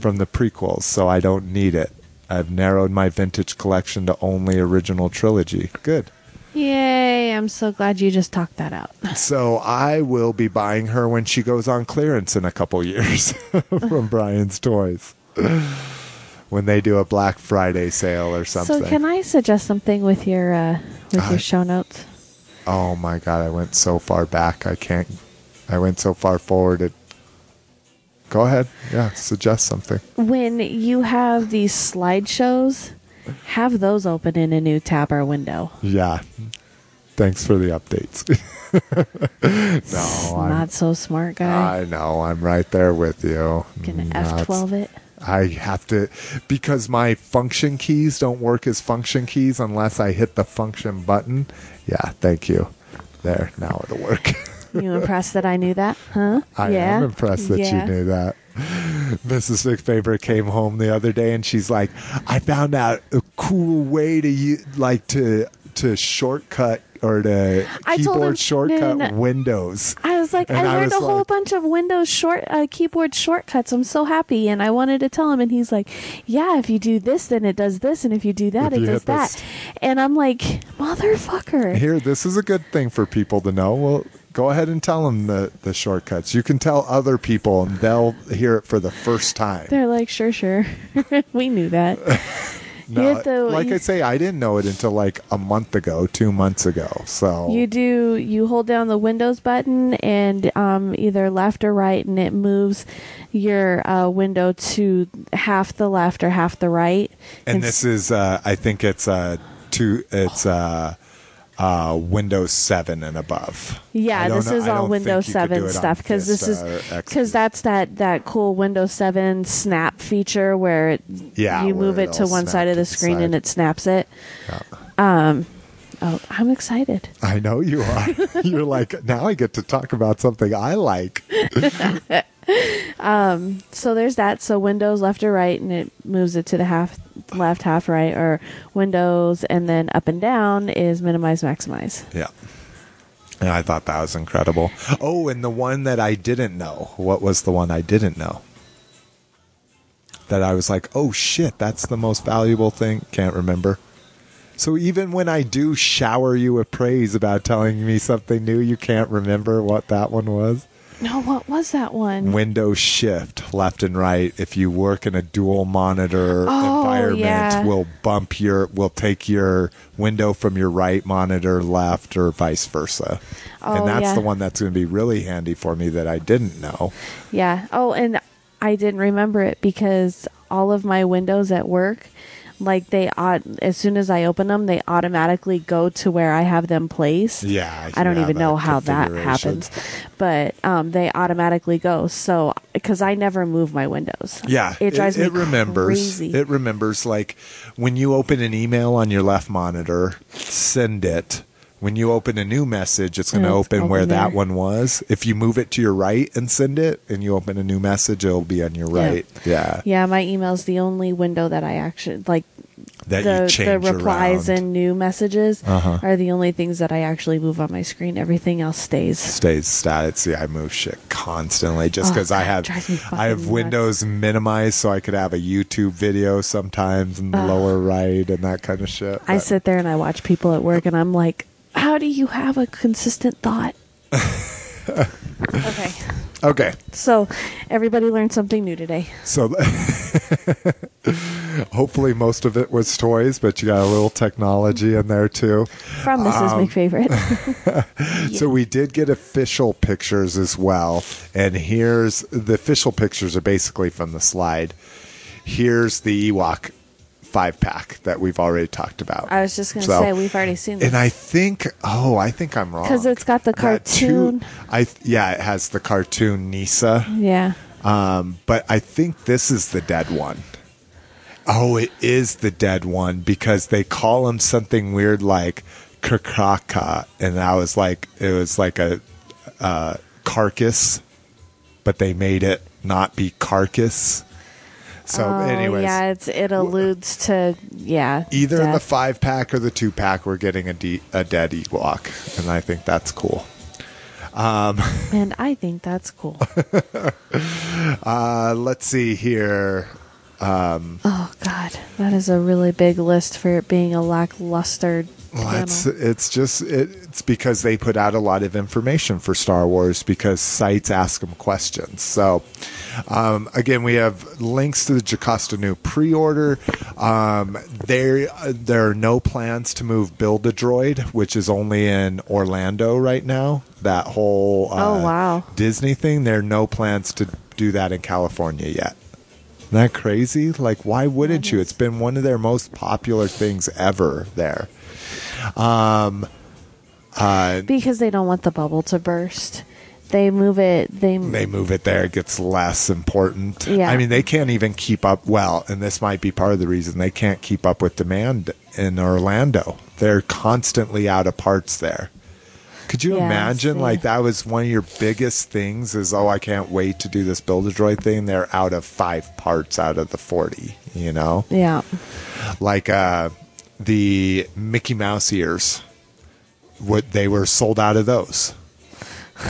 from the prequels, so I don't need it. I've narrowed my vintage collection to only original trilogy. Good. Yay. I'm so glad you just talked that out. So I will be buying her when she goes on clearance in a couple years from Brian's Toys. when they do a Black Friday sale or something. So, can I suggest something with your uh, with Uh, your show notes? Oh my god, I went so far back. I can't. I went so far forward. It. Go ahead. Yeah, suggest something. When you have these slideshows, have those open in a new tab or window. Yeah. Thanks for the updates. no, I'm, Not so smart guy. I know. I'm right there with you. Gonna F12 it. I have to because my function keys don't work as function keys unless I hit the function button. Yeah, thank you. There, now it'll work. You impressed that I knew that? Huh? I yeah. am impressed that Yeah. you knew that. Mrs. McFavorite came home the other day and she's like, "I found out a cool way to u- like to to shortcut or to I told him- keyboard no, shortcut no, no. Windows." I was like, And I I learned was a whole like- bunch of Windows short uh, keyboard shortcuts. I'm so happy, and I wanted to tell him, and he's like, "Yeah, if you do this, then it does this, and if you do that, If it you does hit that." this- And I'm like, "Motherfucker!" Here, this is a good thing for people to know. Well, go ahead and tell them the, the shortcuts. You can tell other people, and they'll hear it for the first time. They're like, "Sure, sure, we knew that." No, to- like you- I say, I didn't know it until like a month ago, two months ago. So You do. You hold down the Windows button and um, either left or right, and it moves your uh, window to half the left or half the right. and s- this is, uh, I think it's uh, two. It's uh, uh, Windows Seven and above. Yeah, this know- is all Windows think you could do 7 stuff because this is Vista or XP. because that's that that cool Windows 7 snap feature where it, Yeah, you where move it to one side of the screen side. and it snaps it. Yeah. Um, oh, I'm excited. I know you are. You're like now. I get to talk about something I like. Um, so there's that. So Windows left or right, and it moves it to the half left, half right, or Windows, and then up and down is minimize, maximize. Yeah. And I thought that was incredible. Oh, and the one that I didn't know. What was the one I didn't know? That I was like, oh shit, that's the most valuable thing. Can't remember. So even when I do shower you with praise about telling me something new, you can't remember what that one was? No, what was that one? Window shift left and right. If you work in a dual monitor Oh, environment, yeah. will bump your will take your window from your right monitor left or vice versa. Oh, and that's yeah. the one that's going to be really handy for me that I didn't know. Yeah. Oh, and I didn't remember it because all of my windows at work, like they as soon as I open them, they automatically go to where I have them placed. Yeah, I don't even know how that happens, but um, they automatically go. So because I never move my windows. Yeah, it drives me it remembers. crazy. It remembers like when you open an email on your left monitor, send it. When you open a new message, it's going to open open where that one was. If you move it to your right and send it, and you open a new message, it'll be on your right. Yeah, Yeah, my email's the only window that I actually like. that the the replies around. and new messages Uh-huh. are the only things that I actually move on my screen. Everything else stays. stays static. See, I move shit constantly just Oh, because I have I have fucking Windows minimized, so I could have a YouTube video sometimes in the lower right and that kind of shit. I sit there and I watch people at work, and I'm like, "How do you have a consistent thought?" okay, okay, so everybody learned something new today. so hopefully most of it was toys, but you got a little technology in there too. From Mrs. Um, McFavorite. So we did get official pictures as well, and here's the official pictures are basically from the slide. Here's the Ewok five pack that we've already talked about. I was just gonna So- say we've already seen this. And I think, oh, I think I'm wrong because it's got the That two- cartoon. I yeah, it has the cartoon Kneesaa, yeah, um, but I think this is the dead one. Oh, it is the dead one because they call him something weird like Kakraka, and I was like, it was like a, uh carcass, but they made it not be carcass. So, oh, anyways, yeah, it's it alludes to yeah. either in the five pack or the two pack, we're getting a, de- a dead Ewok, and I think that's cool. and I think that's cool. Uh, let's see here. Oh God, that is a really big list for it being a lackluster. Well, it's it's just it, it's because they put out a lot of information for Star Wars because sites ask them questions. So um, again, we have links to the Jocasta Nu pre-order. Um, there there are no plans to move Build a Droid, which is only in Orlando right now. That whole uh, Oh, wow. Disney thing. There are no plans to do that in California yet. Isn't that crazy? Like, why wouldn't you? It's been one of their most popular things ever there. Um, uh, because they don't want the bubble to burst. They move it. They, they move it there, it gets less important. Yeah. I mean, they can't even keep up. Well, and this might be part of the reason they can't keep up with demand in Orlando. They're constantly out of parts there. Could you Yeah, imagine? see. Like that was one of your biggest things. Is oh, I can't wait to do this build a droid thing. They're out of five parts out of the forty. You know, yeah. like uh, the Mickey Mouse ears. What they were sold out of those.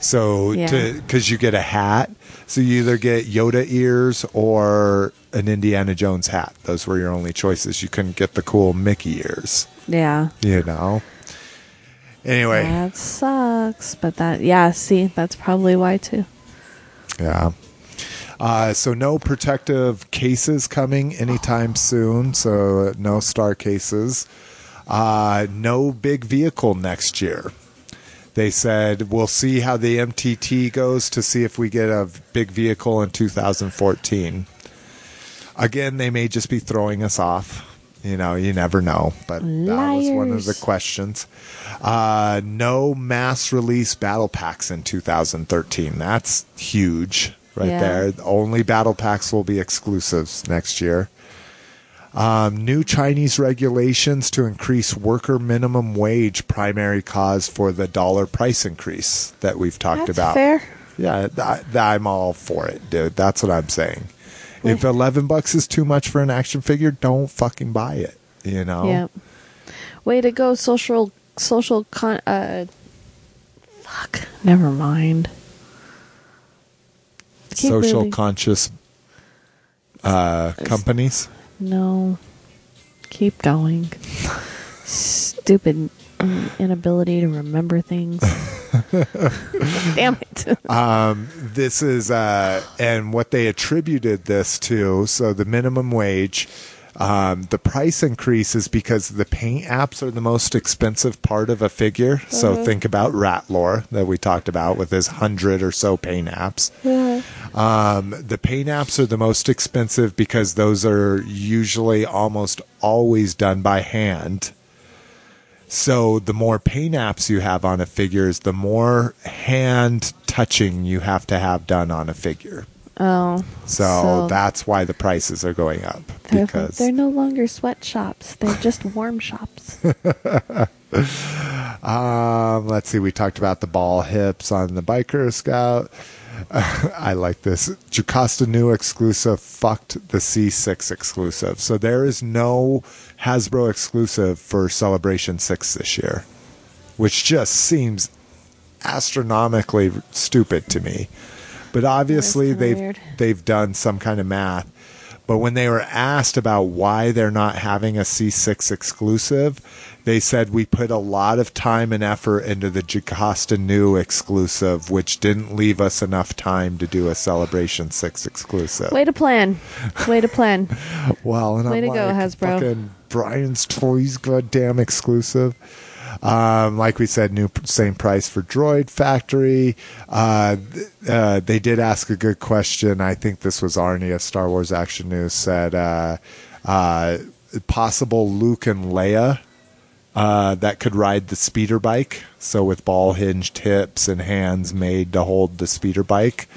So Yeah. to because you get a hat, so you either get Yoda ears or an Indiana Jones hat. Those were your only choices. You couldn't get the cool Mickey ears. Yeah. You know. Anyway, That sucks. But that, yeah, see, that's probably why too. yeah. Uh, so no protective cases coming anytime soon. So no star cases. Uh, no big vehicle next year. They said we'll see how the MTT goes to see if we get a big vehicle in 2014. Again, they may just be throwing us off. You know, you never know. But that was one of the questions. Uh, no mass release battle packs in 2013. That's huge right Yeah. there. Only battle packs will be exclusives next year. Um, new Chinese regulations to increase worker minimum wage, primary cause for the dollar price increase that we've talked That's about. fair. Yeah, th- th- I'm all for it, dude. That's what I'm saying. If 11 bucks is too much for an action figure, don't fucking buy it. You know? Yeah. Way to go, social social con. Uh, fuck. Never mind. Social really- conscious uh, companies. No. Keep going. Stupid mm, inability to remember things. Damn it. Um, this is uh, and what they attributed this to. So the minimum wage, um, the price increase is because the paint apps are the most expensive part of a figure. So think about Rattlor that we talked about with his hundred or so paint apps. Um, the paint apps are the most expensive because those are usually almost always done by hand. So the more paint apps you have on a figure is the more hand touching you have to have done on a figure. Oh. So, that's why the prices are going up they're, because they're no longer sweatshops. They're just warm shops. Um, let's see. We talked about the ball hips on the biker scout. I like this. Jocasta Nu exclusive fucked the C6 exclusive. So there is no Hasbro exclusive for Celebration 6 this year, which just seems astronomically stupid to me. But obviously they've weird. they've done some kind of math. But when they were asked about why they're not having a C6 exclusive, they said we put a lot of time and effort into the Jocasta Nu exclusive, which didn't leave us enough time to do a Celebration 6 exclusive. Way to plan. Way to plan. Well, and Way I'm to go, like, Hasbro. Fucking Brian's Toys, goddamn exclusive. Um, like we said, new same price for Droid Factory. Uh, uh, they did ask a good question. I think this was Arnie of Star Wars Action News said uh, uh, possible Luke and Leia uh, that could ride the speeder bike. So with ball hinged hips and hands made to hold the speeder bike.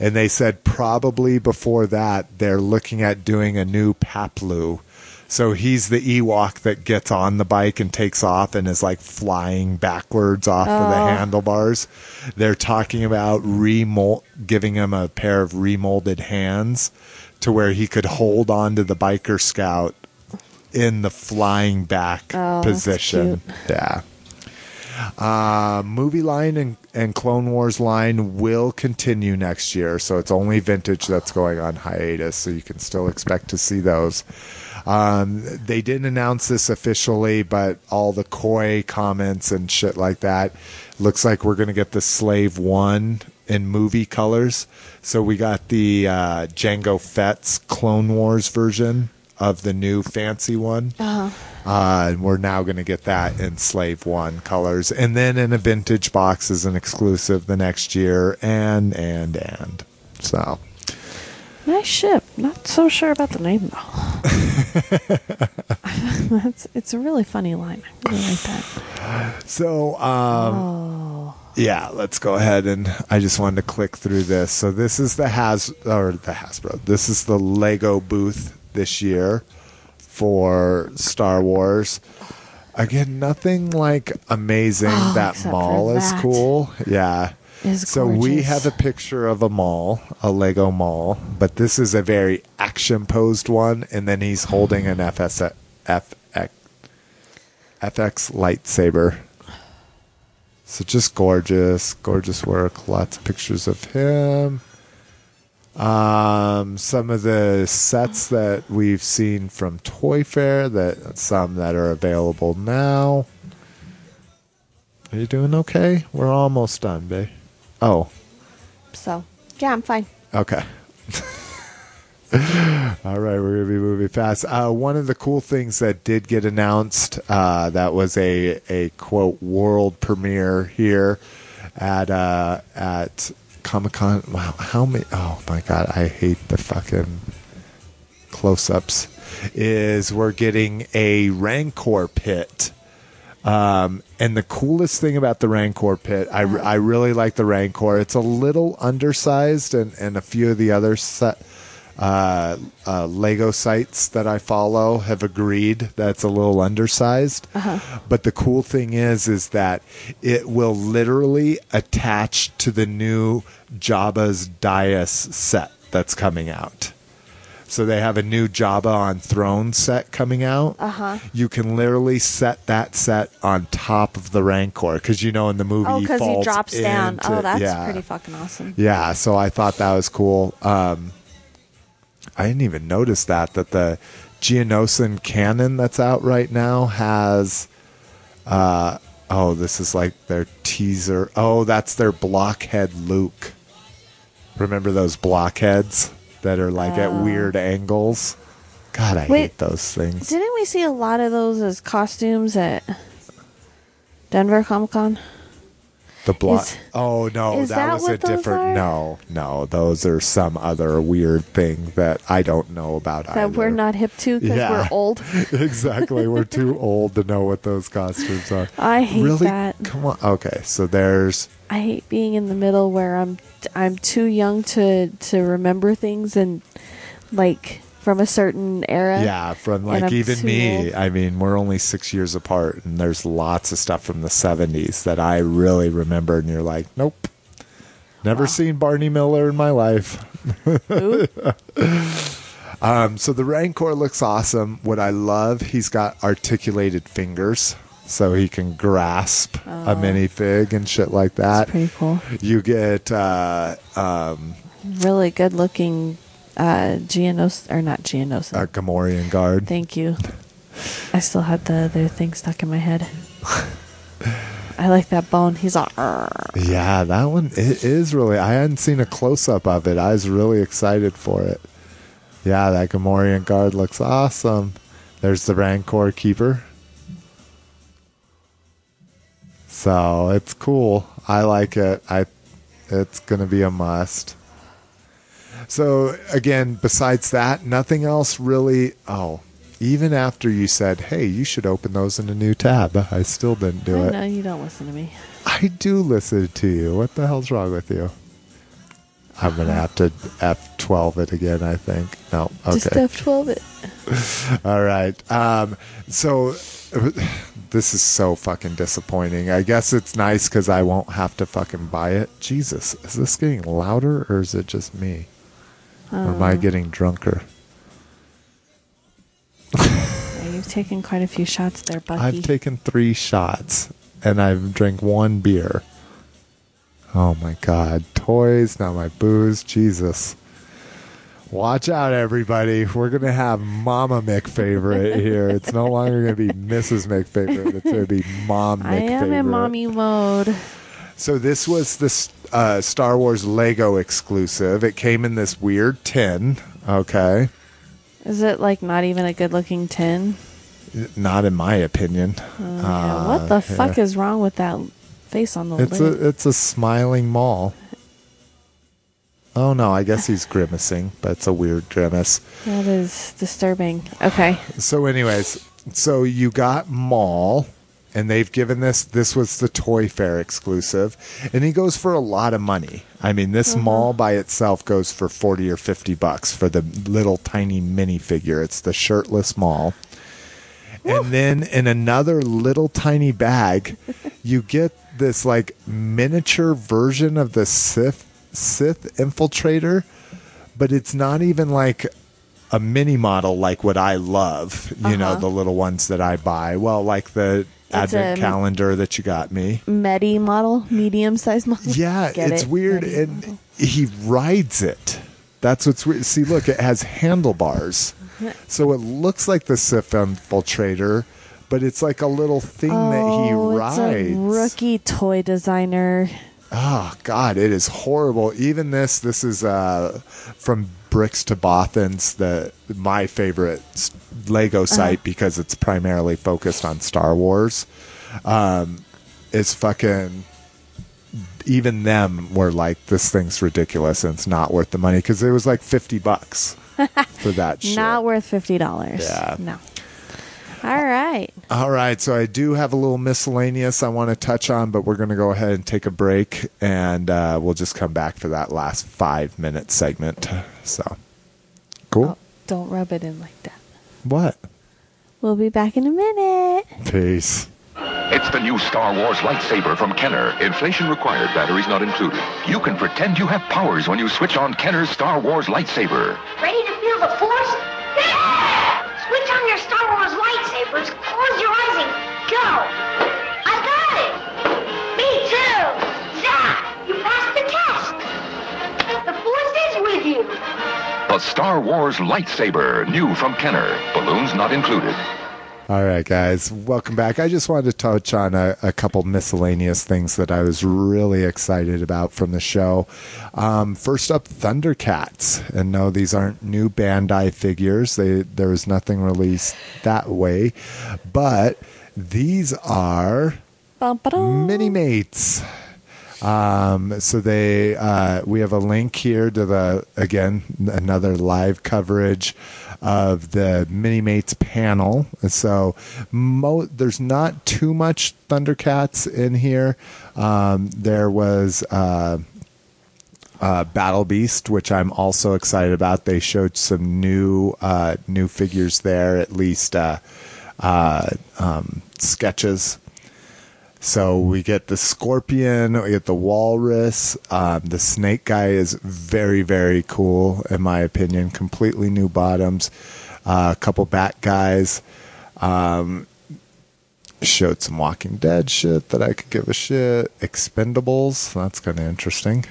And they said probably before that they're looking at doing a new Paploo. So he's the Ewok that gets on the bike and takes off and is like flying backwards off of the Oh. handlebars. They're talking about remold, giving him a pair of remolded hands to where he could hold on to the biker scout in the flying back Oh, position. Yeah. Uh, movie line and, and Clone Wars line will continue next year, so it's only vintage that's going on hiatus, so you can still expect to see those. Um, they didn't announce this officially, but all the coy comments and shit like that looks like we're going to get the Slave One in movie colors. So we got the uh, Jango Fett's Clone Wars version of the new fancy one. Uh, and we're now going to get that in Slave One colors, and then in a vintage box as an exclusive the next year, and and and. So Nice ship. Not so sure about the name though. That's it's a really funny line. I really like that. so um, Oh. yeah, let's go ahead and I just wanted to click through this. So this is the Has or the Hasbro. This is the Lego booth this year for Star Wars. Again, nothing like amazing. Oh, that Maul is that. cool. Yeah. So we have a picture of a Maul, a Lego Maul, but this is a very action posed one, and then he's holding an FS, FX, FX lightsaber. So just gorgeous, gorgeous work. Lots of pictures of him. Um, some of the sets that we've seen from Toy Fair, that some that are available now. Are you doing okay? We're almost done, babe. Oh, So yeah, I'm fine. Okay. All right, we're gonna be moving fast. Uh, one of the cool things that did get announced uh, that was a a quote world premiere here at uh, at Comic Con. Wow, how many? Oh my god, I hate the fucking close ups. Is we're getting a Rancor pit. Um, and the coolest thing about the Rancor pit, I, I really like the Rancor. It's a little undersized, and, and a few of the other set, uh, uh, Lego sites that I follow have agreed that's a little undersized. But the cool thing is, is that it will literally attach to the new Jabba's Dais set that's coming out. So they have a new Jabba on Throne set coming out. Uh-huh. You can literally set that set on top of the Rancor because you know in the movie Oh, because he falls drops down. Oh, that's yeah. pretty fucking awesome. Yeah, so I thought that was cool. Um, I didn't even notice that that the Geonosis cannon that's out right now has. Uh, oh, this is like their teaser. Oh, that's their blockhead Luke. Remember those blockheads that are like at Oh. weird angles? God, I Wait, hate those things. Didn't we see a lot of those as costumes at Denver Comic Con? The block. Is- oh no, is that, was what a those different. are? No, no, those are some other weird thing that I don't know about. That we're not hip to because Yeah. we're old. exactly. We're too old to know what those costumes are. I hate really? that. Come on. Okay, so there's. I hate being in the middle where I'm I'm too young to to remember things and like from a certain era. Yeah, from like even me. old. I mean, we're only six years apart, and there's lots of stuff from the 70s that I really remember, and you're like, nope. Never seen Barney Miller in my life. Um, so the Rancor looks awesome. What I love, he's got articulated fingers, so he can grasp a minifig and shit like that. Oh. Pretty cool. You get uh, um, Really good looking uh Geonos or not Geonosis. a Gamorrean guard. Thank you. I still had the other thing stuck in my head. I like that bone. He's all. "Arr." Yeah, that one it is really. I hadn't seen a close up of it. I was really excited for it. Yeah, that Gamorrean guard looks awesome. There's the Rancor keeper. So it's cool. I like it. I it's gonna be a must. So again, besides that, nothing else really. Oh, even after you said, "Hey, you should open those in a new tab," I still didn't do I it. know you don't listen to me. I do listen to you. What the hell's wrong with you? I'm gonna have to F12 it again. I think. No. Just Okay. F12 it. All right. Um, so this is so fucking disappointing. I guess it's nice because I won't have to fucking buy it. Jesus, is this getting louder or is it just me? Or am I uh. getting drunker? Yeah, you've taken quite a few shots there, Bucky. I've taken three shots and I've drank one beer. Oh my god. Toys, now my booze. Jesus. Watch out, everybody. We're going to have Mama McFavorite here. It's no longer going to be Mrs. McFavorite. It's going to be Mom I am in McFavorite. mommy mode. So this was this uh, Star Wars Lego exclusive. It came in this weird tin. Okay. Is it like not even a good looking tin? Not in my opinion. Yeah, what the fuck is wrong with that face on the Uh, It's lid? a it's a smiling Maul. Oh no, I guess he's grimacing, but it's a weird grimace. that is disturbing. Okay. So, anyways, so you got Maul, and they've given this. This was the Toy Fair exclusive, and he goes for a lot of money. I mean, this mm-hmm. Maul by itself goes for forty or fifty bucks for the little tiny minifigure. It's the shirtless Maul. And then in another little tiny bag, you get this like miniature version of the Sith Sith infiltrator, but it's not even like a mini model like what I love. You know, Uh-huh. the little ones that I buy. Well, like the It's advent calendar that you got me. Medi model, medium sized model. Yeah, Get it's it? weird, Medi and model. he rides it. That's what's weird. See, look, it has handlebars, so it looks like the Sith infiltrator, but it's like a little thing that he Oh, rides. Rookie toy designer. Oh God, it is horrible. Even this, this is uh, from Bricks to Bothans, the my favorite Lego site because it's primarily focused on Star Wars. Um, is fucking. Even them were like, this thing's ridiculous and it's not worth the money because it was like fifty bucks for that shit. Not worth fifty dollars. Yeah. No. All right. All right, so I do have a little miscellaneous I want to touch on, but we're going to go ahead and take a break, and uh, we'll just come back for that last five minute segment. So, cool. Oh, don't rub it in like that. What? We'll be back in a minute. Peace. It's the new Star Wars lightsaber from Kenner. Inflation required, batteries not included. You can pretend you have powers when you switch on Kenner's Star Wars lightsaber. Ready the test! The force is with you! The Star Wars lightsaber, new from Kenner. Balloons not included. All right, guys, welcome back. I just wanted to touch on a, a couple miscellaneous things that I was really excited about from the show. Um, first up, Thundercats, and no, these aren't new Bandai figures. They there was nothing released that way, but these are mini mates. Um, so they uh, we have a link here to the again another live coverage of the mini mates panel. So mo- there's not too much Thundercats in here. Um, there was. Uh, uh, Battle Beast, which I'm also excited about. They showed some new uh, new figures there, at least uh, uh, um, sketches. So we get the scorpion, we get the walrus. Um, the snake guy is very, very cool, in my opinion. Completely new bottoms. Uh, a couple bat guys. Um, showed some Walking Dead shit that I could give a shit. Expendables, that's kind of interesting.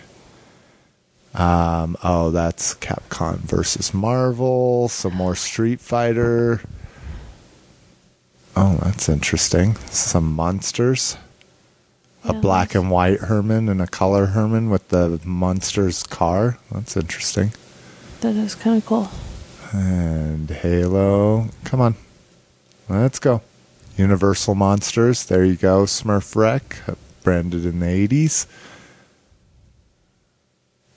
Um, oh, that's Capcom versus Marvel. Some more Street Fighter. Oh, that's interesting. Some monsters. A black and white Herman and a color Herman with the monster's car. That's interesting. That is kind of cool. And Halo. Come on. Let's go. Universal Monsters. There you go. Smurf Wreck. Uh, branded in the 80s.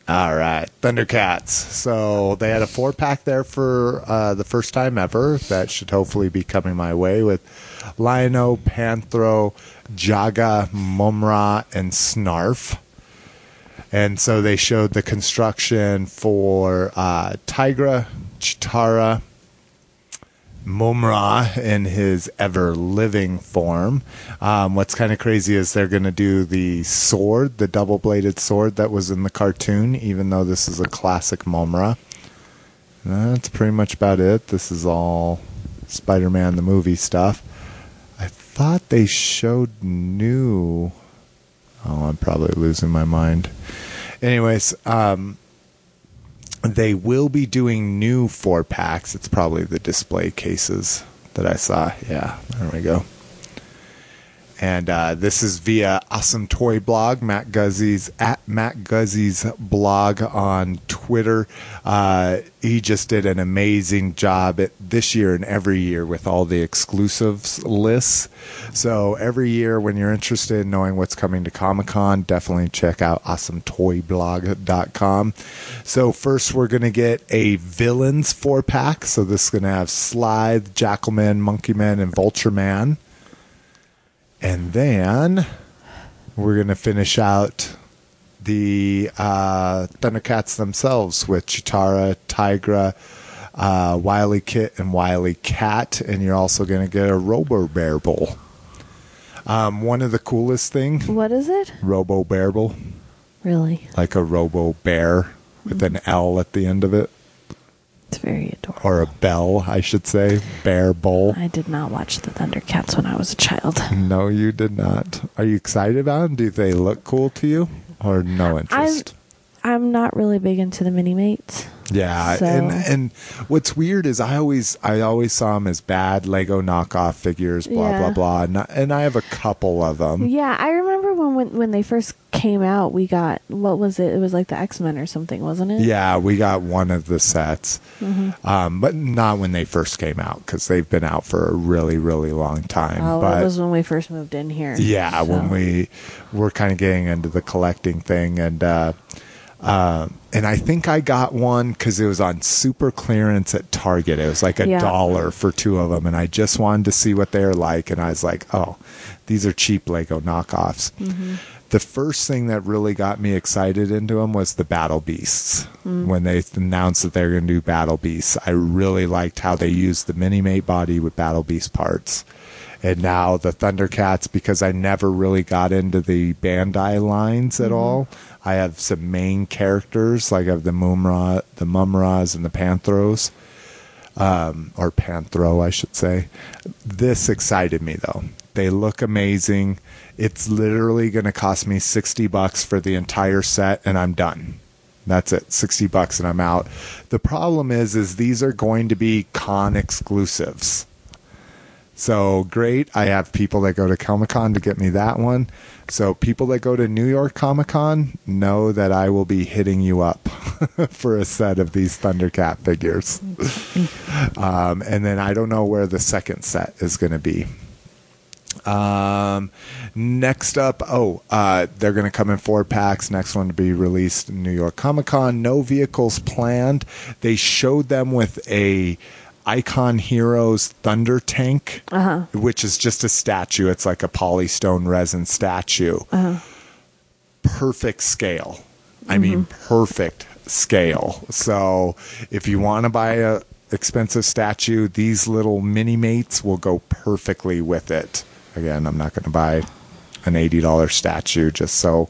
All right. Thundercats. So they had a four pack there for uh, the first time ever. That should hopefully be coming my way with Lion-O, Panthro, Jaga, Mumm-Ra, and Snarf. And so they showed the construction for uh, Tygra, Cheetara, Mumm-Ra in his ever living form. Um, what's kind of crazy is they're going to do the sword, the double bladed sword that was in the cartoon, even though this is a classic Mumm-Ra. That's pretty much about it. This is all Spider Man the movie stuff. I thought they showed new. Oh, I'm probably losing my mind. Anyways, um, they will be doing new four packs. It's probably the display cases that I saw. Yeah, there we go. And uh, this is via Awesome Toy Blog, Matt Guzzi's at Matt Guzzi's blog on Twitter. Uh, he just did an amazing job at this year and every year with all the exclusives lists. So every year, when you're interested in knowing what's coming to Comic Con, definitely check out AwesomeToyBlog.com. So first, we're going to get a villains four pack. So this is going to have Slithe, Jackalman, Monkeyman, and Vulture Man. And then we're going to finish out the uh, Thundercats themselves with Cheetara, Tygra, uh, Wily Kit, and Wily Cat. And you're also going to get a Robo Bearable. Um, one of the coolest things. What is it? Robo Bearable, Really? like a Robo Bear with an L at the end of it, It's very adorable. or a bell, I should say, Bear Bowl. I did not watch the Thundercats when I was a child. No, you did not. Are you excited about them? Do they look cool to you, or no interest? I'm not really big into the mini mates. Yeah, so- and and what's weird is I always I always saw them as bad Lego knockoff figures, blah Yeah. blah blah, and I, and I have a couple of them. Yeah, I remember when when, when they first came out, we got what was it? It was like the X Men or something, wasn't it? Yeah, we got one of the sets, Mm-hmm. um, but not when they first came out because they've been out for a really really long time. Oh, but it was when we first moved in here. Yeah, when So- we were kind of getting into the collecting thing, and uh, uh, and I think I got one because it was on super clearance at Target. It was like a Yeah. dollar for two of them, and I just wanted to see what they're like, and I was like, oh, these are cheap Lego knockoffs. Mm-hmm. The first thing that really got me excited into them was the Battle Beasts. Mm. When they announced that they're going to do Battle Beasts, I really liked how they used the Mini Mate body with Battle Beast parts and now the Thundercats because I never really got into the Bandai lines at all. I have some main characters like I have the Mumm-Ra, the Mumm-Ras, and the Panthros, um, or Panthro, I should say. This excited me though. They look amazing. It's literally going to cost me sixty bucks for the entire set, and I'm done. That's it, sixty bucks, and I'm out. The problem is, is these are going to be con exclusives. So great. I have people that go to Comic Con to get me that one. So people that go to New York Comic Con know that I will be hitting you up for a set of these Thundercat figures. um, and then I don't know where the second set is going to be. Um, next up, oh, uh, they're going to come in four packs. Next one to be released New York Comic Con. No vehicles planned. They showed them with a Icon Heroes Thunder Tank, uh-huh. which is just a statue. It's like a polystone resin statue. Uh-huh. Perfect scale. I mm-hmm. mean, perfect scale. So if you want to buy a expensive statue, these little mini mates will go perfectly with it. Again, I'm not going to buy an $80 statue just so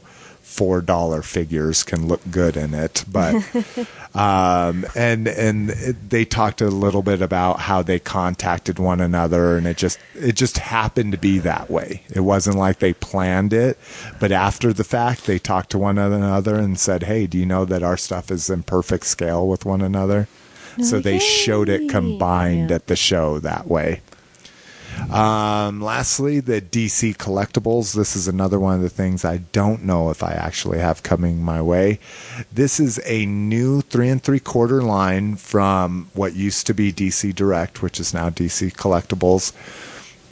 $4 figures can look good in it, but um, and and it, they talked a little bit about how they contacted one another, and it just it just happened to be that way. It wasn't like they planned it, but after the fact, they talked to one another and said, "Hey, do you know that our stuff is in perfect scale with one another?" So they showed it combined Yeah. at the show that way. Um, lastly, the DC collectibles. This is another one of the things I don't know if I actually have coming my way. This is a new three and three quarter line from what used to be DC Direct, which is now DC Collectibles.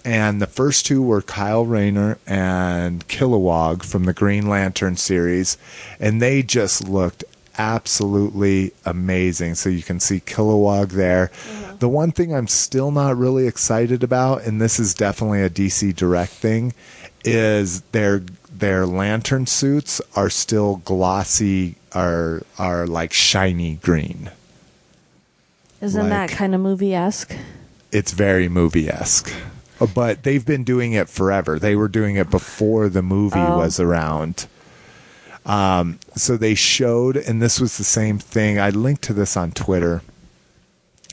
And the first two were Kyle Rayner and Kilowog from the Green Lantern series. And they just looked absolutely amazing. So you can see Kilowog there. Mm-hmm. The one thing I'm still not really excited about, and this is definitely a DC Direct thing, is their their lantern suits are still glossy, are are like shiny green. Isn't that kind of movie esque? it's very movie esque. But they've been doing it forever. They were doing it before the movie Oh. was around. Um, so they showed, and this was the same thing. I linked to this on Twitter.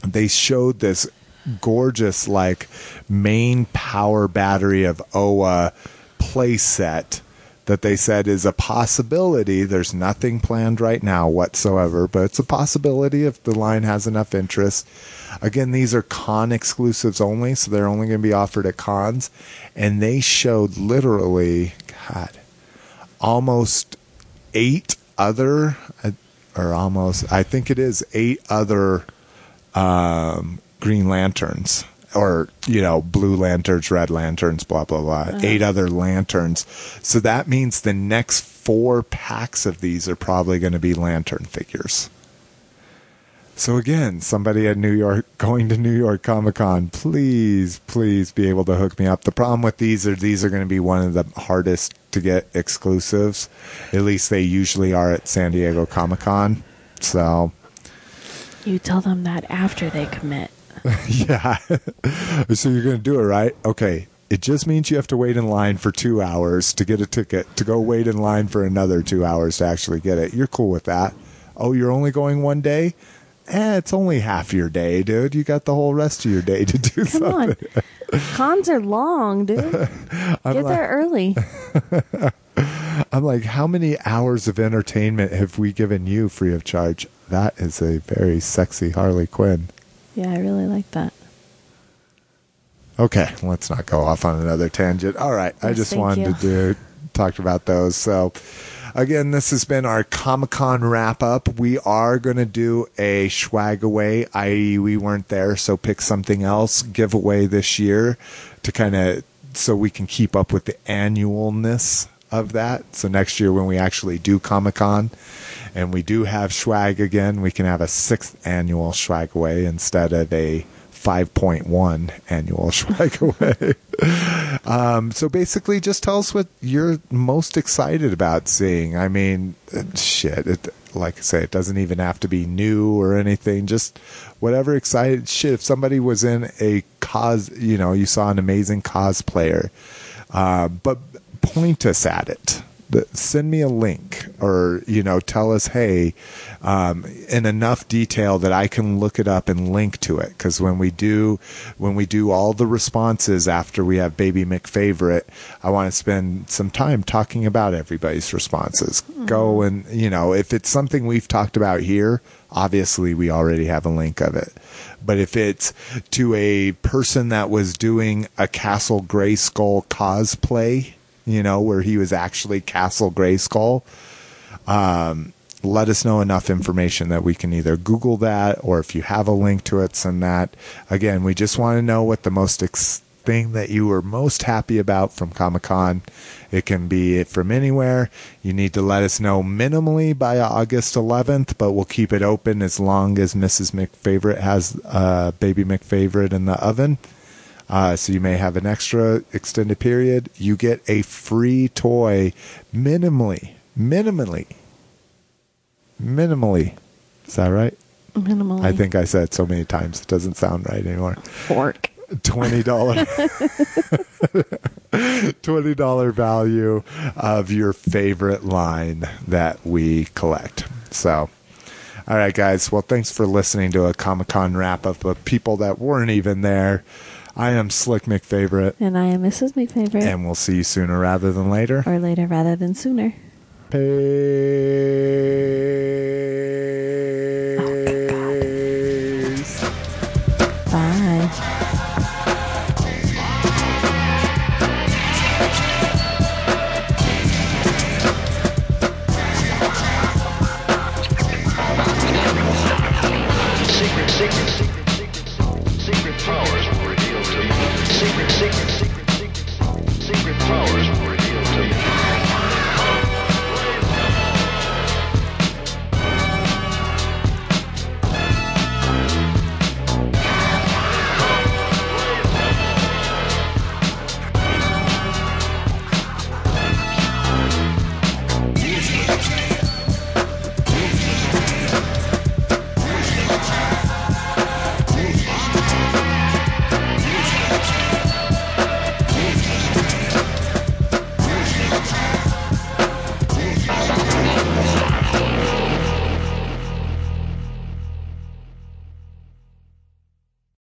They showed this gorgeous, like, main power battery of Oa playset that they said is a possibility. There's nothing planned right now whatsoever, but it's a possibility if the line has enough interest. Again, these are con exclusives only, so they're only going to be offered at cons. And they showed literally, God, almost eight other, or almost, I think it is eight other um, Green Lanterns, or you know, blue lanterns, red lanterns, blah blah blah. Eight other lanterns. So that means the next four packs of these are probably going to be lantern figures. So again, somebody at New York going to New York Comic Con, please, please be able to hook me up. The problem with these are these are going to be one of the hardest to get exclusives. At least they usually are at San Diego Comic Con. So You tell them that after they commit. yeah. so you're going to do it, right? Okay. It just means you have to wait in line for two hours to get a ticket, to go wait in line for another two hours to actually get it. You're cool with that. Oh, you're only going one day? Eh, it's only half your day, dude. You got the whole rest of your day to do Come something. on. Cons are long, dude. Get like- there early. I'm like, how many hours of entertainment have we given you free of charge? That is a very sexy Harley Quinn. Yeah, I really like that. Okay, let's not go off on another tangent. All right, I just wanted you. to do talk about those. So, again, this has been our Comic Con wrap up. We are going to do a swag away, i.e., we weren't there, so pick something else giveaway this year to kind of so we can keep up with the annualness of that. So next year when we actually do Comic Con and we do have swag again, we can have a sixth annual swag away instead of a 5.1 annual swag away. um, so basically, just tell us what you're most excited about seeing. I mean, shit. It, like I say, it doesn't even have to be new or anything. Just whatever excited shit. If somebody was in a cos, you know, you saw an amazing cosplayer, uh, but point us at it. Send me a link, or you know, tell us, hey, um, in enough detail that I can look it up and link to it. Because when we do, when we do all the responses after we have Baby McFavorite, I want to spend some time talking about everybody's responses. Go and you know, if it's something we've talked about here, obviously we already have a link of it. But if it's to a person that was doing a Castle Grayskull cosplay, you know, where he was actually Castle Grayskull, um, let us know enough information that we can either Google that or if you have a link to it, send that. Again, we just want to know what the most ex- thing that you were most happy about from Comic Con. It can be from anywhere. You need to let us know minimally by August 11th, but we'll keep it open as long as Mrs. McFavorite has uh, Baby McFavorite in the oven. Uh, so you may have an extra extended period. You get a free toy minimally, minimally minimally. Is that right? Minimally. I think I said so many times it doesn't sound right anymore. fork. twenty dollar twenty dollar value of your favorite line that we collect. So all right guys, well thanks for listening to a Comic Con wrap up of people that weren't even there. I am Slick McFavorite And I am Mrs. McFavorite. and we'll see you sooner rather than later. or later rather than sooner. Peace.